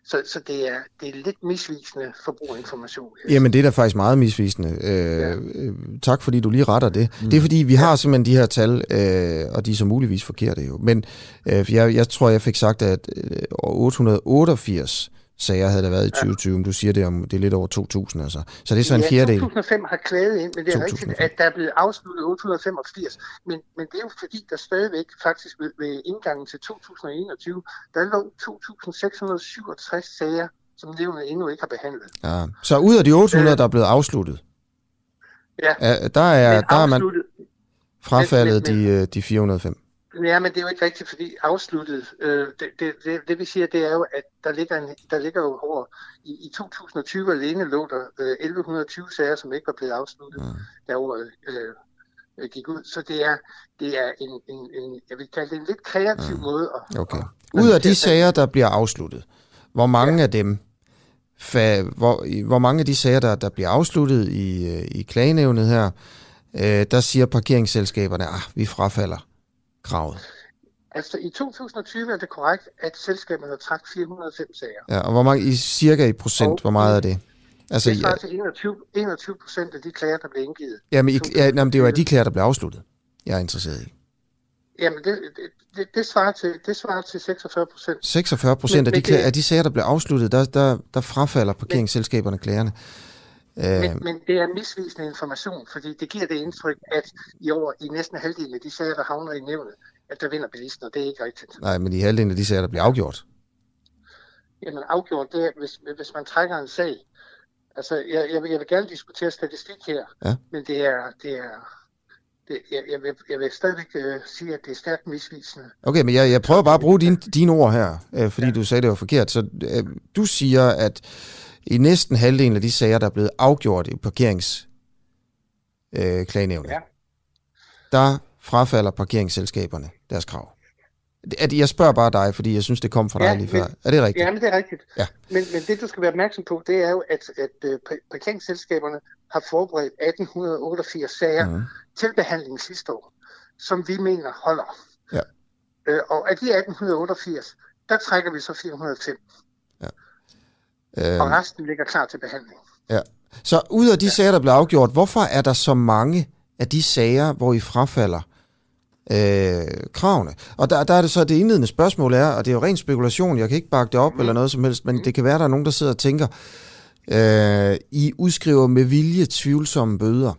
Så, så det, er, det er lidt misvisende forbrugerinformation. Jamen det er da faktisk meget misvisende. Øh, ja. øh, tak fordi du lige retter det. Mm. Det er fordi, vi har simpelthen de her tal, øh, og de er så muligvis forkerte jo. Men øh, jeg, jeg tror, jeg fik sagt, at øh, 888 sager havde der været i 2020, men du siger det om det er lidt over 2.000 altså. Så det er så en fjerdedel. 2005 har klaget ind, men det er 2005. rigtigt, at der er blevet afsluttet 885. Men, men det er jo fordi, der stadigvæk faktisk ved, ved indgangen til 2021, der lå 2.667 sager, som nævnet endnu ikke har behandlet. Ja. Så ud af de 800, øh, der er blevet afsluttet, ja. er, der, er, der er man frafaldet men, men, men, de, øh, de 405. Ja, men det er jo ikke rigtigt, fordi afsluttet, øh, det, det, det, det vi siger, det er jo, at der ligger, en, der ligger jo over, i, i 2020 alene lå der øh, 1120 sager, som ikke var blevet afsluttet, mm. da året øh, gik ud. Så det er, det er en, en, en, jeg vil kalde det en lidt kreativ mm. måde at... Okay. At, ud af de sager, der bliver afsluttet, hvor mange ja. af dem, fa, hvor, hvor mange af de sager, der, der bliver afsluttet i, øh, i klagenævnet her, øh, der siger parkeringsselskaberne, at ah, vi frafalder kravet? Altså i 2020 er det korrekt, at selskaberne har trækket 405 sager. Ja, og hvor mange, i cirka i procent, og hvor meget er det? Altså, det svarer til 21, 21 procent af de klager, der blev indgivet. Jamen, i, ja, jamen, det er jo de klager, der blev afsluttet, jeg er interesseret i. Jamen, det, det, det, svarer, til, det svarer til 46 procent. 46 procent af, de klager, af de sager, der blev afsluttet, der, der, der frafalder parkeringsselskaberne klagerne. Men, øh, men det er misvisende information, fordi det giver det indtryk, at i år i næsten halvdelen af de sager, der havner i nævnet, at der vinder bilisten, og det er ikke rigtigt. Nej, men i halvdelen af de sager, der bliver afgjort. Jamen afgjort, det er, hvis, hvis man trækker en sag. Altså, jeg, jeg, vil, jeg vil gerne diskutere statistik her, ja. men det er, det er det, jeg, jeg, vil, jeg vil stadigvæk uh, sige, at det er stærkt misvisende. Okay, men jeg, jeg prøver bare at bruge dine din ord her, øh, fordi ja. du sagde, det var forkert. Så øh, du siger, at i næsten halvdelen af de sager, der er blevet afgjort i parkeringsklagenævnet, øh, ja. der frafalder parkeringsselskaberne deres krav. At jeg spørger bare dig, fordi jeg synes, det kom fra dig Ja, lige før. men- Er det rigtigt? Ja, men det er rigtigt. Ja. Men, men det, du skal være opmærksom på, det er jo, at, at øh, pa- parkeringsselskaberne har forberedt 1888 sager mm. til behandling sidste år, som vi mener holder. Ja. Øh, og af de 1888, der trækker vi så 405, Øh, og resten ligger klar til behandling. ja. Så ud af de sager, der bliver afgjort, hvorfor er der så mange af de sager, hvor I frafalder øh, kravene? Og der, der er det så, det indledende spørgsmål er, og det er jo ren spekulation, jeg kan ikke bakke det op mm. eller noget som helst, men det kan være, der er nogen, der sidder og tænker, øh, I udskriver med vilje tvivlsomme bøder,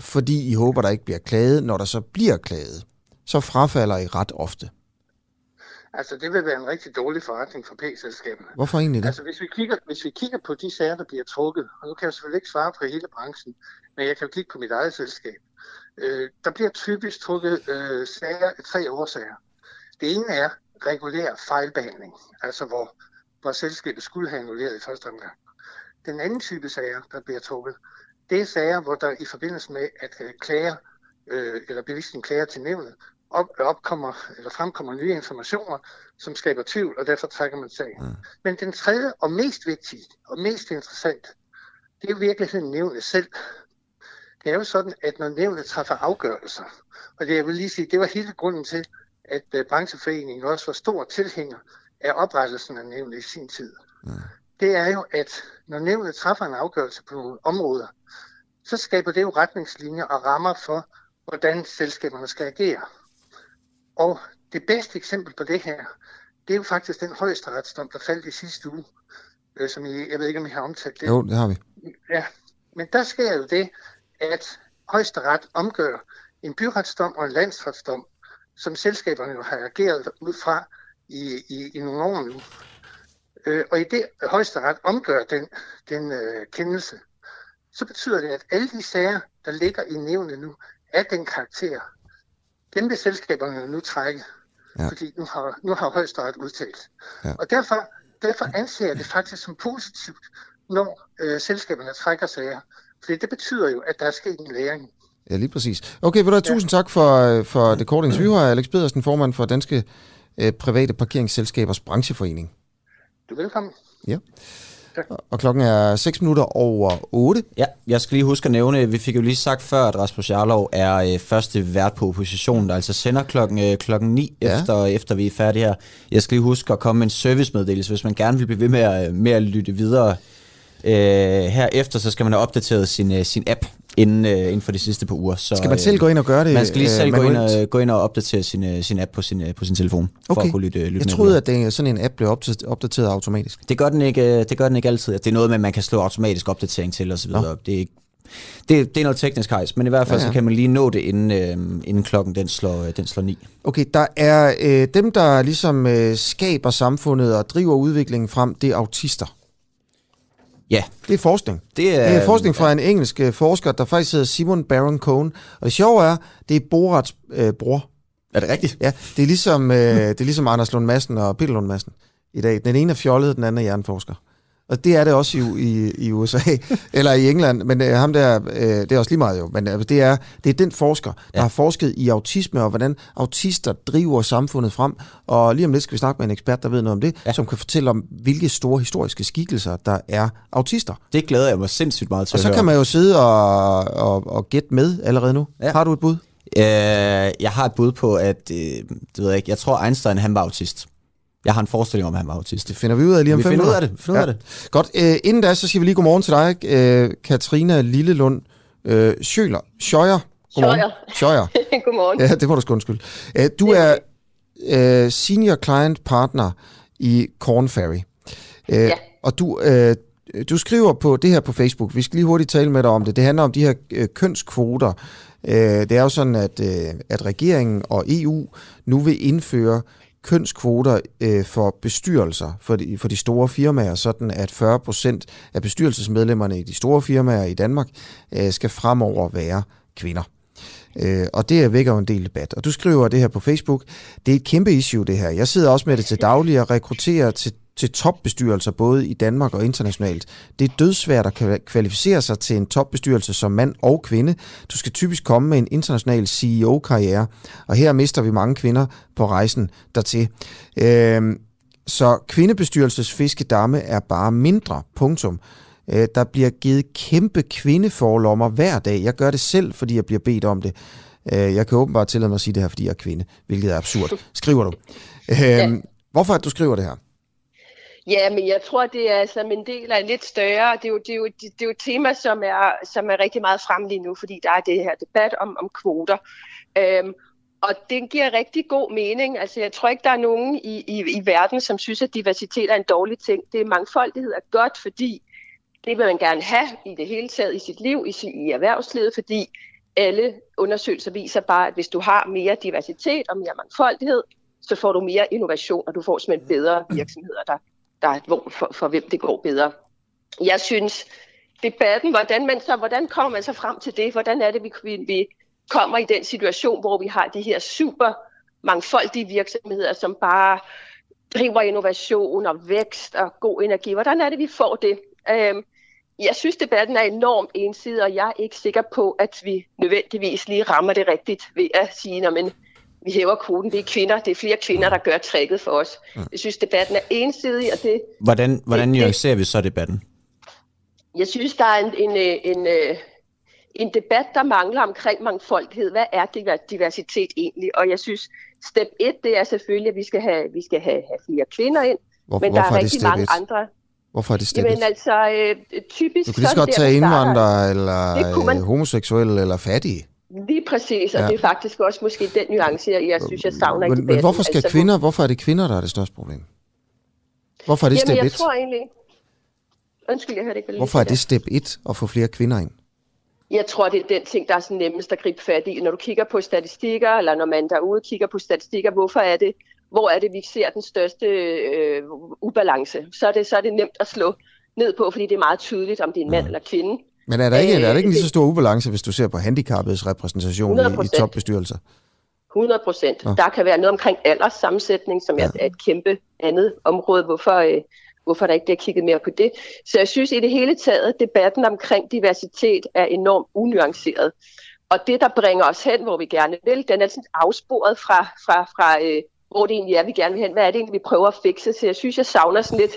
fordi I håber, der ikke bliver klaget. Når der så bliver klaget, så frafalder I ret ofte. Altså, det vil være en rigtig dårlig forretning for P-selskaberne. Hvorfor egentlig det? Altså, hvis vi, kigger, hvis vi kigger på de sager, der bliver trukket, og nu kan jeg selvfølgelig ikke svare for hele branchen, men jeg kan jo kigge på mit eget selskab. Øh, der bliver typisk trukket øh, sager af tre årsager. Det ene er regulær fejlbehandling, altså hvor, hvor selskabet skulle have annulleret i første omgang. Den anden type sager, der bliver trukket, det er sager, hvor der i forbindelse med at øh, klager, øh, eller bevidst klager til nævnet, op, opkommer, eller fremkommer nye informationer, som skaber tvivl, og derfor trækker man sagen. Mm. Men den tredje og mest vigtige, og mest interessant, det er jo virkeligheden nævnet selv. Det er jo sådan, at når nævnet træffer afgørelser, og det jeg vil lige sige, det var hele grunden til, at øh, brancheforeningen også var stor tilhænger af oprettelsen af nævnet i sin tid. Mm. Det er jo, at når nævnet træffer en afgørelse på nogle områder, så skaber det jo retningslinjer og rammer for, hvordan selskaberne skal agere. Og det bedste eksempel på det her, det er jo faktisk den højesteretsdom, der faldt i sidste uge, øh, som I, jeg ved ikke, om I har omtalt det. Jo, det har vi. Ja, men der sker jo det, at højesteret omgør en byretsdom og en landsretsdom, som selskaberne jo har ageret ud fra i, i, i nogle år nu. Øh, og i det højesteret omgør den, den øh, kendelse, så betyder det, at alle de sager, der ligger i nævnet nu, er den karakter. Dem vil selskaberne nu trække, ja. fordi nu har, nu har højesteret udtalt. Ja. Og derfor, derfor anser jeg det faktisk som positivt, når øh, selskaberne trækker sager. Fordi det betyder jo, at der er sket en læring. Ja, lige præcis. Okay, vil du have tusind tak for, øh, for det korte interview her. Alex Pedersen, formand for Danske øh, Private Parkeringsselskabers Brancheforening. Du er velkommen. Ja. Og klokken er 6 minutter over 8. Ja, jeg skal lige huske at nævne, vi fik jo lige sagt før, at Rasmus Jarlov er øh, første vært på oppositionen, der altså sender klokken, øh, klokken 9, Ja. ja. efter, efter vi er færdige her. Jeg skal lige huske at komme med en servicemeddelelse, hvis man gerne vil blive ved med at, med at lytte videre. Øh, herefter så skal man have opdateret sin, øh, sin app inden, øh, inden for de sidste par uger. Så, Skal man selv gå ind og gøre det, Man skal lige øh, selv gå, ind og, gå ind og opdatere sin, øh, sin app på sin, øh, på sin telefon, for Okay. at kunne lytte, lytte Jeg troede, at det, sådan en app blev opdateret, automatisk. Det gør den ikke, øh, det gør den ikke altid. Det er noget med, at man kan slå automatisk opdatering til osv. Det er, ikke, det, det er noget teknisk hejs, men i hvert fald Ja, ja, ja. ja. så kan man lige nå det, inden, øh, inden klokken den slår, øh, den slår 9. Okay, der er øh, dem, der ligesom øh, skaber samfundet og driver udviklingen frem, det er autister. Ja. Det er forskning. Det er, Det er forskning fra en engelsk øh, forsker, der faktisk hedder Simon Baron Cohen. Og det sjove er, det er Borats øh, bror. Er det rigtigt? Ja, det er ligesom, øh, det er ligesom Anders Lund Madsen og Peter Lund Madsen i dag. Den ene er fjollet, den anden er hjerneforsker. Og det er det også i, i, i USA, eller i England, men øh, ham der, øh, det er også lige meget jo, men øh, det, er, det er den forsker, der ja. har forsket i autisme, og hvordan autister driver samfundet frem, og lige om lidt skal vi snakke med en ekspert, der ved noget om det, ja. som kan fortælle om, hvilke store historiske skikkelser, der er autister. Det glæder jeg mig sindssygt meget til Og så høre. kan man jo sidde og, og, og gætte med allerede nu. Ja. Har du et bud? Øh, jeg har et bud på, at øh, det ved jeg ikke, jeg tror Einstein han var autist. Jeg har en forestilling om, at han var autist. Det finder vi ud af lige om vi fem finder ud minutter. af det. Vi finder ja. ud af det. Godt. Øh, inden da, så siger vi lige godmorgen til dig, øh, Katrina Lillelund øh, Schøler. Schøjer. Godmorgen. Schøjer. Schøjer. Godmorgen. Ja, det må du sgu undskylde. Øh, du er øh, senior client partner i Corn Ferry. Øh, ja. Og du, øh, du skriver på det her på Facebook. Vi skal lige hurtigt tale med dig om det. Det handler om de her øh, kønskvoter. Øh, det er jo sådan, at, øh, at regeringen og EU nu vil indføre kønskvoter øh, for bestyrelser for de, for de store firmaer, sådan at 40 procent af bestyrelsesmedlemmerne i de store firmaer i Danmark øh, skal fremover være kvinder. Øh, og det vækker jo en del debat. Og du skriver det her på Facebook. Det er et kæmpe issue, det her. Jeg sidder også med det til daglig og rekrutterer til til topbestyrelser både i Danmark og internationalt. Det er dødsvært at kva- kvalificere sig til en topbestyrelse som mand og kvinde. Du skal typisk komme med en international CEO-karriere, og her mister vi mange kvinder på rejsen dertil. Øhm, så kvindebestyrelsesfiskedamme er bare mindre, punktum. Øh, Der bliver givet kæmpe kvindeforlommer hver dag. Jeg gør det selv, fordi jeg bliver bedt om det. Øh, Jeg kan åbenbart tillade mig at sige det her, fordi jeg er kvinde, hvilket er absurd. Skriver du. Øhm, Hvorfor det, du skriver det her? Ja, men jeg tror, det er som en del af en lidt større. Det er jo, det er jo, det er jo et tema, som er, som er rigtig meget frem lige nu, fordi der er det her debat om, om kvoter. Øhm, og det giver rigtig god mening. Altså, jeg tror ikke, der er nogen i, i, i verden, som synes, at diversitet er en dårlig ting. Det er mangfoldighed er godt, fordi det vil man gerne have i det hele taget i sit liv, i, i erhvervslivet, fordi alle undersøgelser viser bare, at hvis du har mere diversitet og mere mangfoldighed, så får du mere innovation, og du får simpelthen bedre virksomheder, der, der hvor, for, for hvem det går bedre. Jeg synes, debatten, hvordan, man så, hvordan kommer man så frem til det? Hvordan er det, vi, vi, kommer i den situation, hvor vi har de her super mangfoldige virksomheder, som bare driver innovation og vækst og god energi. Hvordan er det, vi får det? Øhm, jeg synes, debatten er enormt ensidig, og jeg er ikke sikker på, at vi nødvendigvis lige rammer det rigtigt ved at sige, at vi hæver kvoten. Det er kvinder, det er flere kvinder, der gør tricket for os. Jeg synes, debatten er ensidig, og det, Hvordan, hvordan det- nuancerer vi så debatten? jeg synes, der er en, en, øh, en, en, en debat, der mangler omkring mangfoldighed. Hvad er diver- diversitet egentlig? Og jeg synes, step 1, det er selvfølgelig, at vi skal have, vi skal have, have flere kvinder ind. Hvor- men der er er rigtig mange et? andre. Hvorfor er det step Jamen altså, øh, typisk... Du kan lige så godt tage indvandrere, eller Det kunne man- øh, homoseksuelle, eller fattige. Lige præcis, og Ja. det er faktisk også måske den nuance, jeg, jeg synes, jeg savner i Men, debatten. men hvorfor skal altså, kvinder, hvorfor er det kvinder, der er det største problem? Hvorfor er det Jamen, step jeg 1? tror egentlig... Undskyld, jeg hørte ikke, hvad Hvorfor er det step 1 at få flere kvinder ind? Jeg tror, det er den ting, der er sådan nemmest at gribe fat i. Når du kigger på statistikker, eller når man derude kigger på statistikker, hvorfor er det, hvor er det, vi ser den største øh, ubalance? Så er, det, så er det nemt at slå ned på, fordi det er meget tydeligt, om det er en mand eller kvinde. Men er der ikke, Øh, er der ikke en lige så det- stor ubalance, hvis du ser på handicappedes repræsentation i, i 100%. topbestyrelser? 100 procent. Der kan være noget omkring alderssammensætning, som ja. er et kæmpe andet område. Hvorfor, øh, hvorfor der ikke bliver kigget mere på det? Så jeg synes i det hele taget, debatten omkring diversitet er enormt unuanceret. Og det, der bringer os hen, hvor vi gerne vil, den er sådan afsporet fra, fra, fra øh, hvor det egentlig er, vi gerne vil hen. Hvad er det egentlig, vi prøver at fikse? Så jeg synes, jeg savner sådan lidt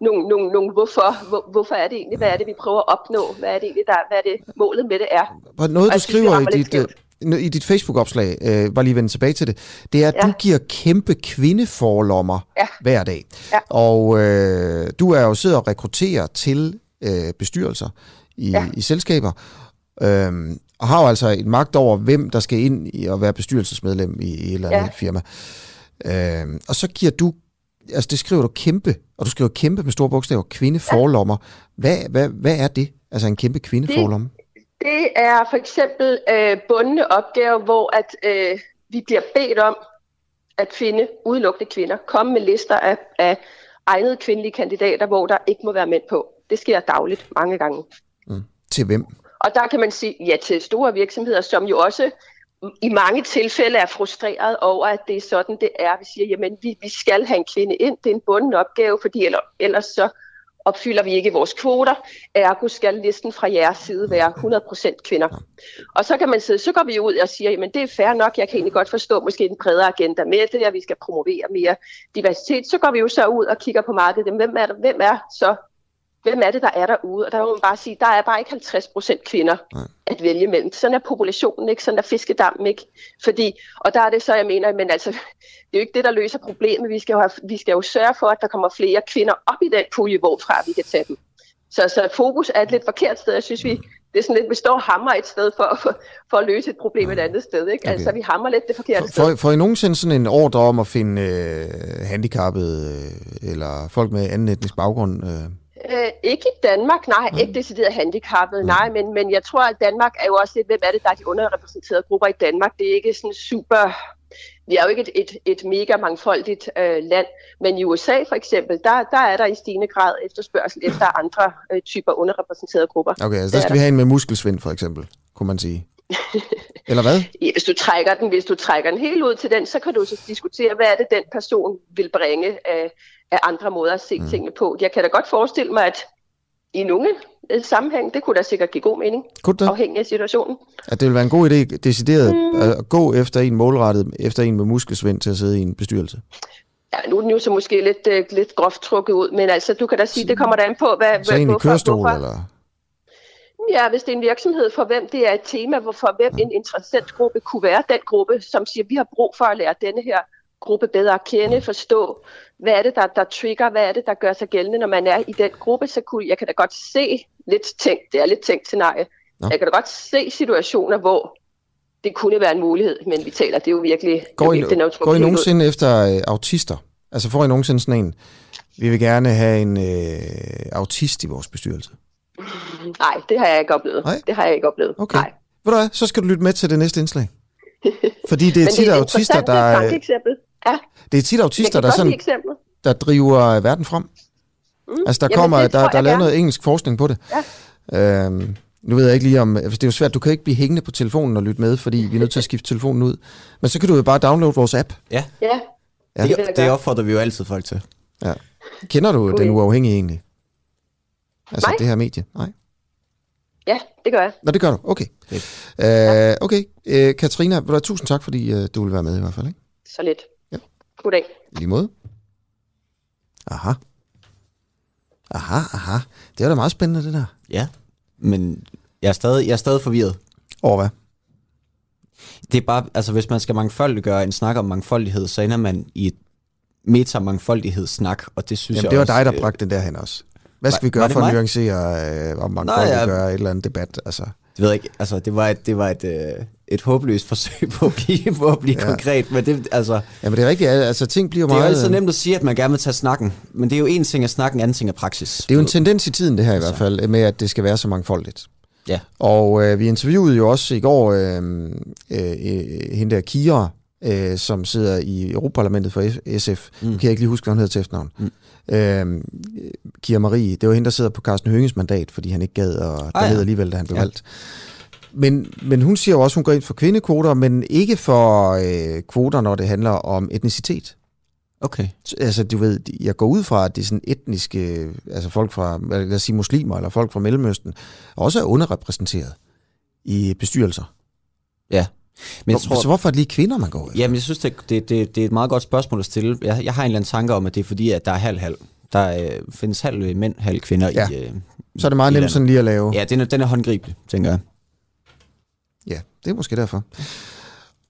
nogle, nogle, nogle hvorfor, hvor, hvorfor er det egentlig, hvad er det, vi prøver at opnå? Hvad er det egentlig, der, hvad er det, målet med det er? Og noget, Og du jeg synes, skriver i dit, øh, i dit Facebook-opslag, øh, bare lige vende tilbage til det, det er, at Ja. du giver kæmpe kvindeforlommer Ja. hver dag. Ja. Og øh, du er jo siddet og rekrutterer til øh, bestyrelser i, Ja. i selskaber, øh, og har jo altså et magt over, hvem der skal ind i at være bestyrelsesmedlem i, i et eller andet Ja. firma. Øh, og så giver du, altså det skriver du kæmpe, og du skriver kæmpe med store bogstaver, kvindeforlommer. Hvad, hvad, hvad er det? Altså en kæmpe kvindeforlomme? Det er for eksempel øh, bundne opgaver, hvor at øh, vi bliver bedt om at finde udelukkende kvinder. Komme med lister af, af egnede kvindelige kandidater, hvor der ikke må være mænd på. Det sker dagligt mange gange. Til hvem? Og der kan man sige ja til store virksomheder, som jo også i mange tilfælde er frustreret over, at det er sådan, det er. Vi siger, jamen vi, vi skal have en kvinde ind. Det er en bunden opgave, fordi ellers, ellers så opfylder vi ikke vores kvoter. Ergo skal listen fra jeres side være 100% kvinder. Og så kan man sige, så går vi ud og siger, jamen det er fair nok, jeg kan egentlig godt forstå måske en bredere agenda med det, at vi skal promovere mere diversitet. Så går vi jo så ud og kigger på markedet, hvem er, der, hvem er så hvem er det, der er derude? Og der må man bare sige, der er bare ikke 50 procent kvinder at vælge mellem. Sådan er populationen ikke, sådan er fiskedammen ikke. Fordi, og der er det så, jeg mener, men altså, det er jo ikke det, der løser problemet. Vi skal jo, have, vi skal jo sørge for, at der kommer flere kvinder op i den pulje, hvorfra vi kan tage dem. Så, så fokus er et lidt forkert sted. Jeg synes, vi, det er sådan lidt, vi står og hammer et sted for, for, for at løse et problem et andet sted. Ikke? Okay. Altså, vi hammer lidt det forkerte sted. Får, får I nogensinde sådan en ordre om at finde øh, handicappede øh, eller folk med anden etnisk baggrund? Øh? Øh, ikke i Danmark, nej, ikke decideret handicappet, nej, men, men jeg tror, at Danmark er jo også lidt, hvem er det, der er de underrepræsenterede grupper i Danmark. Det er ikke sådan super, vi er jo ikke et, et, et mega mangfoldigt øh, land, men i USA for eksempel, der, der er der i stigende grad efterspørgsel efter andre øh, typer underrepræsenterede grupper. Okay, altså der er skal vi have en med muskelsvind for eksempel, kunne man sige. Eller hvad? Hvis du trækker den, hvis du trækker den helt ud til den, så kan du så diskutere, hvad er det, den person vil bringe af, af andre måder at se mm. tingene på. Jeg kan da godt forestille mig, at i nogle øh, sammenhæng, det kunne da sikkert give god mening, Kunne det? afhængig af situationen. At det vil være en god idé, decideret, mm. at gå efter en målrettet, efter en med muskelsvind til at sidde i en bestyrelse. Ja, nu er den jo så måske lidt, øh, lidt groft trukket ud, men altså, du kan da sige, det kommer da an på, hvad, Så en i kørestol, hvorfor- eller? Ja, hvis det er en virksomhed, for hvem det er et tema, for hvem en interessentgruppe kunne være den gruppe, som siger, vi har brug for at lære denne her gruppe bedre at kende, forstå, hvad er det, der, der trigger, hvad er det, der gør sig gældende, når man er i den gruppe, så kunne jeg kan da godt se lidt tænkt, det er lidt tænkt scenarie, Nå. jeg kan da godt se situationer, hvor det kunne være en mulighed, men vi taler, det er jo virkelig, Går I, trukket går I helt ud. nogensinde efter øh, autister? Altså får I nogensinde sådan en, vi vil gerne have en øh, autist i vores bestyrelse? Nej, det har jeg ikke oplevet. Nej? Det har jeg ikke oplevet. Okay. Nej. Ved du hvad, så skal du lytte med til det næste indslag. Fordi det er tit et autister, der, øh, tankeeksempel. Ja, det er tit autister, der, sådan, der driver øh, verden frem. Mm. Altså der Jamen, kommer, det der, der er lavet noget engelsk forskning på det. Ja. Øhm, nu ved jeg ikke lige om, altså det er jo svært, du kan ikke blive hængende på telefonen og lytte med, fordi vi er nødt til at skifte telefonen ud. Men så kan du jo bare downloade vores app. Ja, Ja, Ja. det, det gøre. opfordrer vi jo altid folk til. Ja. Kender du Okay. den uafhængige egentlig? Altså Nej. det her medie? Nej. ja, det gør jeg. Nå, det gør du. Okay. Øh, okay. Øh, Katrina, vil du tusind tak, fordi øh, du vil være med i hvert fald. Ikke? Så lidt. Ja. Goddag. I lige måde. Aha. Aha, aha. Det er da meget spændende, det der. Ja, men jeg er stadig, jeg er stadig forvirret. Over hvad? Det er bare, altså hvis man skal mangfoldiggøre en snak om mangfoldighed, så ender man i et metamangfoldighedssnak, og det synes Jamen, jeg det var også, dig, der øh, bragte den derhen også. Hvad skal vi gøre det for at nuancere, øh, om man kan ja. gøre et eller andet debat? Altså, Det ved jeg ikke, altså det var et, det var et, øh, et håbløst forsøg på at blive, på at blive Ja. ja. konkret, men det, altså, jamen, det er rigtigt. Altså, ting bliver det er jo meget... altid nemt at sige, at man gerne vil tage snakken, men det er jo en ting af snakken, anden ting af praksis. Det er jo en tendens i tiden, det her i hvert fald, med at det skal være så mangfoldigt. Ja. Og øh, vi interviewede jo også i går øh, øh, hende der Kira, øh, som sidder i Europaparlamentet for SF. Mm. Kan jeg ikke lige huske, hvad hun hedder til efternavn. Mm. Øh, Kira Marie, det var hende, der sidder på Carsten Hønges mandat, fordi han ikke gad at Ah, dernede ja. alligevel, da han blev Ja. valgt. Men, men hun siger jo også, at hun går ind for kvindekvoter, men ikke for øh, kvoter, når det handler om etnicitet. Okay. Altså, du ved, jeg går ud fra, at det er sådan etniske, altså folk fra, lad os sige muslimer, eller folk fra Mellemøsten, også er underrepræsenteret i bestyrelser. Ja. Men jeg tror, så hvorfor er det lige kvinder, man går efter? Jamen, jeg synes, det, det, det, det er et meget godt spørgsmål at stille. Jeg, jeg har en eller anden tanke om, at det er fordi, at der er halv-halv. Der øh, findes halv mænd, halv kvinder Ja. i øh, Så er det meget nemt sådan lige at lave. Ja, den er, den er håndgribelig, tænker jeg. Ja, det er måske derfor.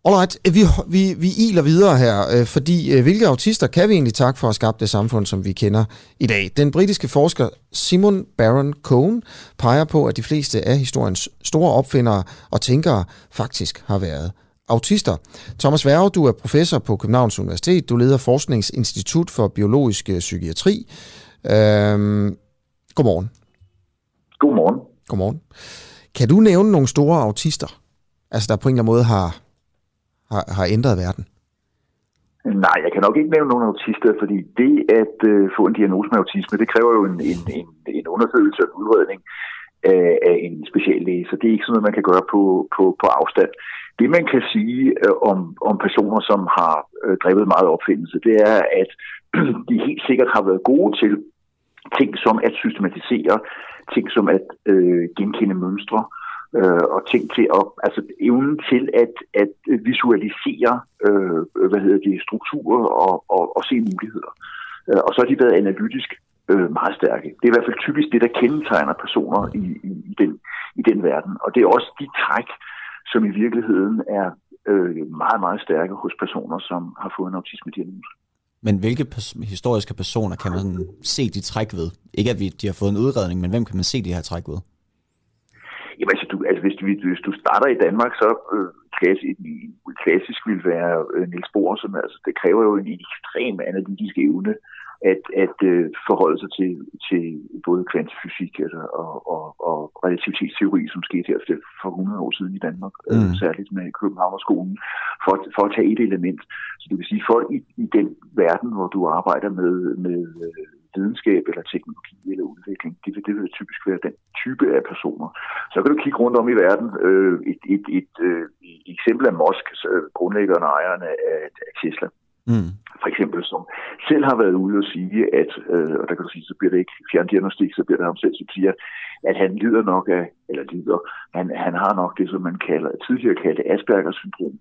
Alright, vi, vi, vi iler videre her, øh, fordi øh, hvilke autister kan vi egentlig takke for at skabe det samfund, som vi kender i dag? Den britiske forsker Simon Baron Cohen peger på, at de fleste af historiens store opfindere og tænkere faktisk har været autister. Thomas Værge, du er professor på Københavns Universitet. Du leder Forskningsinstitut for Biologisk øh, Psykiatri. Øhm, godmorgen. Godmorgen. Godmorgen. Kan du nævne nogle store autister, altså der på en eller anden måde har, har, har ændret verden? Nej, jeg kan nok ikke nævne nogen autister, fordi det at øh, få en diagnose med autisme, det kræver jo en, en, en, en undersøgelse og en udredning af, af en speciallæge, så det er ikke sådan noget, man kan gøre på, på, på afstand. Det man kan sige øh, om, om personer, som har øh, drevet meget opfindelse, det er, at de helt sikkert har været gode til ting som at systematisere, ting som at øh, genkende mønstre, øh, øh, og ting til at, altså evnen til at, at visualisere, øh, hvad hedder det, strukturer og, og, og se muligheder. Øh, og så har de været analytisk øh, meget stærke. Det er i hvert fald typisk det, der kendetegner personer i, i, i, den, i den verden. Og det er også de træk, som i virkeligheden er øh, meget, meget stærke hos personer, som har fået en autisme-diagnose. Men hvilke pers- historiske personer kan man se de træk ved? Ikke at vi, de har fået en udredning, men hvem kan man se de her træk ved? Jamen, altså, du, altså hvis, du, hvis du starter i Danmark, så øh, klassisk, klassisk vil være øh, Niels Bohr, som altså, det kræver jo en ekstrem analytisk evne at, at øh, forholde sig til, til både kvantefysik altså, og, og, og relativitetsteori, som skete her for- for 100 år siden i Danmark, mm. øh, Mm. særligt med Københavnerskolen, for, for at tage et element. Så du kan sige, folk i, i den verden, hvor du arbejder med, med øh, videnskab eller teknologi eller udvikling. Det vil, det vil typisk være den type af personer. Så kan du kigge rundt om i verden. Øh, et, et, et, øh, et eksempel af Musk, grundlæggeren og ejeren af, af Tesla, Mm. for eksempel, som selv har været ude og sige, at, øh, og der kan du sige, så bliver det ikke fjerndiagnostik, så bliver det ham selv, som siger, at han lider nok af, eller lider, han, han har nok det, som man kalder, tidligere kaldte Aspergers syndrom,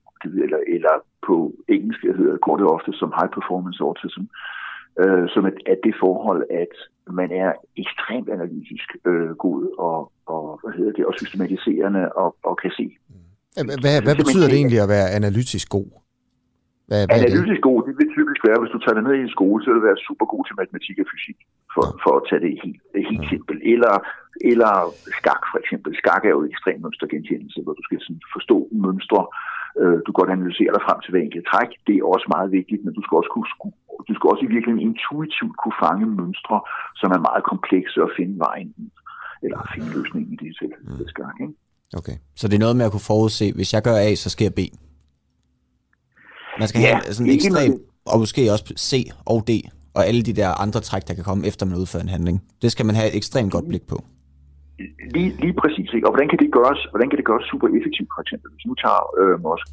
eller, eller på engelsk hedder går det ofte som high performance autism, øh, som at, at det forhold, at man er ekstremt analytisk øh, god og, og, hvad hedder det, og systematiserende og, og kan se Hvad, hvad, betyder det egentlig at være analytisk god? Hvad, hvad det? Analytisk god, det vil typisk være, hvis du tager dig ned i en skole, så vil du være super god til matematik og fysik, for, for at tage det helt, det helt simpelt. Eller, eller skak for eksempel. Skak er jo ekstrem mønstergenkendelse, hvor du skal sådan forstå mønstre. Øh, Du kan godt analysere dig frem til hver enkelt træk. Det er også meget vigtigt, men du skal også, kunne, du skal også i virkeligheden intuitivt kunne fange mønstre, som er meget komplekse og finde vejen. Eller finde løsningen i det. Skak, ikke? Okay. Så det er noget med at kunne forudse, hvis jeg gør A, så sker B. Man skal Ja, have sådan en ekstrem, og måske også C og D, og alle de der andre træk, der kan komme efter, man udfører en handling. Det skal man have et ekstremt godt blik på. Lige, lige præcis. Ikke? Og hvordan kan det gøres, hvordan kan det gøres super effektivt, for eksempel? Hvis nu tager øh, Mosk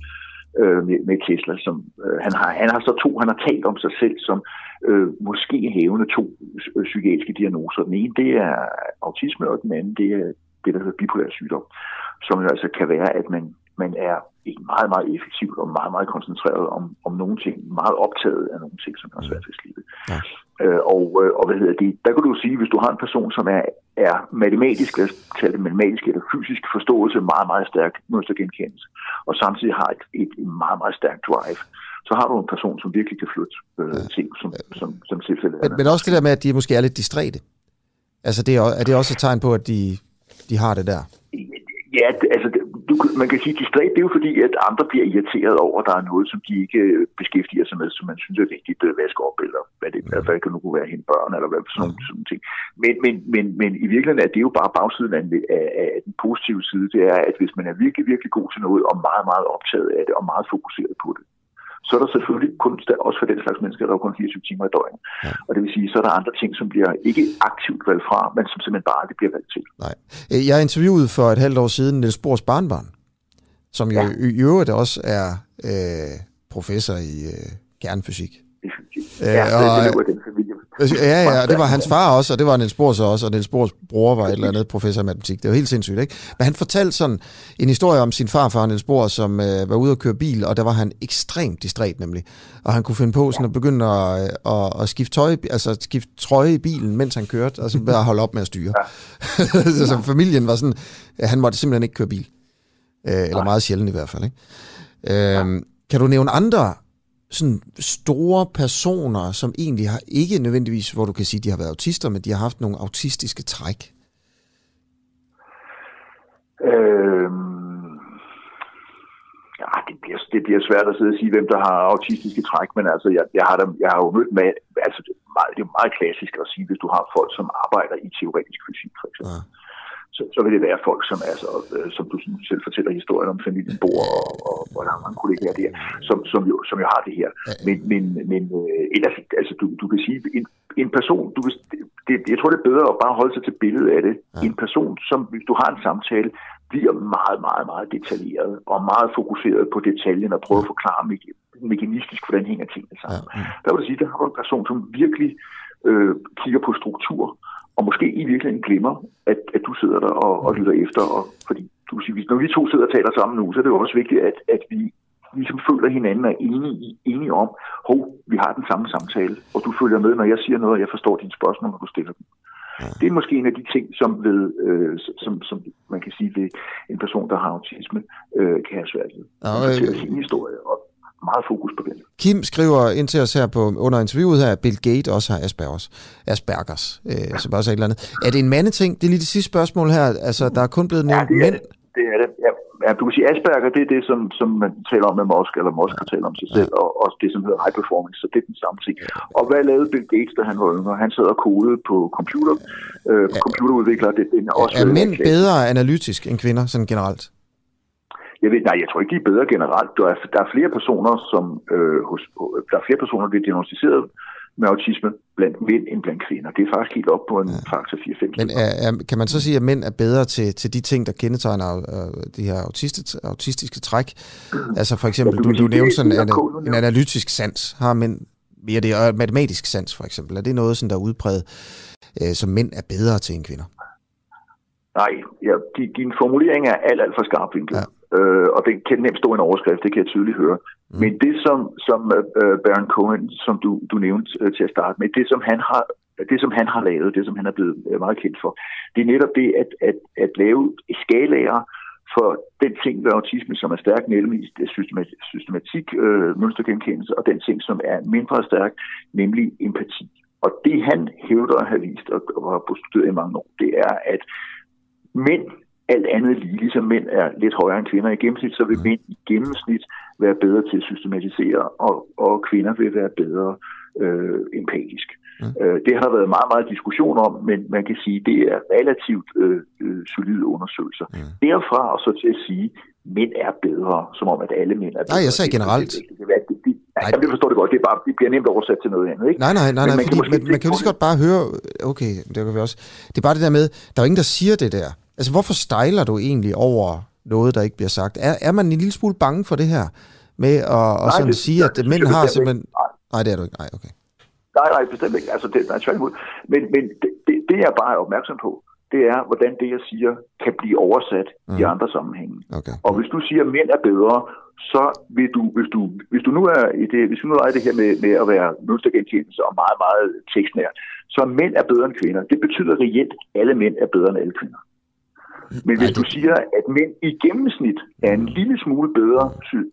øh, med, med Tesla, som øh, han, har, han har så to, han har talt om sig selv som øh, måske hævende to øh, psykiatriske diagnoser. Den ene, det er autisme, og den anden, det er det, der hedder bipolær sygdom, som jo altså kan være, at man, man er ikke meget, meget effektivt og meget, meget koncentreret om, om nogle ting, meget optaget af nogle ting, som er svært at slippe. Ja. Øh, og, øh, og hvad hedder det, der kan du sige, hvis du har en person, som er, er matematisk, lad os kalde det matematisk eller fysisk forståelse, meget, meget stærk mønstergenkendelse, og samtidig har et, et, et meget, meget stærkt drive, så har du en person, som virkelig kan flytte øh, ting, som, som, som tilfældet Men, men også det der med, at de måske er lidt distræte. Altså, det er, er det også et tegn på, at de, de har det der? Ja, det, altså, det, du, man kan sige, distræt, det er jo fordi, at andre bliver irriteret over, at der er noget, som de ikke øh, beskæftiger sig med, som man synes er vigtigt at vaske op, eller hvad det, mm. hvad kan nu kunne være hende børn, eller hvad sådan sådan ting. Men, men, men, men i virkeligheden er det jo bare bagsiden af, af, af den positive side, det er, at hvis man er virkelig, virkelig god til noget, og meget, meget optaget af det, og meget fokuseret på det, så er der selvfølgelig kun, også for den slags mennesker, der er kun 24 timer i døgnet. Ja. Og det vil sige, så er der andre ting, som bliver ikke aktivt valgt fra, men som simpelthen bare aldrig bliver valgt til. Nej. Øh, Jeg interviewede for et halvt år siden Niels Bohrs barnbarn, som jo ja. i øvrigt også er øh, professor i øh, kernefysik. Ja, det, det løber den familie. Ja, ja, og det var hans far også, og det var Niels Bohr så også, og Niels Bohrs bror var et eller andet professor i matematik. Det var helt sindssygt, ikke? Men han fortalte sådan en historie om sin farfar, Niels Bohr, som øh, var ude at køre bil, og der var han ekstremt distræt nemlig. Og han kunne finde på sådan at begynde at, øh, at, at skifte, tøj, altså skifte trøje i bilen, mens han kørte, og så bare holde op med at styre. Ja. så familien var sådan, ja, han måtte simpelthen ikke køre bil. Øh, eller meget sjældent i hvert fald, ikke? Øhm, kan du nævne andre sådan store personer, som egentlig har ikke nødvendigvis, hvor du kan sige, de har været autister, men de har haft nogle autistiske træk? Øhm, ja, det bliver, det bliver svært at sidde og sige, hvem der har autistiske træk, men altså, jeg, jeg, har, dem, jeg har jo mødt med, altså, det er, meget, det er meget klassisk at sige, hvis du har folk, som arbejder i teoretisk fysik, for eksempel. Ja. Så, så vil det være folk, som, altså, øh, som du selv fortæller historien om familien bor, og, og, og der er mange kollegaer der, som, som, jo, som jo har det her. Men, men, men øh, ellers, altså, du, du kan sige, en, en person, du, vil- det, jeg tror, det er bedre at bare holde sig til billedet af det. Ja. En person, som hvis du har en samtale, bliver meget, meget, meget detaljeret og meget fokuseret på detaljen og prøver at forklare me- mekanistisk, hvordan hænger tingene sammen. Ja. Der vil jeg sige, der har du en person, som virkelig øh, kigger på struktur, og måske i virkeligheden glemmer, at, at du sidder der og, og lytter efter. Og, fordi du kan sige, hvis- når vi to sidder og taler sammen nu, så er det jo også vigtigt, at, at vi ligesom føler hinanden er enige, i, enige om, hov, vi har den samme samtale, og du følger med, når jeg siger noget, og jeg forstår dine spørgsmål, når du stiller dem. Ja. Det er måske en af de ting, som, ved, øh, som, som man kan sige ved en person, der har autisme, øh, kan have svært ved. Ja, øh, sin historie, og meget fokus på den. Kim skriver ind til os her på, under interviewet her, at Bill Gates også har Aspergers. Aspergers, øh, som også er et eller andet. Er det en mandeting? Det er lige det sidste spørgsmål her. Altså, der er kun blevet nævnt ja, mænd. Det er det. Ja, ja, du kan sige, Asperger, det er det, som, som man taler om med Musk, eller Musk har talt om sig selv, og også det, som hedder high performance, så det er den samme ting. Og hvad lavede Bill Gates, da han var yngre? Han sad og kodede på computer, øh, computerudviklere. Det, det er også Er mænd bedre analytisk end kvinder, sådan generelt? Jeg ved, nej, jeg tror ikke, de er bedre generelt. Der er, der er flere personer, som øh, hos, der er flere personer, der bliver diagnostiseret med autisme blandt mænd end blandt kvinder. Det er faktisk helt op på en ja. faktor 4-5. Men er, er, kan man så sige, at mænd er bedre til, til de ting, der kendetegner øh, de her autistiske, autistiske træk? Altså for eksempel, ja, du, du, du nævnte sådan en, en analytisk sans. Har mænd mere det, og matematisk sans for eksempel? Er det noget, sådan, der er udbredt, øh, som mænd er bedre til end kvinder? Nej, ja, din, din formulering er alt, alt for skarp vinkel. Ja. Øh, og det kan nemt stå en overskrift, det kan jeg tydeligt høre. Mm. Men det som, som uh, Baron Cohen, som du, du nævnte uh, til at starte med, det som han har det, som han har lavet, det, som han er blevet uh, meget kendt for, det er netop det at, at, at lave skalaer for den ting ved autisme, som er stærk, nemlig systematik, systematik øh, mønstergenkendelse, og den ting, som er mindre stærk, nemlig empati. Og det han hævder at have vist og, og har postuleret i mange år, det er, at mænd alt andet lige, ligesom mænd er lidt højere end kvinder i gennemsnit, så vil mænd i gennemsnit være bedre til at systematisere, og, og kvinder vil være bedre øh, empatisk. Mm. Øh, det har været meget, meget diskussion om, men man kan sige, at det er relativt øh, øh, solide undersøgelser. Mm. Derfra og så til at sige, at mænd er bedre, som om at alle mænd er bedre. Nej, jeg sagde generelt. Det, det, det, det, det, Nej, jeg forstår det godt. Det, er bare, det bliver nemt oversat til noget andet, ikke? Nej, nej, nej, nej man, fordi, kan, man, man kan jo lige så godt bare høre, okay, det kan vi også. Det er bare det der med, der er jo ingen, der siger det der. Altså, hvorfor stejler du egentlig over noget, der ikke bliver sagt? Er, er man en lille smule bange for det her? Med at nej, sådan det, sige, at mænd har simpelthen... Nej. nej, det er du ikke. Nej, okay. Nej, nej, bestemt ikke. Altså, det, nej, tværtimod. Men, men det, det, det, jeg bare er opmærksom på, det er, hvordan det, jeg siger, kan blive oversat mm. i andre sammenhænge. Okay. Og hvis du siger, at mænd er bedre, så vil du, hvis du, hvis du nu er i det, hvis du nu er i det her med, med at være mønstergenkendelse og meget, meget tekstnær, så mænd er bedre end kvinder. Det betyder reelt, at alle mænd er bedre end alle kvinder. Men hvis du siger, at mænd i gennemsnit er en lille smule bedre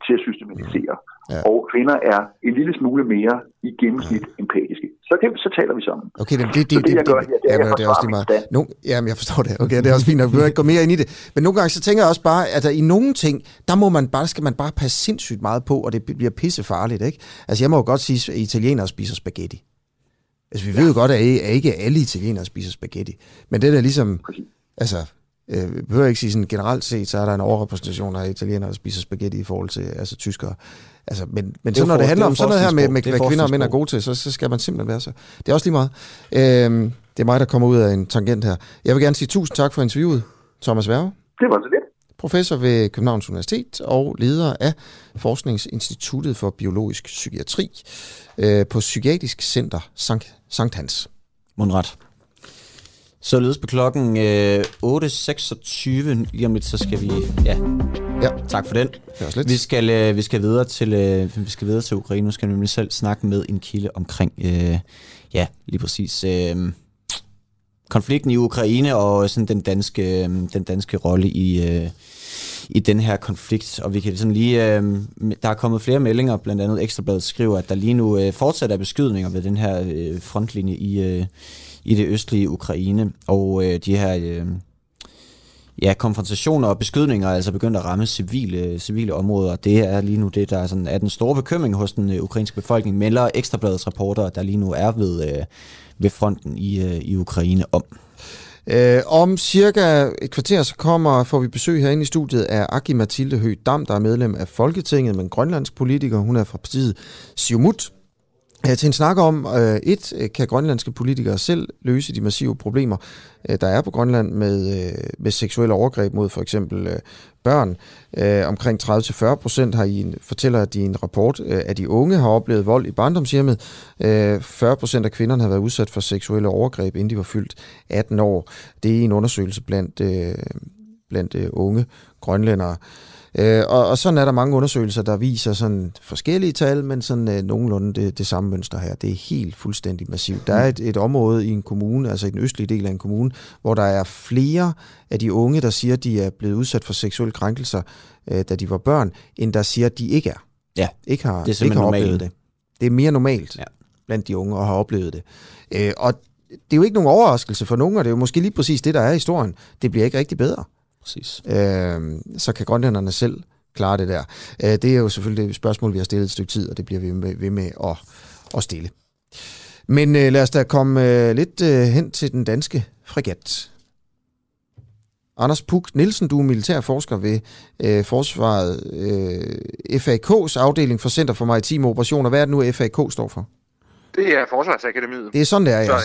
til at systematisere, ja. og kvinder er en lille smule mere i gennemsnit ja. empatiske, så, kan, så taler vi sammen. Okay, det, det, det, det, det, jeg gør her, det er, jamen, det er også lige meget. No, jamen, jeg forstår det. Okay, det er også fint, at vi ikke gå mere ind i det. Men nogle gange, så tænker jeg også bare, at der i nogle ting, der må man bare, skal man bare passe sindssygt meget på, og det bliver pissefarligt, ikke? Altså, jeg må jo godt sige, at italienere spiser spaghetti. Altså, vi ved jo godt, at ikke alle italienere spiser spaghetti. Men det der ligesom, altså, øh, vi behøver ikke sige sådan generelt set, så er der en overrepræsentation af italienere, der spiser spaghetti i forhold til altså tyskere. Altså, men men så når det handler det om sådan noget her med, med hvad kvinder og mænd er gode til, så, så skal man simpelthen være så. Det er også lige meget. Øh, det er mig, der kommer ud af en tangent her. Jeg vil gerne sige tusind tak for interviewet, Thomas Værge. Det var så lidt. Professor ved Københavns Universitet og leder af Forskningsinstituttet for Biologisk Psykiatri øh, på Psykiatrisk Center Sankt, Sankt Hans. Mundret. Således på klokken øh, 8.26 lige om lidt, så skal vi... Ja, ja. tak for den. Lidt. Vi skal, øh, vi skal videre til øh, vi skal videre til Ukraine. Nu skal vi nemlig selv snakke med en kilde omkring, øh, ja, lige præcis øh, konflikten i Ukraine og sådan den danske, øh, den danske rolle i, øh, i den her konflikt. Og vi kan sådan lige, øh, der er kommet flere meldinger, blandt andet Ekstrabladet skriver, at der lige nu øh, fortsat er beskydninger ved den her øh, frontlinje i, øh, i det østlige Ukraine. Og øh, de her øh, ja, konfrontationer og beskydninger er altså begyndt at ramme civile, civile områder. Det er lige nu det, der er, sådan, er den store bekymring hos den øh, ukrainske befolkning, melder Ekstrabladets rapporter, der lige nu er ved, øh, ved fronten i, øh, i Ukraine om. Øh, om cirka et kvarter så kommer, får vi besøg herinde i studiet af Aki Mathilde Høgh Dam, der er medlem af Folketinget, men grønlandsk politiker. Hun er fra partiet Siumut, til en snak om, øh, et, øh, kan grønlandske politikere selv løse de massive problemer, øh, der er på Grønland med, øh, med seksuelle overgreb mod for eksempel øh, børn. Øh, omkring 30-40 procent har i en, fortæller de i en rapport, øh, at de unge har oplevet vold i barndomshjemmet. Øh, 40 procent af kvinderne har været udsat for seksuelle overgreb, inden de var fyldt 18 år. Det er en undersøgelse blandt, øh, blandt øh, unge grønlændere. Øh, og, og sådan er der mange undersøgelser, der viser sådan forskellige tal, men sådan øh, nogenlunde det, det samme mønster her. Det er helt fuldstændig massivt. Der er et, et område i en kommune, altså i den østlige del af en kommune, hvor der er flere af de unge, der siger, at de er blevet udsat for seksuelle krænkelser, øh, da de var børn, end der siger, at de ikke er. Ja, ikke har, det er ikke har normalt. oplevet det. Det er mere normalt ja. blandt de unge at have oplevet det. Øh, og det er jo ikke nogen overraskelse for nogen, og det er jo måske lige præcis det, der er i historien. Det bliver ikke rigtig bedre. Præcis. Øh, så kan grønlænderne selv klare det der. Øh, det er jo selvfølgelig et spørgsmål, vi har stillet et stykke tid, og det bliver vi med, ved med at, at stille. Men øh, lad os da komme øh, lidt øh, hen til den danske fregat. Anders Puk Nielsen, du er militærforsker ved øh, Forsvaret øh, FAK's afdeling for Center for Maritime Operationer. Hvad er det nu, FAK står for? Det er Forsvarsakademiet. Det er sådan, det er, ja.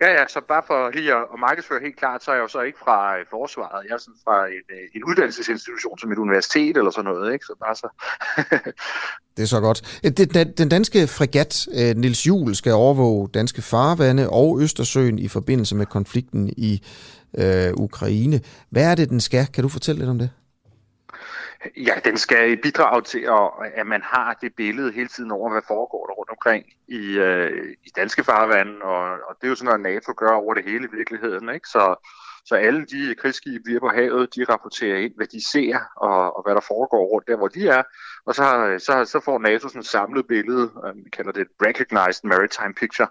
Ja, ja, så bare for lige at, at markedsføre helt klart, så er jeg jo så ikke fra øh, forsvaret. Jeg er sådan fra en, øh, en uddannelsesinstitution som et universitet eller sådan noget, ikke? Så bare så... Det er så godt. Øh, den, den, den danske fregat, øh, Nils Juhl, skal overvåge danske farvande og Østersøen i forbindelse med konflikten i øh, Ukraine. Hvad er det, den skal? Kan du fortælle lidt om det? Ja, den skal bidrage til, at, at man har det billede hele tiden over, hvad foregår der rundt omkring i, øh, i danske farvande, og, og det er jo sådan noget, NATO gør over det hele i virkeligheden. Ikke? Så, så alle de krigsskibe, vi er på havet, de rapporterer ind, hvad de ser, og, og hvad der foregår rundt der, hvor de er. Og så, så, så får NATO sådan et samlet billede, øh, vi kalder det et Recognized Maritime Picture,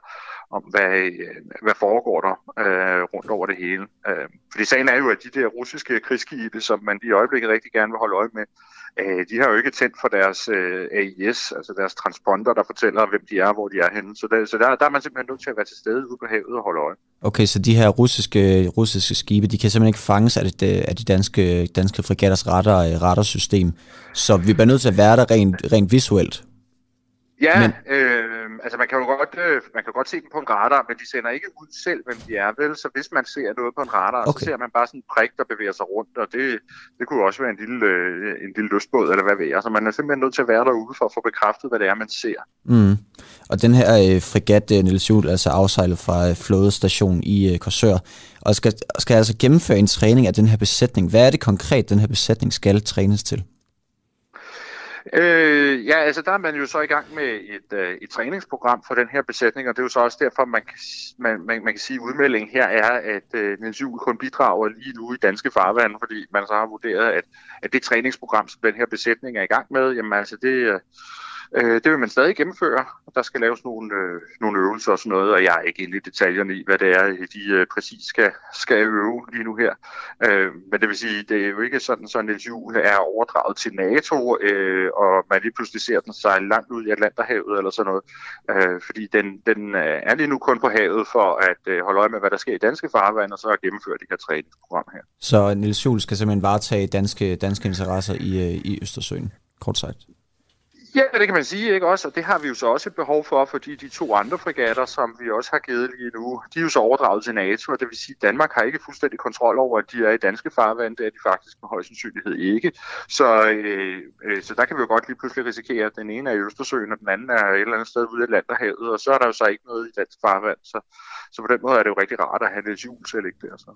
om hvad, øh, hvad foregår der øh, rundt over det hele. Øh, fordi sagen er jo, at de der russiske krigsskibe, som man i øjeblikket rigtig gerne vil holde øje med, øh, de har jo ikke tændt for deres øh, AIS, altså deres transponder, der fortæller, hvem de er og hvor de er henne. Så, der, så der, der er man simpelthen nødt til at være til stede ude på havet og holde øje. Okay, så de her russiske, russiske skibe, de kan simpelthen ikke fanges af, det, øh, af de danske, danske frigatters radar, øh, radarsystem. Så vi bliver nødt til at være der rent, rent visuelt. Ja, men... øh, altså man kan jo godt, øh, man kan godt se dem på en radar, men de sender ikke ud selv, hvem de er, vel? Så hvis man ser noget på en radar, okay. så ser man bare sådan en prik, der bevæger sig rundt, og det, det kunne også være en lille, øh, en lille lystbåd, eller hvad ved jeg. Så man er simpelthen nødt til at være derude for at få bekræftet, hvad det er, man ser. Mm. Og den her øh, fregat, øh, Niels Juhl, altså afsejlet fra øh, flådestation i øh, Korsør, og skal, skal altså gennemføre en træning af den her besætning. Hvad er det konkret, den her besætning skal trænes til? Øh, ja, altså der er man jo så i gang med et, øh, et træningsprogram for den her besætning, og det er jo så også derfor, man kan, man, man, man kan sige, at udmeldingen her er, at øh, Niels Juhl kun bidrager lige nu i danske farvande, fordi man så har vurderet, at, at det træningsprogram, som den her besætning er i gang med, jamen altså det, øh, Øh, det vil man stadig gennemføre. Der skal laves nogle, øh, nogle øvelser og sådan noget, og jeg er ikke inde i detaljerne i, hvad det er, de øh, præcis skal, skal øve lige nu her. Øh, men det vil sige, det er jo ikke sådan, at Niels Juhl er overdraget til NATO, øh, og man lige pludselig ser den sejle langt ud i Atlanterhavet eller sådan noget. Øh, fordi den, den øh, er lige nu kun på havet for at øh, holde øje med, hvad der sker i danske farvand, og så gennemføre det her træningsprogram her. Så Niels Juhl skal simpelthen varetage danske, danske interesser i, øh, i Østersøen, kort sagt? Ja, det kan man sige, ikke også? Og det har vi jo så også et behov for, fordi de to andre fregatter, som vi også har givet lige nu, de er jo så overdraget til NATO, og det vil sige, at Danmark har ikke fuldstændig kontrol over, at de er i danske farvand, det er de faktisk med høj sandsynlighed ikke. Så, øh, øh, så der kan vi jo godt lige pludselig risikere, at den ene er i Østersøen, og den anden er et eller andet sted ude i Atlanterhavet, og så er der jo så ikke noget i dansk farvand. Så, så på den måde er det jo rigtig rart at have lidt jul til ikke der. Så.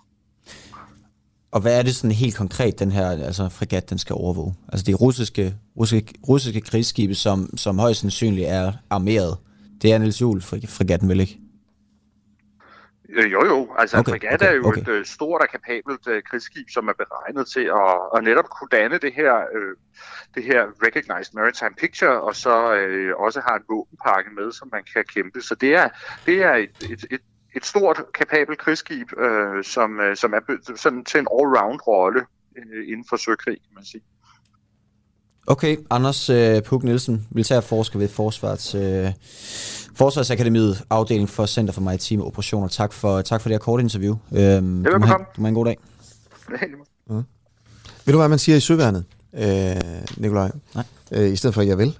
Og hvad er det sådan helt konkret, den her altså, fregat, den skal overvåge? Altså det er russiske, russiske, russiske krigsskibe, som, som højst sandsynligt er armeret. Det er Niels Juhl, fregatten vel ikke? Øh, jo, jo. Altså, okay, fregat okay, er jo okay. et uh, stort og kapabelt uh, krigsskib, som er beregnet til at, at netop kunne danne det her, uh, det her Recognized Maritime Picture, og så uh, også har en våbenpakke med, som man kan kæmpe. Så det er, det er et, et, et et stort, kapabelt krigsskib, øh, som, øh, som er sådan til en all-round-rolle øh, inden for søkrig, kan man sige. Okay, Anders øh, Puk Nielsen, militærforsker ved Forsvars, øh, Forsvarsakademiet, afdeling for Center for Maritime Operationer. Tak for, tak for det her korte interview. Øhm, det du, må have, du må have en god dag. Ja. Ved du, hvad man siger i søværnet, øh, Nikolaj? Nej. Øh, I stedet for, jeg vil?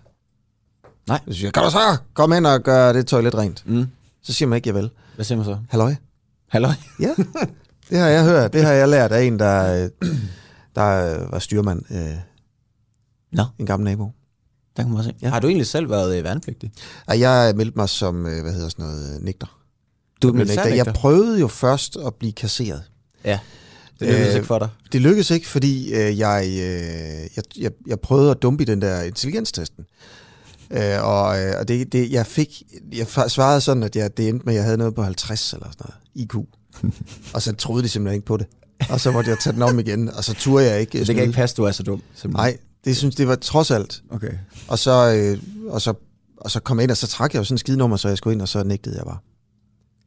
Nej. Så siger kan du så komme ind og gøre det toilet rent? Mm. Så siger man ikke, jeg vil. Hvad siger man så? Halløj. Halløj? Ja, det har jeg hørt. Det har jeg lært af en, der, der var styrmand. Øh, Nå. En gammel nabo. Der kan man se. Ja. Har du egentlig selv været øh, værnepligtig? Ja, jeg meldte mig som, øh, hvad hedder sådan noget, øh, nægter. Du er nægter. Jeg prøvede jo først at blive kasseret. Ja, det lykkedes øh, ikke for dig. Det lykkedes ikke, fordi øh, jeg, øh, jeg, jeg, jeg prøvede at dumpe i den der intelligenstesten. Øh, og øh, og det, det, jeg fik, jeg svarede sådan, at jeg, det endte med, at jeg havde noget på 50 eller sådan noget, IQ. og så troede de simpelthen ikke på det. Og så måtte jeg tage den om igen, og så turde jeg ikke. Så det kan ikke passe, du er så dum? Simpelthen. Nej, det synes det var trods alt. Okay. Og så, øh, og så, og så kom jeg ind, og så trak jeg jo sådan en skidnummer, så jeg skulle ind, og så nægtede jeg bare.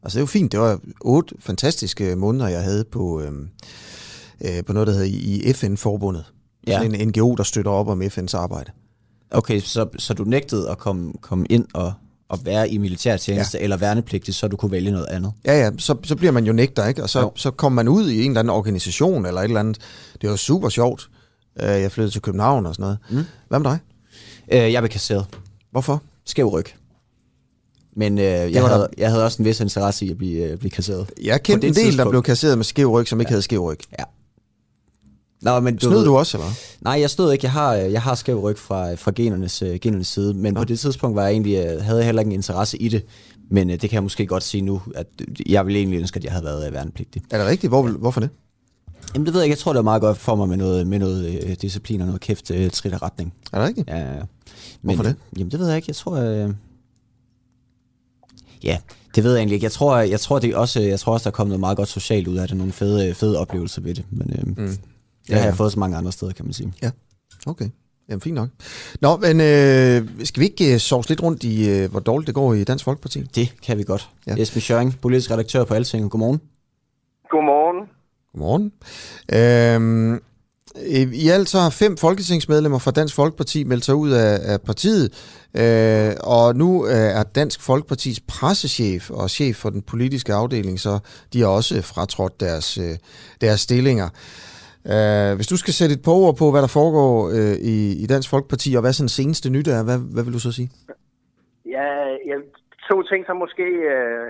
Altså det var fint, det var otte fantastiske måneder, jeg havde på, øh, øh, på noget, der hedder i FN-forbundet. Ja. Sådan en NGO, der støtter op om FN's arbejde. Okay, så, så du nægtede at komme, komme ind og, og være i militærtjeneste ja. eller værnepligtig, så du kunne vælge noget andet? Ja, ja, så, så bliver man jo nægter, ikke? Og så, så kommer man ud i en eller anden organisation eller et eller andet. Det var super sjovt. Øh, jeg flyttede til København og sådan noget. Mm. Hvad med dig? Øh, jeg blev kasseret. Hvorfor? Skæv ryg. Men øh, jeg, var havde, der- jeg havde også en vis interesse i at blive, øh, blive kasseret. Jeg kendte en del, der tidspunkt. blev kasseret med skæv ryg, som ikke havde skæv ryg. Ja. Nå, men Snød du også, eller? Nej, jeg stod ikke. Jeg har, jeg har skæv ryg fra, fra genernes, øh, genernes side, men på det tidspunkt var jeg egentlig, øh, havde jeg heller ikke en interesse i det. Men øh, det kan jeg måske godt sige nu, at jeg ville egentlig ønske, at jeg havde været øh, værnepligtig. Er det rigtigt? Hvor, hvorfor det? Jamen det ved jeg ikke. Jeg tror, det var meget godt for mig med noget, med noget øh, disciplin og noget kæft øh, trit af retning. Er det rigtigt? Ja, ja. ja. Hvorfor det? Jamen det ved jeg ikke. Jeg tror... Øh, ja, det ved jeg egentlig ikke. Jeg tror, jeg tror, det også, jeg tror også, der er kommet noget meget godt socialt ud af det. Nogle fede, fede oplevelser ved det. Men øh, mm. Det Ja, har ja. jeg fået så mange andre steder, kan man sige. Ja, okay. Jamen, fint nok. Nå, men øh, skal vi ikke øh, sovs lidt rundt i, øh, hvor dårligt det går i Dansk Folkeparti? Det kan vi godt. Ja. Esben Schøring, politisk redaktør på Alting. Godmorgen. Godmorgen. Godmorgen. Øhm, øh, I alt så har fem folketingsmedlemmer fra Dansk Folkeparti meldt sig ud af, af partiet, øh, og nu øh, er Dansk Folkepartis pressechef og chef for den politiske afdeling, så de har også fratrådt deres, øh, deres stillinger. Øh, hvis du skal sætte et par ord på, hvad der foregår øh, i, i Dansk Folkeparti, og hvad sådan seneste nyt er, hvad, hvad vil du så sige? Ja, ja, to ting, som måske øh,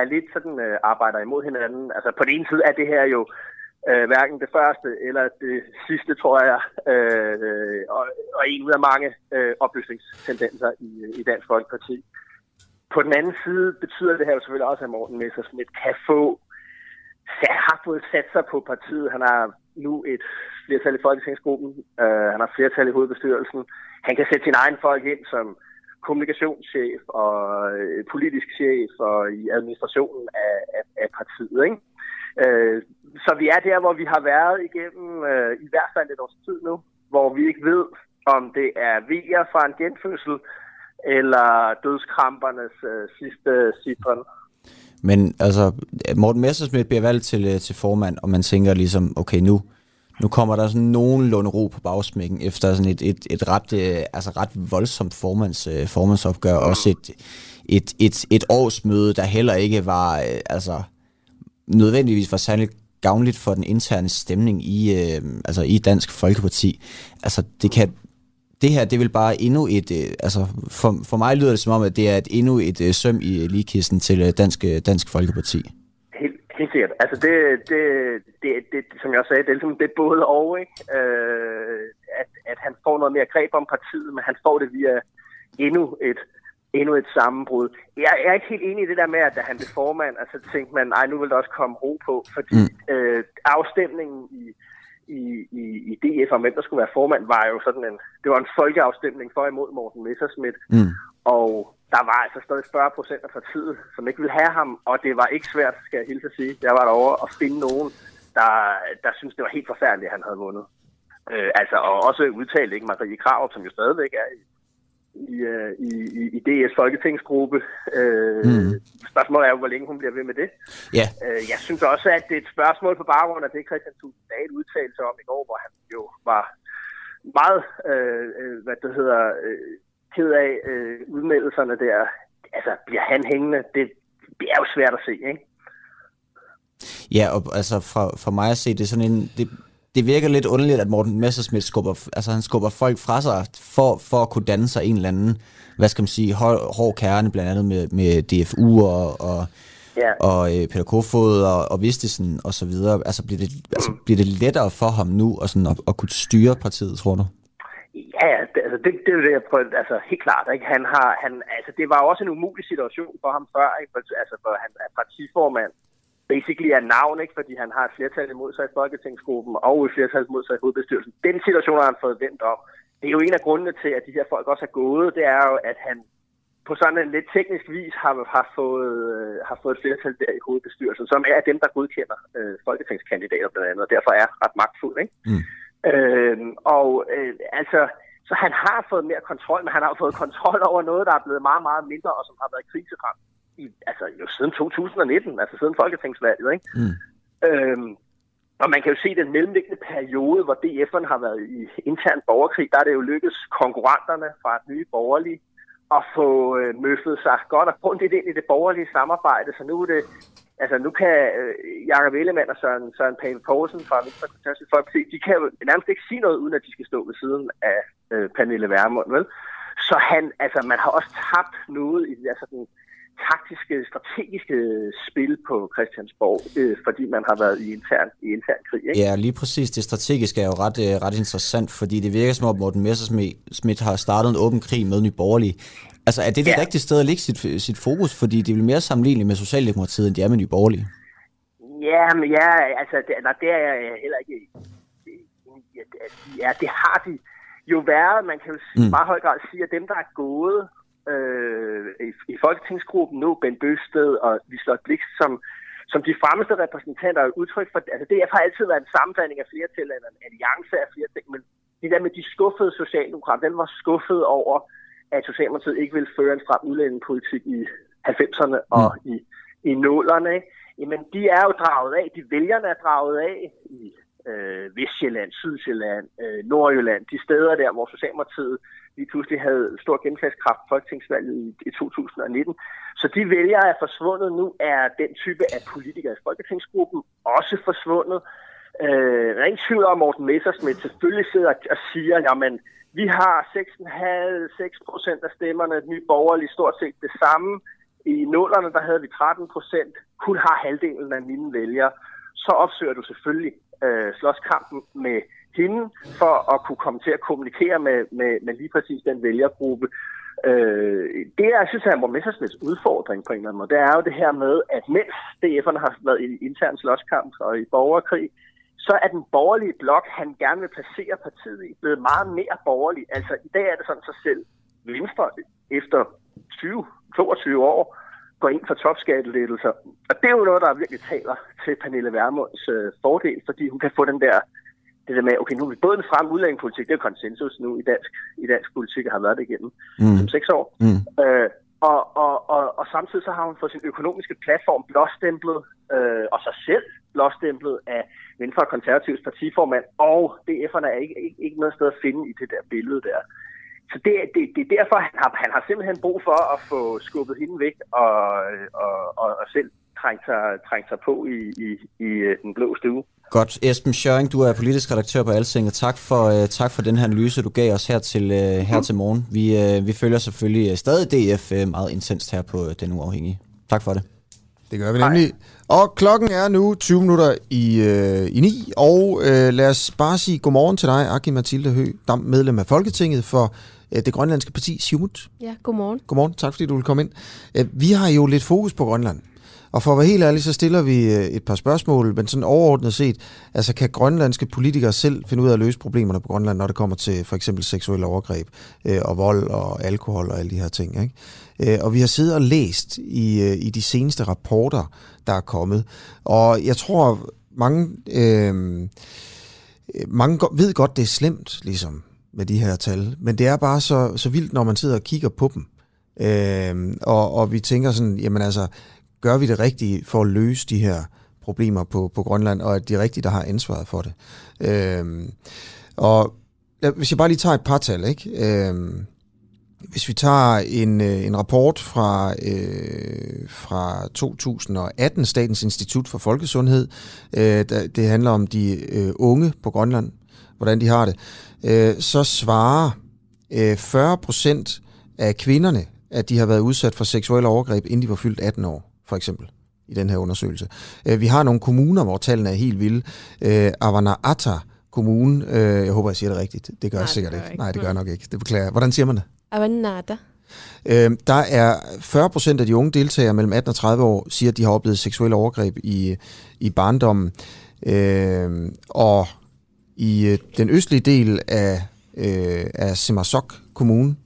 er lidt sådan øh, arbejder imod hinanden. Altså på den ene side er det her jo øh, hverken det første eller det sidste, tror jeg, øh, og, og en ud af mange øh, opløsningstendenser i, i Dansk Folkeparti. På den anden side betyder det her jo selvfølgelig også, at Morten Messersmith kan få har fået sat sig på partiet. Han har nu et flertal i Folketingsgruppen. Uh, han har flertal i hovedbestyrelsen. Han kan sætte sin egen folk ind som kommunikationschef og øh, politisk chef og i administrationen af, af, af partiet. Ikke? Uh, så vi er der, hvor vi har været igennem uh, i hvert fald et års tid nu, hvor vi ikke ved, om det er vejer fra en genfødsel eller dødskrampernes uh, sidste citron. Men altså, Morten Messersmith bliver valgt til, øh, til formand, og man tænker ligesom, okay, nu, nu kommer der sådan nogenlunde ro på bagsmækken, efter sådan et, et, et ret, øh, altså ret voldsomt formands, øh, formandsopgør, også et, et, et, et årsmøde, der heller ikke var, øh, altså, nødvendigvis var særligt gavnligt for den interne stemning i, øh, altså i Dansk Folkeparti. Altså, det kan, det her, det vil bare endnu et, øh, altså for, for mig lyder det som om, at det er et, endnu et øh, søm i ligekisten til øh, Dansk, øh, Dansk Folkeparti. Helt, helt sikkert. Altså det, det, det, det, som jeg også sagde, det er, ligesom, det både og, ikke? Øh, at, at han får noget mere greb om partiet, men han får det via endnu et, endnu et sammenbrud. Jeg, jeg er ikke helt enig i det der med, at da han blev formand, altså tænkte man, nej, nu vil der også komme ro på, fordi mm. øh, afstemningen i, i, i, i DF om hvem der skulle være formand, var jo sådan en, det var en folkeafstemning for imod Morten Messersmith, Mm. og der var altså stadig 40 procent af partiet, som ikke ville have ham, og det var ikke svært, skal jeg hilse at sige. Jeg var derovre at finde nogen, der, der synes det var helt forfærdeligt, at han havde vundet. Øh, altså, og også udtalt, ikke? Marie Krav, som jo stadigvæk er i, i, øh, i, i, i DS Folketingsgruppe. Øh, Mm. Spørgsmålet er jo, hvor længe hun bliver ved med det. Ja. Øh, jeg synes også, at det er et spørgsmål på baggrund af det, Christian Thulsen Dahl udtalte sig om i går, hvor han jo var meget, øh, øh, hvad det hedder, øh, ked af øh, udmeldelserne der. Altså, bliver han hængende? Det, det er jo svært at se, ikke? Ja, og altså for, for mig at se, det er sådan en... Det, det virker lidt underligt, at Morten Messersmith skubber, altså han skubber folk fra sig for, for at kunne danne sig en eller anden, hvad skal man sige, hård, hård kerne, blandt andet med, med DFU og, og, Ja. og øh, Peter Kofod og, og Vistesen og så videre. Altså bliver det, altså, bliver det lettere for ham nu at, sådan, at, at kunne styre partiet, tror du? Ja, det, altså det, det er det, jeg prøver, altså helt klart, ikke? Han har, han, altså det var også en umulig situation for ham før, ikke? Altså for han er partiformand, basically er navn, ikke? Fordi han har et flertal imod sig i Folketingsgruppen og et flertal imod sig i hovedbestyrelsen. Den situation har han fået vendt om. Det er jo en af grundene til, at de her folk også er gået, det er jo, at han på sådan en lidt teknisk vis har, har, fået, øh, har fået et flertal der i hovedbestyrelsen, som er dem, der godkender øh, folketingskandidater blandt andet, og derfor er ret magtfuld. Ikke? Mm. Øhm, og øh, altså, så han har fået mere kontrol, men han har fået kontrol over noget, der er blevet meget, meget mindre, og som har været kriseramt i, altså, jo siden 2019, altså siden folketingsvalget. Ikke? Mm. Øhm, og man kan jo se den mellemliggende periode, hvor DF'erne har været i intern borgerkrig, der er det jo lykkedes konkurrenterne fra et nye borgerlige at få øh, møffet sig godt og grundigt ind i det borgerlige samarbejde. Så nu er det, altså nu kan øh, Jakob Ellemann og Søren, Søren Pape Poulsen fra Venstre Konservative Folkeparti, de kan jo nærmest ikke sige noget, uden at de skal stå ved siden af øh, Pernille Vermund, vel? Så han, altså man har også tabt noget i det der sådan taktiske, strategiske spil på Christiansborg, øh, fordi man har været i intern, i intern krig. Ikke? Ja, lige præcis. Det strategiske er jo ret, øh, ret interessant, fordi det virker som om Morten Messersmith har startet en åben krig med Nye Borgerlige. Altså, er det det ja. rigtige sted at lægge sit, sit fokus? Fordi det er mere sammenligneligt med Socialdemokratiet, end det er med Nye Borgerlige. Ja, men ja, altså, det, nej, det er jeg heller ikke... Ja, det har de jo været. Man kan jo mm. meget høj grad sige, at dem, der er gået øh, i, i Folketingsgruppen nu, Ben Bøsted og Liselotte Blix, som, som de fremmeste repræsentanter er udtryk for, altså det har altid været en sammenblanding af flere til, eller en alliance af flere ting, men det der med de skuffede socialdemokrater, den var skuffet over, at Socialdemokratiet ikke ville føre en stram udlændingepolitik i 90'erne og mm. i, i nålerne, ikke? Jamen, de er jo draget af, de vælgerne er draget af i øh, Vestjylland, Sydsjælland, øh, Nordjylland, de steder der, hvor Socialdemokratiet lige pludselig havde stor gennemslagskraft på folketingsvalget i, i 2019. Så de vælgere er forsvundet. Nu er den type af politikere i Folketingsgruppen også forsvundet. Øh, rent tvivl om, Morten Messersmith selvfølgelig sidder og siger, jamen, vi har 6,5-6 procent af stemmerne, nye borgerlige stort set det samme. I nullerne, der havde vi 13 procent. Kun har halvdelen af mine vælgere. Så opsøger du selvfølgelig øh, slåskampen med hende for at kunne komme til at kommunikere med, med, med lige præcis den vælgergruppe. Øh, det, jeg synes er Morten Messersmiths udfordring på en eller anden måde, det er jo det her med, at mens DF'erne har været i intern slåskamp og i borgerkrig, så er den borgerlige blok, han gerne vil placere partiet i, blevet meget mere borgerlig. Altså i dag er det sådan så selv Venstre efter 20-22 år går ind for topskattelettelser. Og det er jo noget, der virkelig taler til Pernille Vermunds øh, fordel, fordi hun kan få den der det der med, okay, nu er vi både en frem udlændingepolitik, det er konsensus nu i dansk, i dansk politik, og har været det igennem mm. som seks år. Mm. Øh, og, og, og, og samtidig så har hun fået sin økonomiske platform blåstemplet, øh, og sig selv blåstemplet af Venstre og Konservativs partiformand, og DF'erne er ikke, ikke, ikke noget sted at finde i det der billede der. Så det, det, det er derfor, han har, han har simpelthen brug for at få skubbet hende væk og, og, og, og selv trængt sig, trængt sig på i, i, i øh, den blå stue. Godt. Esben Schøring, du er politisk redaktør på Altinget. Tak for, uh, tak for den her analyse, du gav os her til, uh, her mm. til morgen. Vi, uh, vi følger selvfølgelig stadig DF uh, meget intenst her på Den Uafhængige. Tak for det. Det gør vi nemlig. Og klokken er nu 20 minutter i, øh, i 9, og øh, lad os bare sige godmorgen til dig, Aki Mathilde Hø, Dam, medlem af Folketinget for øh, det grønlandske parti Siumut. Ja, godmorgen. Godmorgen, tak fordi du vil komme ind. Øh, vi har jo lidt fokus på Grønland. Og for at være helt ærlig, så stiller vi øh, et par spørgsmål, men sådan overordnet set, altså kan grønlandske politikere selv finde ud af at løse problemerne på Grønland, når det kommer til for eksempel seksuelle overgreb øh, og vold og alkohol og alle de her ting. Ikke? Øh, og vi har siddet og læst i, øh, i de seneste rapporter, der er kommet, og jeg tror, mange, øh, mange ved godt, det er slemt, ligesom, med de her tal, men det er bare så, så vildt, når man sidder og kigger på dem. Øh, og, og vi tænker sådan, jamen altså, gør vi det rigtige for at løse de her problemer på, på Grønland, og at de rigtige, der har ansvaret for det. Øh, og hvis jeg bare lige tager et par tal, ikke? Øh, hvis vi tager en, øh, en rapport fra, øh, fra 2018, Statens Institut for Folkesundhed, øh, det handler om de øh, unge på Grønland, hvordan de har det, øh, så svarer øh, 40 procent af kvinderne, at de har været udsat for seksuelle overgreb, inden de var fyldt 18 år for eksempel, i den her undersøgelse. Øh, vi har nogle kommuner, hvor tallene er helt vilde. Øh, Avannaata Kommune, øh, jeg håber, jeg siger det rigtigt. Det gør Nej, jeg sikkert ikke. ikke. Nej, det gør jeg nok ikke. Det beklager Hvordan siger man det? Avannaata. Øh, der er 40 procent af de unge deltagere mellem 18 og 30 år, siger, at de har oplevet seksuelle overgreb i, i barndommen. Øh, og i øh, den østlige del af, øh, af Simasok Kommune,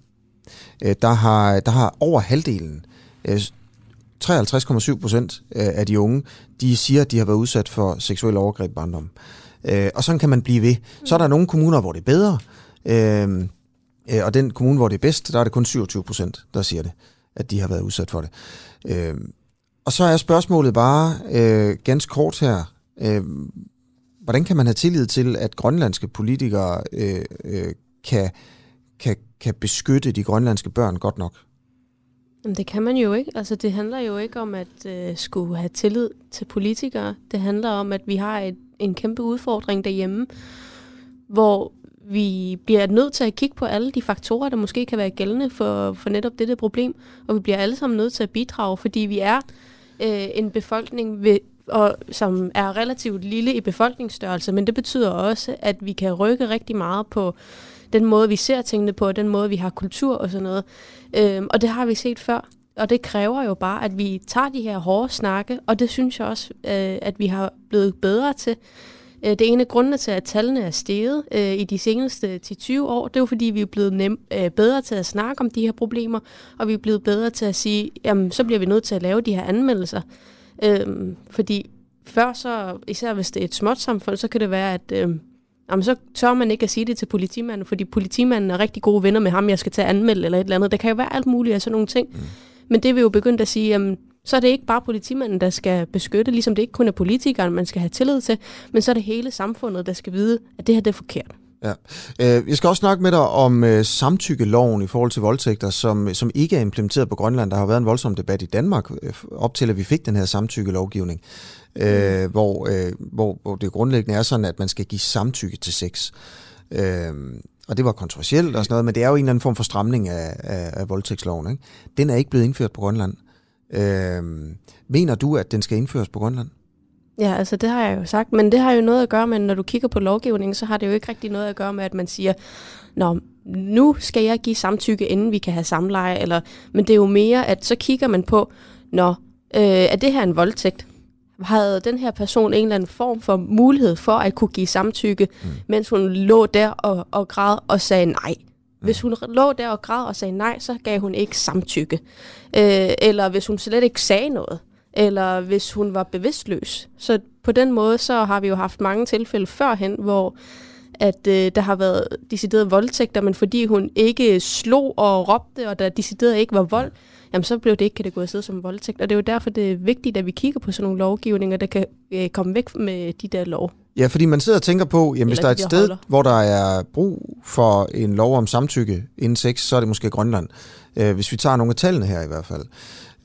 øh, der, har, der har over halvdelen, øh, 53,7 procent øh, af de unge, de siger, at de har været udsat for seksuelle overgreb i barndommen. Øh, og sådan kan man blive ved. Så er der nogle kommuner, hvor det er bedre, øh, øh, og den kommune, hvor det er bedst, der er det kun 27 procent, der siger det, at de har været udsat for det. Øh, og så er spørgsmålet bare øh, ganske kort her. Øh, hvordan kan man have tillid til, at grønlandske politikere kan, kan, kan beskytte de grønlandske børn godt nok? Jamen, det kan man jo ikke. Altså, det handler jo ikke om at øh, skulle have tillid til politikere. Det handler om, at vi har et, en kæmpe udfordring derhjemme, hvor vi bliver nødt til at kigge på alle de faktorer, der måske kan være gældende for, for netop dette problem, og vi bliver alle sammen nødt til at bidrage, fordi vi er øh, en befolkning, ved, og, som er relativt lille i befolkningsstørrelse, men det betyder også, at vi kan rykke rigtig meget på den måde, vi ser tingene på, den måde, vi har kultur og sådan noget. Øhm, og det har vi set før. Og det kræver jo bare, at vi tager de her hårde snakke, og det synes jeg også, øh, at vi har blevet bedre til. Øh, det ene af grundene til, at tallene er steget øh, i de seneste 10-20 år, det er jo fordi, vi er blevet nem, øh, bedre til at snakke om de her problemer, og vi er blevet bedre til at sige, jamen så bliver vi nødt til at lave de her anmeldelser. Øh, fordi før så, især hvis det er et småt samfund, så kan det være, at øh, jamen, så tør man ikke at sige det til politimanden, fordi politimanden er rigtig gode venner med ham, jeg skal tage anmelde eller et eller andet. Der kan jo være alt muligt af sådan nogle ting. Mm. Men det vi jo begyndt at sige, jamen, så er det ikke bare politimanden, der skal beskytte, ligesom det ikke kun er politikeren, man skal have tillid til, men så er det hele samfundet, der skal vide, at det her det er forkert. Ja. Øh, jeg skal også snakke med dig om øh, samtykkeloven i forhold til voldtægter, som, som ikke er implementeret på Grønland. Der har været en voldsom debat i Danmark øh, op til, at vi fik den her samtykkelovgivning, øh, hvor, øh, hvor, hvor det grundlæggende er sådan, at man skal give samtykke til sex. Øh, og det var kontroversielt og sådan noget, men det er jo en eller anden form for stramning af, af, af voldtægtsloven. Ikke? Den er ikke blevet indført på Grønland. Øh, mener du, at den skal indføres på Grønland? Ja, altså det har jeg jo sagt, men det har jo noget at gøre med, når du kigger på lovgivningen, så har det jo ikke rigtig noget at gøre med, at man siger, Nå, nu skal jeg give samtykke, inden vi kan have samleje, eller, men det er jo mere, at så kigger man på, Nå, øh, er det her en voldtægt? Havde den her person en eller anden form for mulighed for at kunne give samtykke, mm. mens hun lå der og, og græd og sagde nej? Mm. Hvis hun lå der og græd og sagde nej, så gav hun ikke samtykke. Øh, eller hvis hun slet ikke sagde noget, eller hvis hun var bevidstløs. Så på den måde, så har vi jo haft mange tilfælde førhen, hvor at øh, der har været deciderede voldtægter, men fordi hun ikke slog og råbte, og der decideret ikke var vold, jamen så blev det ikke kategoriseret som voldtægt. Og det er jo derfor, det er vigtigt, at vi kigger på sådan nogle lovgivninger, der kan øh, komme væk med de der lov. Ja, fordi man sidder og tænker på, jamen hvis der er et sted, holder. hvor der er brug for en lov om samtykke inden sex, så er det måske Grønland. Øh, hvis vi tager nogle af tallene her i hvert fald.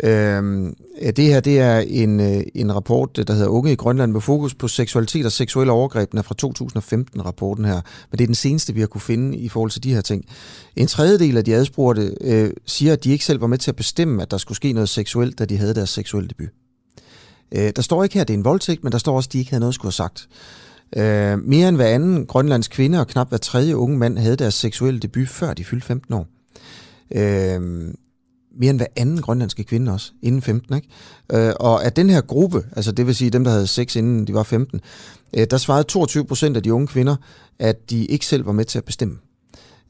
Øh, det her det er en, øh, en rapport, der hedder Unge i Grønland med fokus på seksualitet og seksuelle overgreb. Den er fra 2015-rapporten her, men det er den seneste, vi har kunne finde i forhold til de her ting. En tredjedel af de adspurgte øh, siger, at de ikke selv var med til at bestemme, at der skulle ske noget seksuelt, da de havde deres seksuelle debut. Øh, der står ikke her, at det er en voldtægt, men der står også, at de ikke havde noget at skulle have sagt. Øh, mere end hver anden grønlandsk kvinde og knap hver tredje unge mand havde deres seksuelle debut, før de fyldte 15 år. Øh, mere end hver anden grønlandske kvinde også, inden 15. Ikke? Øh, og at den her gruppe, altså det vil sige dem, der havde sex inden de var 15, øh, der svarede 22 procent af de unge kvinder, at de ikke selv var med til at bestemme.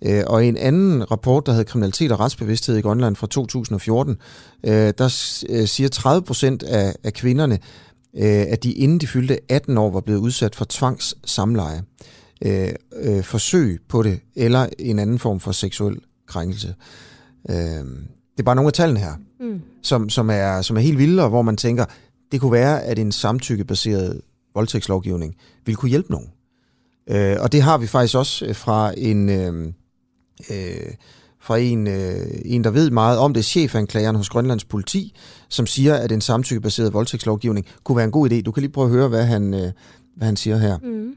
Øh, og i en anden rapport, der hedder Kriminalitet og retsbevidsthed i Grønland fra 2014, øh, der øh, siger 30 procent af, af kvinderne, øh, at de inden de fyldte 18 år var blevet udsat for tvangssamleje, øh, øh, forsøg på det, eller en anden form for seksuel krænkelse. Øh, det er bare nogle af tallene her, mm. som, som, er, som er helt vilde, og hvor man tænker, det kunne være, at en samtykkebaseret voldtægtslovgivning ville kunne hjælpe nogen. Øh, og det har vi faktisk også øh, fra en, øh, øh, fra en, øh, en, der ved meget om det, chefanklageren hos Grønlands politi, som siger, at en samtykkebaseret voldtægtslovgivning kunne være en god idé. Du kan lige prøve at høre, hvad han, øh, hvad han siger her. Mm.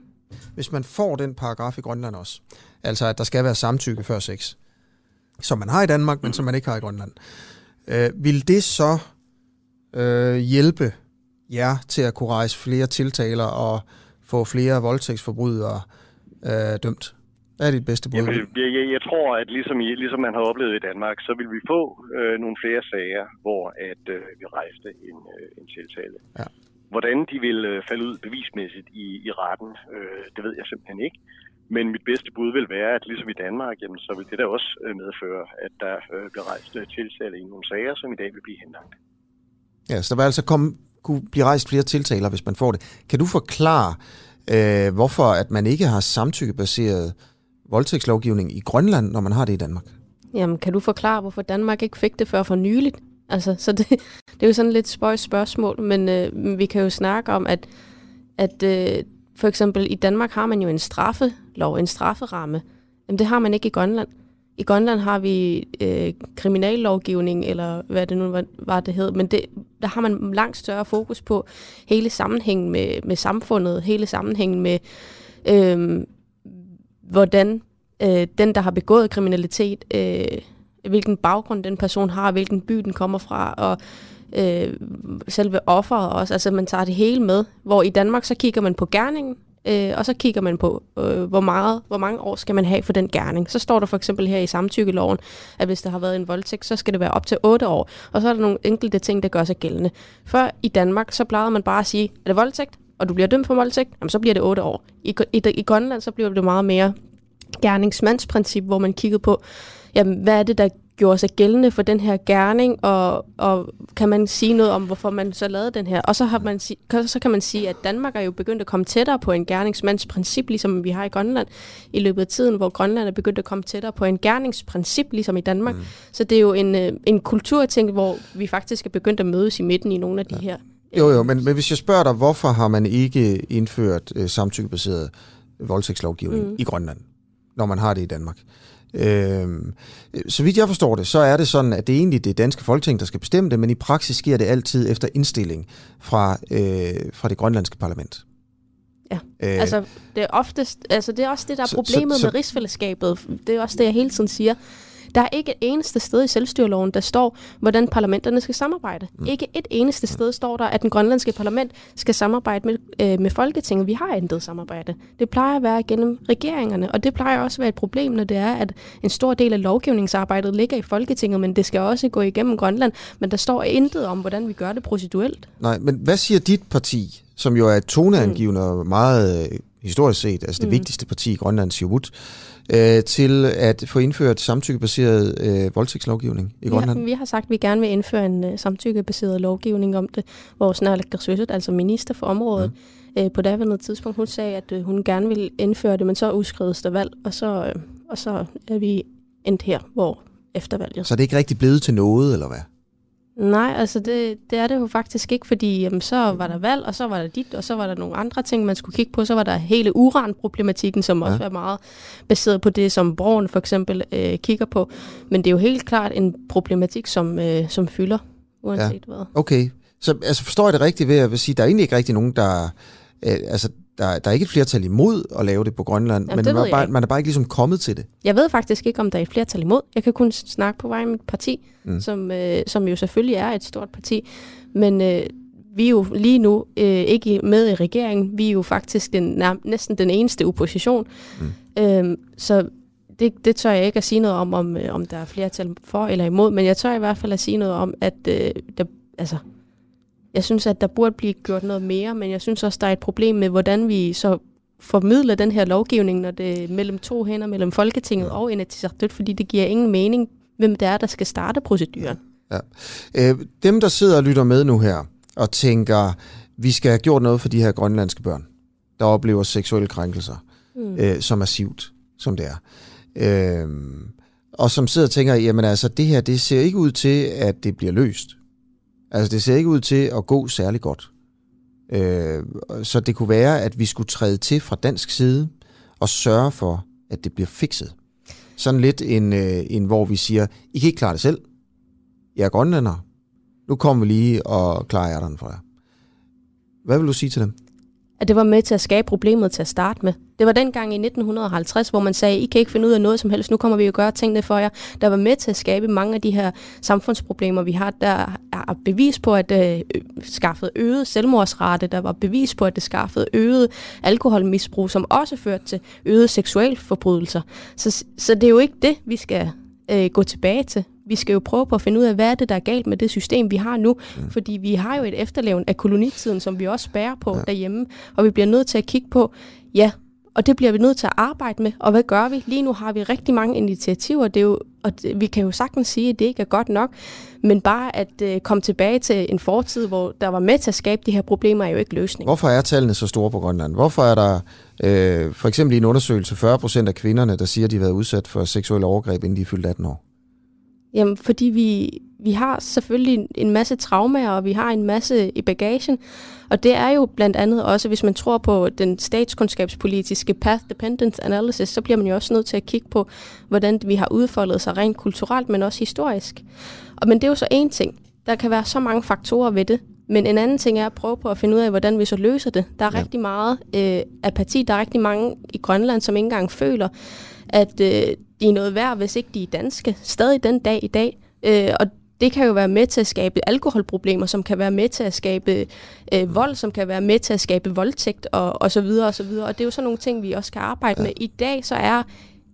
Hvis man får den paragraf i Grønland også, altså at der skal være samtykke før sex, som man har i Danmark, men som man ikke har i Grønland. Øh, vil det så øh, hjælpe jer til at kunne rejse flere tiltaler og få flere voldtægtsforbrydere øh, dømt? Hvad er dit bedste bud? Jamen, jeg, jeg, jeg tror, at ligesom, ligesom man har oplevet i Danmark, så vil vi få øh, nogle flere sager, hvor at øh, vi rejste en, øh, en tiltale. Ja. Hvordan de vil øh, falde ud bevismæssigt i, i retten, øh, det ved jeg simpelthen ikke. Men mit bedste bud vil være, at ligesom i Danmark, jamen, så vil det da også øh, medføre, at der øh, bliver rejst øh, tiltale i nogle sager, som i dag vil blive henlagt. Ja, så der vil altså komme, kunne blive rejst flere tiltaler, hvis man får det. Kan du forklare, øh, hvorfor at man ikke har samtykkebaseret voldtægtslovgivning i Grønland, når man har det i Danmark? Jamen, kan du forklare, hvorfor Danmark ikke fik det før for nyligt? Altså, så det, det er jo sådan lidt spøjs spørgsmål, men øh, vi kan jo snakke om, at, at øh, for eksempel i Danmark har man jo en straffelov, en strafferamme. Jamen det har man ikke i Grønland. I Grønland har vi øh, kriminallovgivning, eller hvad det nu var, var det hed, men det, der har man langt større fokus på hele sammenhængen med, med samfundet, hele sammenhængen med, øh, hvordan øh, den, der har begået kriminalitet, øh, hvilken baggrund den person har, hvilken by den kommer fra, og øh, selve offeret også. Altså man tager det hele med, hvor i Danmark så kigger man på gerningen, øh, og så kigger man på, øh, hvor, meget, hvor mange år skal man have for den gerning. Så står der for eksempel her i samtykkeloven, at hvis der har været en voldtægt, så skal det være op til 8 år. Og så er der nogle enkelte ting, der gør sig gældende. Før i Danmark, så plejede man bare at sige, er det voldtægt, og du bliver dømt for voldtægt, jamen, så bliver det 8 år. I, i, i Grønland, så bliver det meget mere gerningsmandsprincip, hvor man kiggede på, jamen, hvad er det, der gjorde sig gældende for den her gerning, og, og kan man sige noget om, hvorfor man så lavede den her. Og så, har man, så kan man sige, at Danmark er jo begyndt at komme tættere på en gerningsmandsprincip, ligesom vi har i Grønland, i løbet af tiden, hvor Grønland er begyndt at komme tættere på en gerningsprincip, ligesom i Danmark. Mm. Så det er jo en, øh, en kulturting, hvor vi faktisk er begyndt at mødes i midten i nogle af de ja. her. Jo, jo, men, men hvis jeg spørger dig, hvorfor har man ikke indført øh, samtykkebaseret voldtægtslovgivning mm. i Grønland, når man har det i Danmark? Øh, så vidt jeg forstår det, så er det sådan, at det er egentlig det danske folketing, der skal bestemme det, men i praksis sker det altid efter indstilling fra, øh, fra det grønlandske parlament. Ja, øh, altså det er oftest, altså det er også det, der er problemet så, så, med rigsfællesskabet. Det er også det, jeg hele tiden siger. Der er ikke et eneste sted i selvstyreloven, der står, hvordan parlamenterne skal samarbejde. Mm. Ikke et eneste sted står der, at den grønlandske parlament skal samarbejde med, øh, med Folketinget. Vi har intet samarbejde. Det plejer at være gennem regeringerne, og det plejer også at være et problem, når det er, at en stor del af lovgivningsarbejdet ligger i Folketinget, men det skal også gå igennem Grønland. Men der står intet om, hvordan vi gør det proceduelt. Nej, men hvad siger dit parti, som jo er toneangivende og meget øh, historisk set, altså det mm. vigtigste parti i Grønland, Siumut, øh, til at få indført samtykkebaseret øh, voldtægtslovgivning i Grønland? Ja, vi har sagt, at vi gerne vil indføre en øh, samtykkebaseret lovgivning om det, hvor Snarlik altså minister for området, mm. øh, på daværende tidspunkt, hun sagde, at øh, hun gerne ville indføre det, men så udskredes der valg, og så, øh, og så er vi endt her, hvor efter valget. Så er det ikke rigtig blevet til noget, eller hvad? Nej, altså det, det er det jo faktisk ikke, fordi jamen, så var der valg, og så var der dit, og så var der nogle andre ting, man skulle kigge på. Så var der hele uranproblematikken, som ja. også er meget baseret på det, som Broen for eksempel øh, kigger på. Men det er jo helt klart en problematik, som, øh, som fylder, uanset ja. hvad. Okay, så altså, forstår jeg det rigtigt ved at sige, der er egentlig ikke rigtig nogen, der... Øh, altså, der, der er ikke et flertal imod at lave det på Grønland, Jamen, men man er, bare, man er bare ikke ligesom kommet til det. Jeg ved faktisk ikke, om der er et flertal imod. Jeg kan kun snakke på vej med mit parti, mm. som, øh, som jo selvfølgelig er et stort parti. Men øh, vi er jo lige nu øh, ikke med i regeringen. Vi er jo faktisk den, næsten den eneste opposition. Mm. Øh, så det, det tør jeg ikke at sige noget om, om, øh, om der er flertal for eller imod, men jeg tør i hvert fald at sige noget om, at øh, der, altså, jeg synes, at der burde blive gjort noget mere, men jeg synes også, der er et problem med, hvordan vi så formidler den her lovgivning, når det er mellem to hænder, mellem Folketinget og Inatsisartut, fordi det giver ingen mening, hvem det er, der skal starte proceduren. Ja. Øh, dem, der sidder og lytter med nu her, og tænker, vi skal have gjort noget for de her grønlandske børn, der oplever seksuelle krænkelser, mm. øh, så massivt, som det er. Øh, og som sidder og tænker, jamen altså, det her, det ser ikke ud til, at det bliver løst. Altså, det ser ikke ud til at gå særlig godt. Øh, så det kunne være, at vi skulle træde til fra dansk side og sørge for, at det bliver fikset. Sådan lidt en, øh, en hvor vi siger, I kan ikke klare det selv. Jeg er grønlænder. Nu kommer vi lige og klarer den for jer. Hvad vil du sige til dem? At det var med til at skabe problemet til at starte med. Det var dengang i 1950, hvor man sagde, I kan ikke finde ud af noget som helst, nu kommer vi jo at gøre tingene for jer. Der var med til at skabe mange af de her samfundsproblemer, vi har. Der er bevis på, at øh, det skaffede øget selvmordsrate, der var bevis på, at det skaffede øget alkoholmisbrug, som også førte til øget seksualforbrydelser. Så, så det er jo ikke det, vi skal øh, gå tilbage til. Vi skal jo prøve på at finde ud af, hvad er det, der er galt med det system, vi har nu. Mm. Fordi vi har jo et efterlevende af kolonitiden, som vi også bærer på ja. derhjemme. Og vi bliver nødt til at kigge på, ja, og det bliver vi nødt til at arbejde med. Og hvad gør vi? Lige nu har vi rigtig mange initiativer. Det er jo, og det, vi kan jo sagtens sige, at det ikke er godt nok. Men bare at øh, komme tilbage til en fortid, hvor der var med til at skabe de her problemer, er jo ikke løsning. Hvorfor er tallene så store på Grønland? Hvorfor er der øh, for eksempel i en undersøgelse 40 procent af kvinderne, der siger, at de har været udsat for seksuelle overgreb, inden de er fyldt 18 år? Jamen, fordi vi, vi har selvfølgelig en masse traumer, og vi har en masse i bagagen. Og det er jo blandt andet også, hvis man tror på den statskundskabspolitiske path dependence analysis, så bliver man jo også nødt til at kigge på, hvordan vi har udfoldet sig rent kulturelt, men også historisk. Og men det er jo så en ting. Der kan være så mange faktorer ved det, Men en anden ting er at prøve på at finde ud af, hvordan vi så løser det. Der er ja. rigtig meget øh, apati. Der er rigtig mange i Grønland, som ikke engang føler, at øh, de er noget værd, hvis ikke de er danske. Stadig den dag i dag. Øh, og det kan jo være med til at skabe alkoholproblemer, som kan være med til at skabe øh, vold, som kan være med til at skabe voldtægt og, og så videre og så videre. Og det er jo sådan nogle ting, vi også skal arbejde ja. med. I dag så er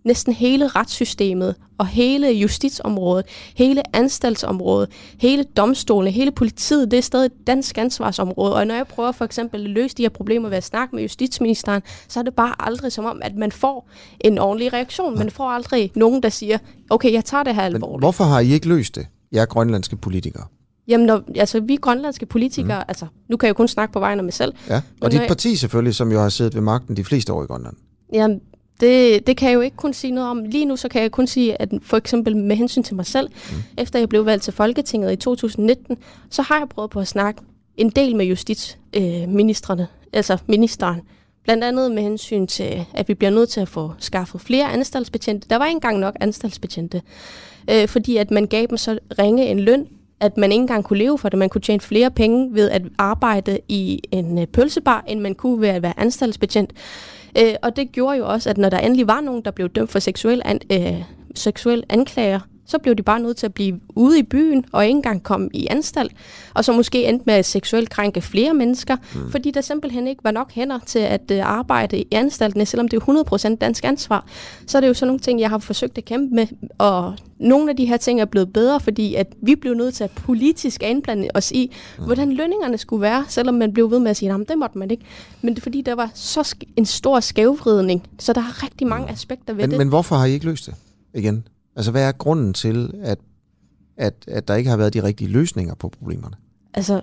næsten hele retssystemet og hele justitsområdet, hele anstaltsområdet, hele domstolene, hele politiet, det er stadig et dansk ansvarsområde. Og når jeg prøver for eksempel at løse de her problemer ved at snakke med justitsministeren, så er det bare aldrig som om, at man får en ordentlig reaktion. Man får aldrig nogen, der siger, okay, jeg tager det her alvorligt. Men hvorfor har I ikke løst det, jer grønlandske politikere? Jamen, når, altså, vi grønlandske politikere, mm. altså, nu kan jeg jo kun snakke på vegne af mig selv. Ja, og dit parti selvfølgelig, som jo har siddet ved magten de fleste år i Grønland. Jamen, det, det kan jeg jo ikke kun sige noget om. Lige nu så kan jeg kun sige, at for eksempel med hensyn til mig selv, mm. efter jeg blev valgt til Folketinget i 2019, så har jeg prøvet på at snakke en del med justitsministerne, øh, altså ministeren. Blandt andet med hensyn til, at vi bliver nødt til at få skaffet flere anstaltsbetjente. Der var ikke engang nok anstaltsbetjente, øh, fordi at man gav dem så ringe en løn, at man ikke engang kunne leve for det. Man kunne tjene flere penge ved at arbejde i en øh, pølsebar, end man kunne ved at være anstaltsbetjent. Øh, og det gjorde jo også, at når der endelig var nogen, der blev dømt for seksuel, an, øh, seksuel anklager, så blev de bare nødt til at blive ude i byen og ikke engang komme i anstalt. Og så måske endte med at seksuelt krænke flere mennesker, mm. fordi der simpelthen ikke var nok hænder til at uh, arbejde i anstalten, selvom det er 100% dansk ansvar. Så er det jo sådan nogle ting, jeg har forsøgt at kæmpe med, og nogle af de her ting er blevet bedre, fordi at vi blev nødt til at politisk indblande os i, mm. hvordan lønningerne skulle være, selvom man blev ved med at sige, at det måtte man ikke. Men det er fordi, der var så en stor skævvridning, så der er rigtig mange aspekter ved men, det. Men hvorfor har I ikke løst det igen? Altså, hvad er grunden til, at, at, at der ikke har været de rigtige løsninger på problemerne? Altså,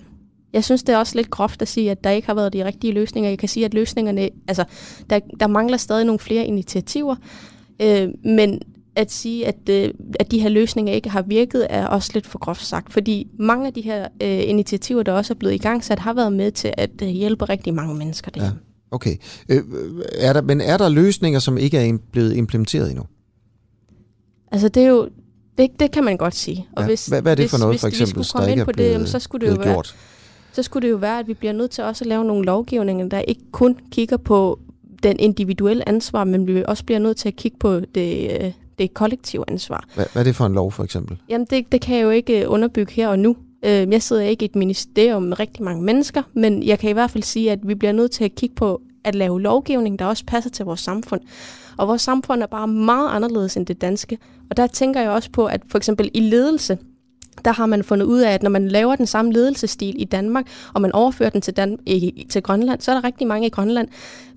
jeg synes, det er også lidt groft at sige, at der ikke har været de rigtige løsninger. Jeg kan sige, at løsningerne, altså, der, der mangler stadig nogle flere initiativer, øh, men at sige, at, øh, at de her løsninger ikke har virket, er også lidt for groft sagt, fordi mange af de her øh, initiativer, der også er blevet i gang sat, har været med til at øh, hjælpe rigtig mange mennesker der. Ja. Okay. Øh, er der, men er der løsninger, som ikke er blevet implementeret endnu? Altså det er jo, det, det kan man godt sige. Og ja. hvis, hvad, hvad er det for noget, hvis, for eksempel, hvis vi skulle komme ind på det, så skulle det jo være, gjort? så skulle det jo være, at vi bliver nødt til også at lave nogle lovgivninger, der ikke kun kigger på den individuelle ansvar, men vi også bliver nødt til at kigge på det, øh, det kollektive ansvar. Hvad, hvad er det for en lov, for eksempel? Jamen, det, det kan jeg jo ikke øh, underbygge her og nu. Øh, jeg sidder ikke i et ministerium med rigtig mange mennesker, men jeg kan i hvert fald sige, at vi bliver nødt til at kigge på at lave lovgivning, der også passer til vores samfund. Og vores samfund er bare meget anderledes end det danske. Og der tænker jeg også på, at for eksempel i ledelse, der har man fundet ud af, at når man laver den samme ledelsesstil i Danmark, og man overfører den til, Dan- i, til Grønland, så er der rigtig mange i Grønland,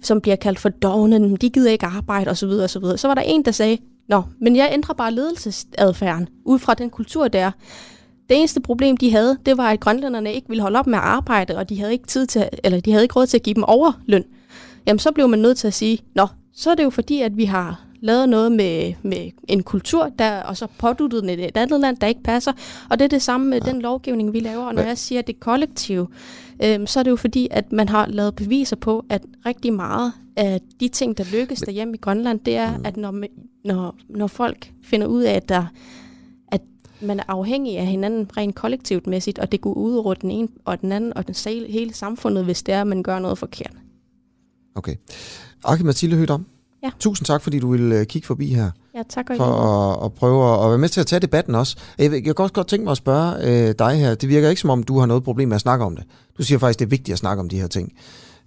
som bliver kaldt for dogne, de gider ikke arbejde osv. osv. Så var der en, der sagde, Nå, men jeg ændrer bare ledelsesadfærden ud fra den kultur, der. Det eneste problem, de havde, det var, at grønlænderne ikke ville holde op med at arbejde, og de havde ikke tid til, eller de havde ikke råd til at give dem overløn. Jamen, så blev man nødt til at sige, nå, så er det jo fordi, at vi har lavet noget med, med en kultur, der, og så påduttet den et andet land, der ikke passer. Og det er det samme med ja. den lovgivning, vi laver. Og når jeg siger, at det er kollektiv, øhm, så er det jo fordi, at man har lavet beviser på, at rigtig meget af de ting, der lykkes derhjemme i Grønland, det er, mm. at når, når, når folk finder ud af, at der at man er afhængig af hinanden rent kollektivt mæssigt, og det går ud over den ene og den anden og den hele samfundet, hvis det er, at man gør noget forkert. Okay. Aki Mathilde Hødom, ja. tusind tak, fordi du ville øh, kigge forbi her. Ja, tak og For at, at prøve at være med til at tage debatten også. Jeg, jeg kan også godt tænke mig at spørge øh, dig her. Det virker ikke som om, du har noget problem med at snakke om det. Du siger faktisk, det er vigtigt at snakke om de her ting.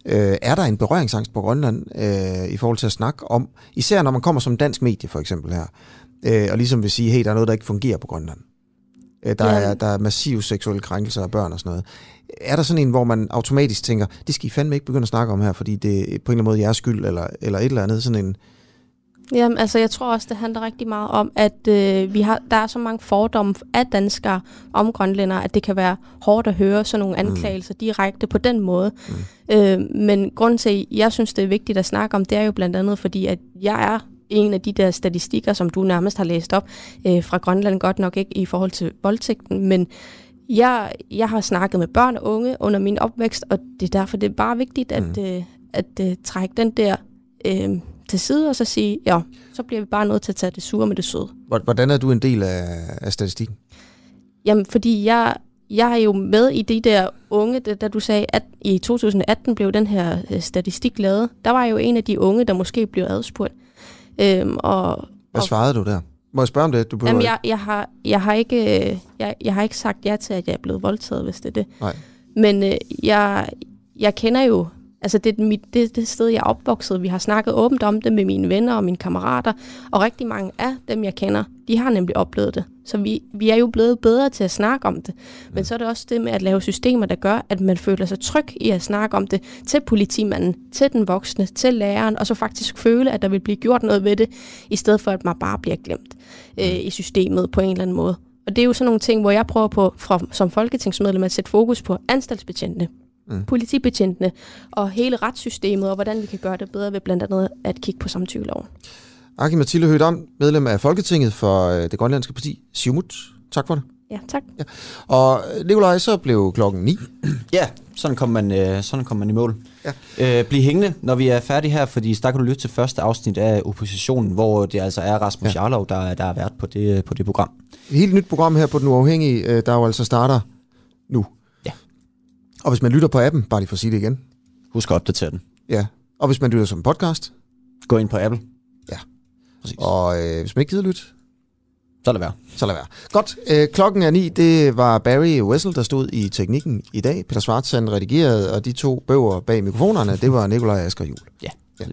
Øh, er der en berøringsangst på Grønland øh, i forhold til at snakke om, især når man kommer som dansk medie for eksempel her, øh, og ligesom vil sige, hey, der er noget, der ikke fungerer på Grønland. Øh, der, ja. er, der er massiv seksuelle krænkelser af børn og sådan noget er der sådan en, hvor man automatisk tænker, det skal I fandme ikke begynde at snakke om her, fordi det er på en eller anden måde jeres skyld, eller, eller et eller andet, sådan en... Jamen, altså, jeg tror også, det handler rigtig meget om, at øh, vi har, der er så mange fordomme af danskere om grønlænder, at det kan være hårdt at høre sådan nogle mm. anklagelser mm. direkte på den måde. Mm. Øh, men grund til, at jeg synes, det er vigtigt at snakke om, det er jo blandt andet, fordi at jeg er en af de der statistikker, som du nærmest har læst op øh, fra Grønland, godt nok ikke i forhold til voldtægten, men jeg, jeg har snakket med børn og unge under min opvækst, og det er derfor, det er bare vigtigt at, mm. øh, at øh, trække den der øh, til side, og så sige, ja, så bliver vi bare nødt til at tage det sure med det søde. Hvordan er du en del af, af statistikken? Jamen, fordi jeg, jeg er jo med i de der unge, da, da du sagde, at i 2018 blev den her øh, statistik lavet. Der var jo en af de unge, der måske blev adspurgt. Øhm, og, Hvad svarede du der? Må jeg spørge om det? Du Jamen, jeg, jeg, har, jeg, har ikke, øh, jeg, jeg har ikke sagt ja til, at jeg er blevet voldtaget, hvis det er det. Nej. Men øh, jeg, jeg kender jo, altså det er mit, det, det sted, jeg er opvokset. Vi har snakket åbent om det med mine venner og mine kammerater, og rigtig mange af dem, jeg kender, de har nemlig oplevet det. Så vi, vi er jo blevet bedre til at snakke om det. Men så er det også det med at lave systemer, der gør, at man føler sig tryg i at snakke om det til politimanden, til den voksne, til læreren, og så faktisk føle, at der vil blive gjort noget ved det, i stedet for at man bare bliver glemt øh, i systemet på en eller anden måde. Og det er jo sådan nogle ting, hvor jeg prøver på fra, som folketingsmedlem at sætte fokus på anstaltsbetjentene, Mm. politibetjentene og hele retssystemet, og hvordan vi kan gøre det bedre ved blandt andet at kigge på samtykkeloven. Aki Mathilde Høgdam, medlem af Folketinget for øh, det grønlandske parti Siumut. Tak for det. Ja, tak. Ja. Og øh, Nikolaj, så blev klokken 9. Ja, sådan kom man, øh, sådan kom man i mål. Ja. Øh, bliv hængende, når vi er færdige her, fordi der kan du lytte til første afsnit af Oppositionen, hvor det altså er Rasmus ja. Jarlov, der, der er vært på det, på det program. Et helt nyt program her på Den Uafhængige, øh, der jo altså starter nu. Og hvis man lytter på appen, bare lige for at sige det igen. Husk at opdatere den. Ja. Og hvis man lytter som podcast. Gå ind på Apple. Ja. Præcis. Og øh, hvis man ikke gider lytte. Så lad være. Så lad være. Godt. Øh, klokken er ni. Det var Barry Wessel, der stod i teknikken i dag. Peter han redigerede, og de to bøger bag mikrofonerne, det var Nikolaj Asger Jul. Ja. ja.